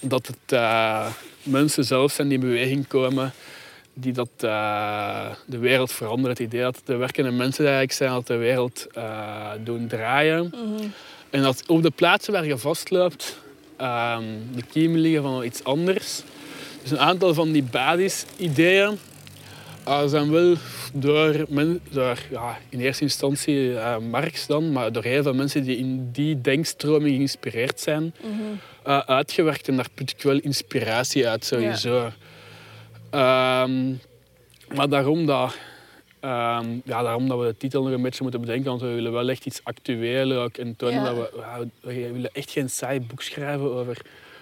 dat het eh, mensen zelf zijn die in beweging komen, die dat, eh, de wereld veranderen. Het idee dat de werkende mensen eigenlijk zijn dat de wereld eh, doen draaien. Mhm. En dat op de plaatsen waar je vastloopt, ehm, de kiemen liggen van iets anders. Dus een aantal van die basisideeën uh, zijn wel door, men, door ja, in eerste instantie eh, Marx dan, maar door heel veel mensen die in die denkstroming geïnspireerd zijn, Mhm. eh, uitgewerkt. En daar put ik wel inspiratie uit, sowieso. Ehm, maar daarom dat, ehm, ja, daarom dat we de titel nog een beetje moeten bedenken, want we willen wel echt iets actueel ook. En tonen Ja. dat we, ja, we willen echt geen saai boek schrijven over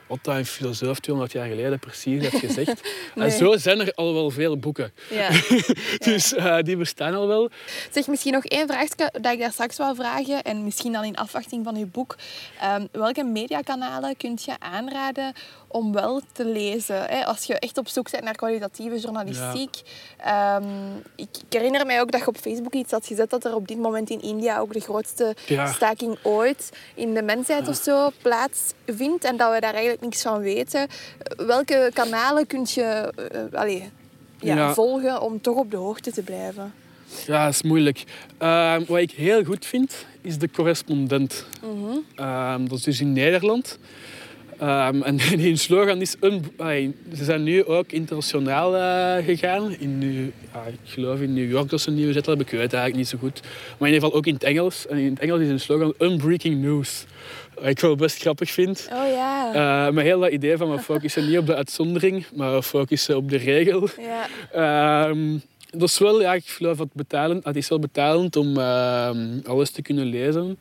wat dat een filosoof 200 jaar geleden precies heeft gezegd. (laughs) Nee. En zo zijn er al wel veel boeken. Ja. (laughs) Dus eh, die bestaan al wel. Zeg, misschien nog één vraagje dat ik daar straks wil vragen. En misschien dan in afwachting van uw boek. Ehm, welke mediakanalen kunt je aanraden om wel te lezen? Hè? Als je echt op zoek bent naar kwalitatieve journalistiek. Ehm, ik, ik herinner mij ook dat je op Facebook iets had gezet dat er op dit moment in India ook de grootste Ja. staking ooit in de mensheid of zo plaatsvindt. En dat we daar eigenlijk niks van weten. Welke kanalen kun je eh, allee, ja, Ja. volgen om toch op de hoogte te blijven? Ja, dat is moeilijk. Ehm, wat ik heel goed vind, is de correspondent. Mhm. Ehm, dat is dus in Nederland. Ehm, en (laughs) die slogan is... Een, ze zijn nu ook internationaal eh, gegaan. In, Nu- ja, ik geloof in New York dat ze een nieuwe zetel hebben. Ik weet eigenlijk niet zo goed. Maar in ieder geval ook in het Engels. En in het Engels is hun slogan Unbreaking News. Wat ik wel best grappig vind. Oh ja. Eh maar heel dat idee van we focussen niet op de uitzondering, maar we focussen op de regel. ja. Ehm, dat is wel, ja, ik geloof dat betalend, het is wel betalend om alles te kunnen lezen.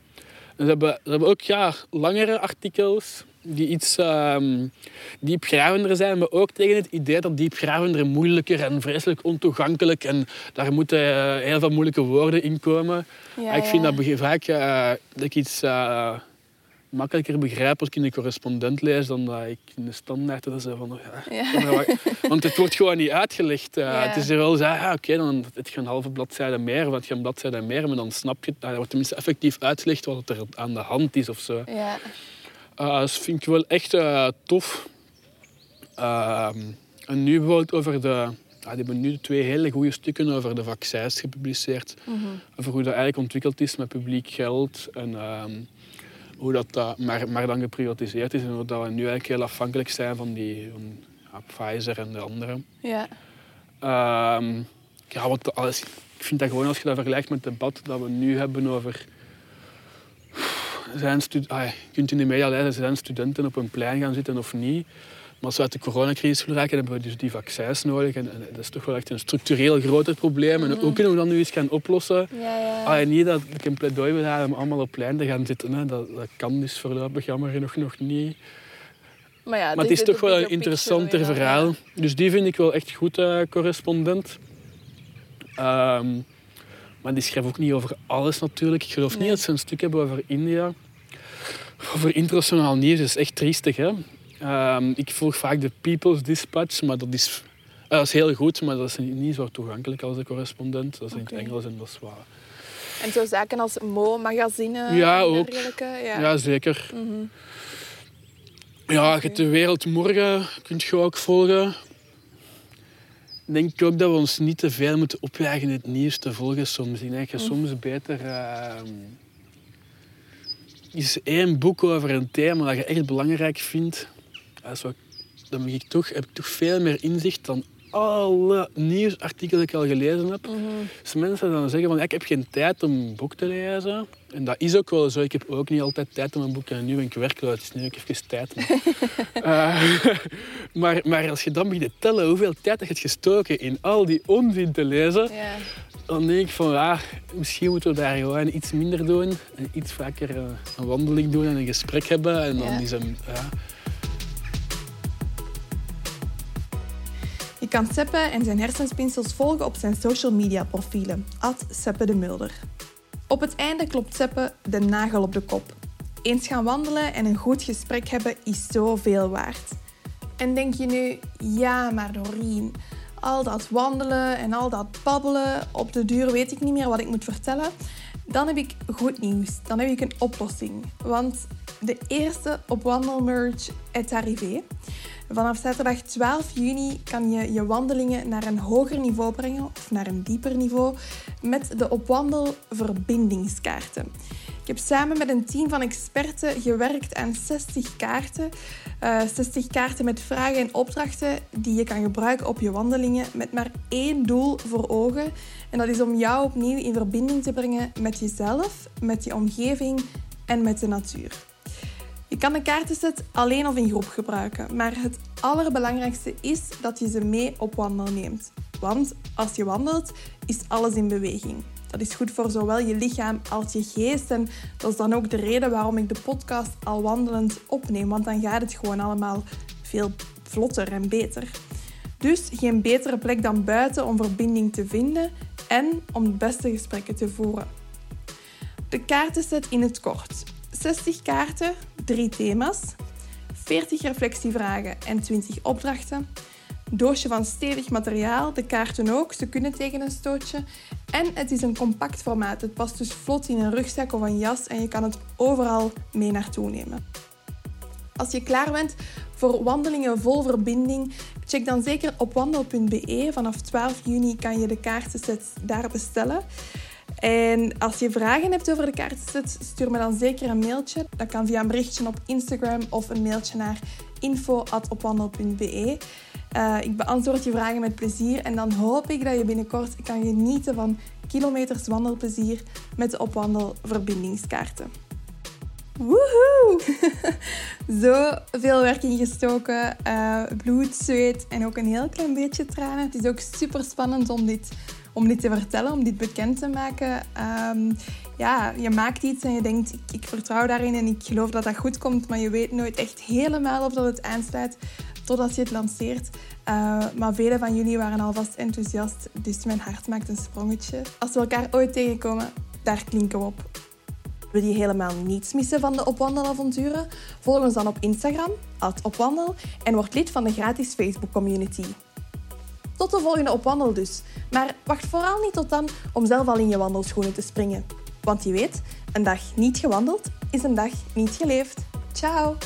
En ze hebben, ze hebben ook ja, langere artikels die iets ehm, diepgravender zijn, maar ook tegen het idee dat diepgravender moeilijker en vreselijk ontoegankelijk en daar moeten eh, heel veel moeilijke woorden in komen. Ja, ik vind ja. dat vaak eh, dat ik iets eh, makkelijker begrijp als ik in de correspondent lees dan dat ik in de standaard dat van ja, Ja. (laughs) want het wordt gewoon niet uitgelegd. Het is er wel zo, ja, oké, dan heb je een halve bladzijde meer of heb je een bladzijde meer, maar dan snap je het. Er wordt tenminste effectief uitgelegd wat er aan de hand is of zo. Ja. Eh, dat vind ik wel echt eh, tof. Ehm, en nu bijvoorbeeld over de... Ja, die hebben nu twee hele goede stukken over de vaccins gepubliceerd. Mhm. Over hoe dat eigenlijk ontwikkeld is met publiek geld. En ehm, hoe dat, dat maar, maar dan geprivatiseerd is. En hoe dat we nu eigenlijk heel afhankelijk zijn van, die, van ja, Pfizer en de anderen. Ja. Ehm, ja, wat alles, ik vind dat gewoon als je dat vergelijkt met het debat dat we nu hebben over... Zijn ah, je kunt in de media lezen, zijn studenten op een plein gaan zitten of niet? Maar als we uit de coronacrisis willen raken, hebben we dus die vaccins nodig. En, en dat is toch wel echt een structureel groter probleem. En hoe kunnen we dat nu eens gaan oplossen? Ja, ja. Ah, niet dat ik een pleidooi wil houden om allemaal op plein te gaan zitten. Hè. Dat, dat kan dus voorlopig jammer genoeg nog niet. Maar, ja, Maar het is toch wel een interessanter picture, ja. verhaal. Dus die vind ik wel echt goed, eh, correspondent. Ehm, maar die schrijft ook niet over alles natuurlijk. Ik geloof Nee. niet dat ze een stuk hebben over India. Over internationaal nieuws. Is echt triestig. Hè? Ehm, ik volg vaak de People's Dispatch, maar dat is, dat is heel goed, maar dat is niet, zo toegankelijk als de correspondent. Dat is in het Engels en dat is waar. En zo zaken als Mo-magazine Ja, en ook. dergelijke. Ja. Ja, zeker. Mhm. Ja, de wereld morgen kunt je ook volgen. Ik denk ook dat we ons niet te veel moeten opjagen in het nieuws te volgen soms. Ik denk dat je soms beter ehm, is één boek over een thema dat je echt belangrijk vindt. Dan ben ik toch, heb ik toch veel meer inzicht dan alle nieuwsartikelen die ik al gelezen heb. Dus mensen dan zeggen van, ja, ik heb geen tijd om een boek te lezen. En dat is ook wel zo. Ik heb ook niet altijd tijd om een boek en nu ben ik werkloos, dus nu heb ik even tijd. Maar, uh, (laughs) (laughs) maar, maar, als je dan begint te tellen hoeveel tijd je hebt gestoken in al die onzin te lezen. Dan denk ik van, ja, misschien moeten we daar gewoon iets minder doen. En iets vaker uh, een wandeling doen en een gesprek hebben. En dan ja. is een... Ja, Je kan Seppe en zijn hersenspinsels volgen op zijn social media profielen, Seppe de Mulder. Op het einde klopt Seppe de nagel op de kop. Eens gaan wandelen en een goed gesprek hebben is zoveel waard. En denk je nu, ja maar Doreen, al dat wandelen en al dat babbelen, op de duur weet ik niet meer wat ik moet vertellen. Dan heb ik goed nieuws. Dan heb ik een oplossing. Want de eerste op wandelmerge est arrivé. Vanaf zaterdag 12 juni kan je je wandelingen naar een hoger niveau brengen of naar een dieper niveau met de opwandel verbindingskaarten. Ik heb samen met een team van experten gewerkt aan 60 kaarten. Uh, eh, 60 kaarten met vragen en opdrachten die je kan gebruiken op je wandelingen met maar één doel voor ogen. En dat is om jou opnieuw in verbinding te brengen met jezelf, met je omgeving en met de natuur. Je kan de kaartenset alleen of in groep gebruiken, maar het allerbelangrijkste is dat je ze mee op wandel neemt. Want als je wandelt, is alles in beweging. Dat is goed voor zowel je lichaam als je geest. En dat is dan ook de reden waarom ik de podcast al wandelend opneem. Want dan gaat het gewoon allemaal veel vlotter en beter. Dus geen betere plek dan buiten om verbinding te vinden en om de beste gesprekken te voeren. De kaartenset in het kort. 60 kaarten, 3 thema's, 40 reflectievragen en 20 opdrachten. Doosje van stevig materiaal, de kaarten ook, ze kunnen tegen een stootje. En het is een compact formaat, het past dus vlot in een rugzak of een jas en je kan het overal mee naartoe nemen. Als je klaar bent voor wandelingen vol verbinding, check dan zeker op wandel.be. Vanaf 12 juni kan je de kaartenset daar bestellen. En als je vragen hebt over de kaartset, stuur me dan zeker een mailtje. Dat kan via een berichtje op Instagram of een mailtje naar info.opwandel.be. Uh, ik beantwoord je vragen met plezier en dan hoop ik dat je binnenkort kan genieten van kilometers wandelplezier met de opwandel verbindingskaarten. Woehoe! (laughs) Zo veel werk ingestoken, uh, bloed, zweet en ook een heel klein beetje tranen. Het is ook super spannend om dit om dit te vertellen, om dit bekend te maken. Um, ja, je maakt iets en je denkt, ik, ik, vertrouw daarin en ik geloof dat dat goed komt, maar je weet nooit echt helemaal of dat het aansluit totdat je het lanceert. Uh, maar velen van jullie waren alvast enthousiast, dus mijn hart maakt een sprongetje. Als we elkaar ooit tegenkomen, daar klinken we op. Wil je helemaal niets missen van de Opwandelavonturen? Volg ons dan op Instagram, opwandel, en word lid van de gratis Facebook community. Tot de volgende op wandel dus. Maar wacht vooral niet tot dan om zelf al in je wandelschoenen te springen. Want je weet, een dag niet gewandeld is een dag niet geleefd. Ciao!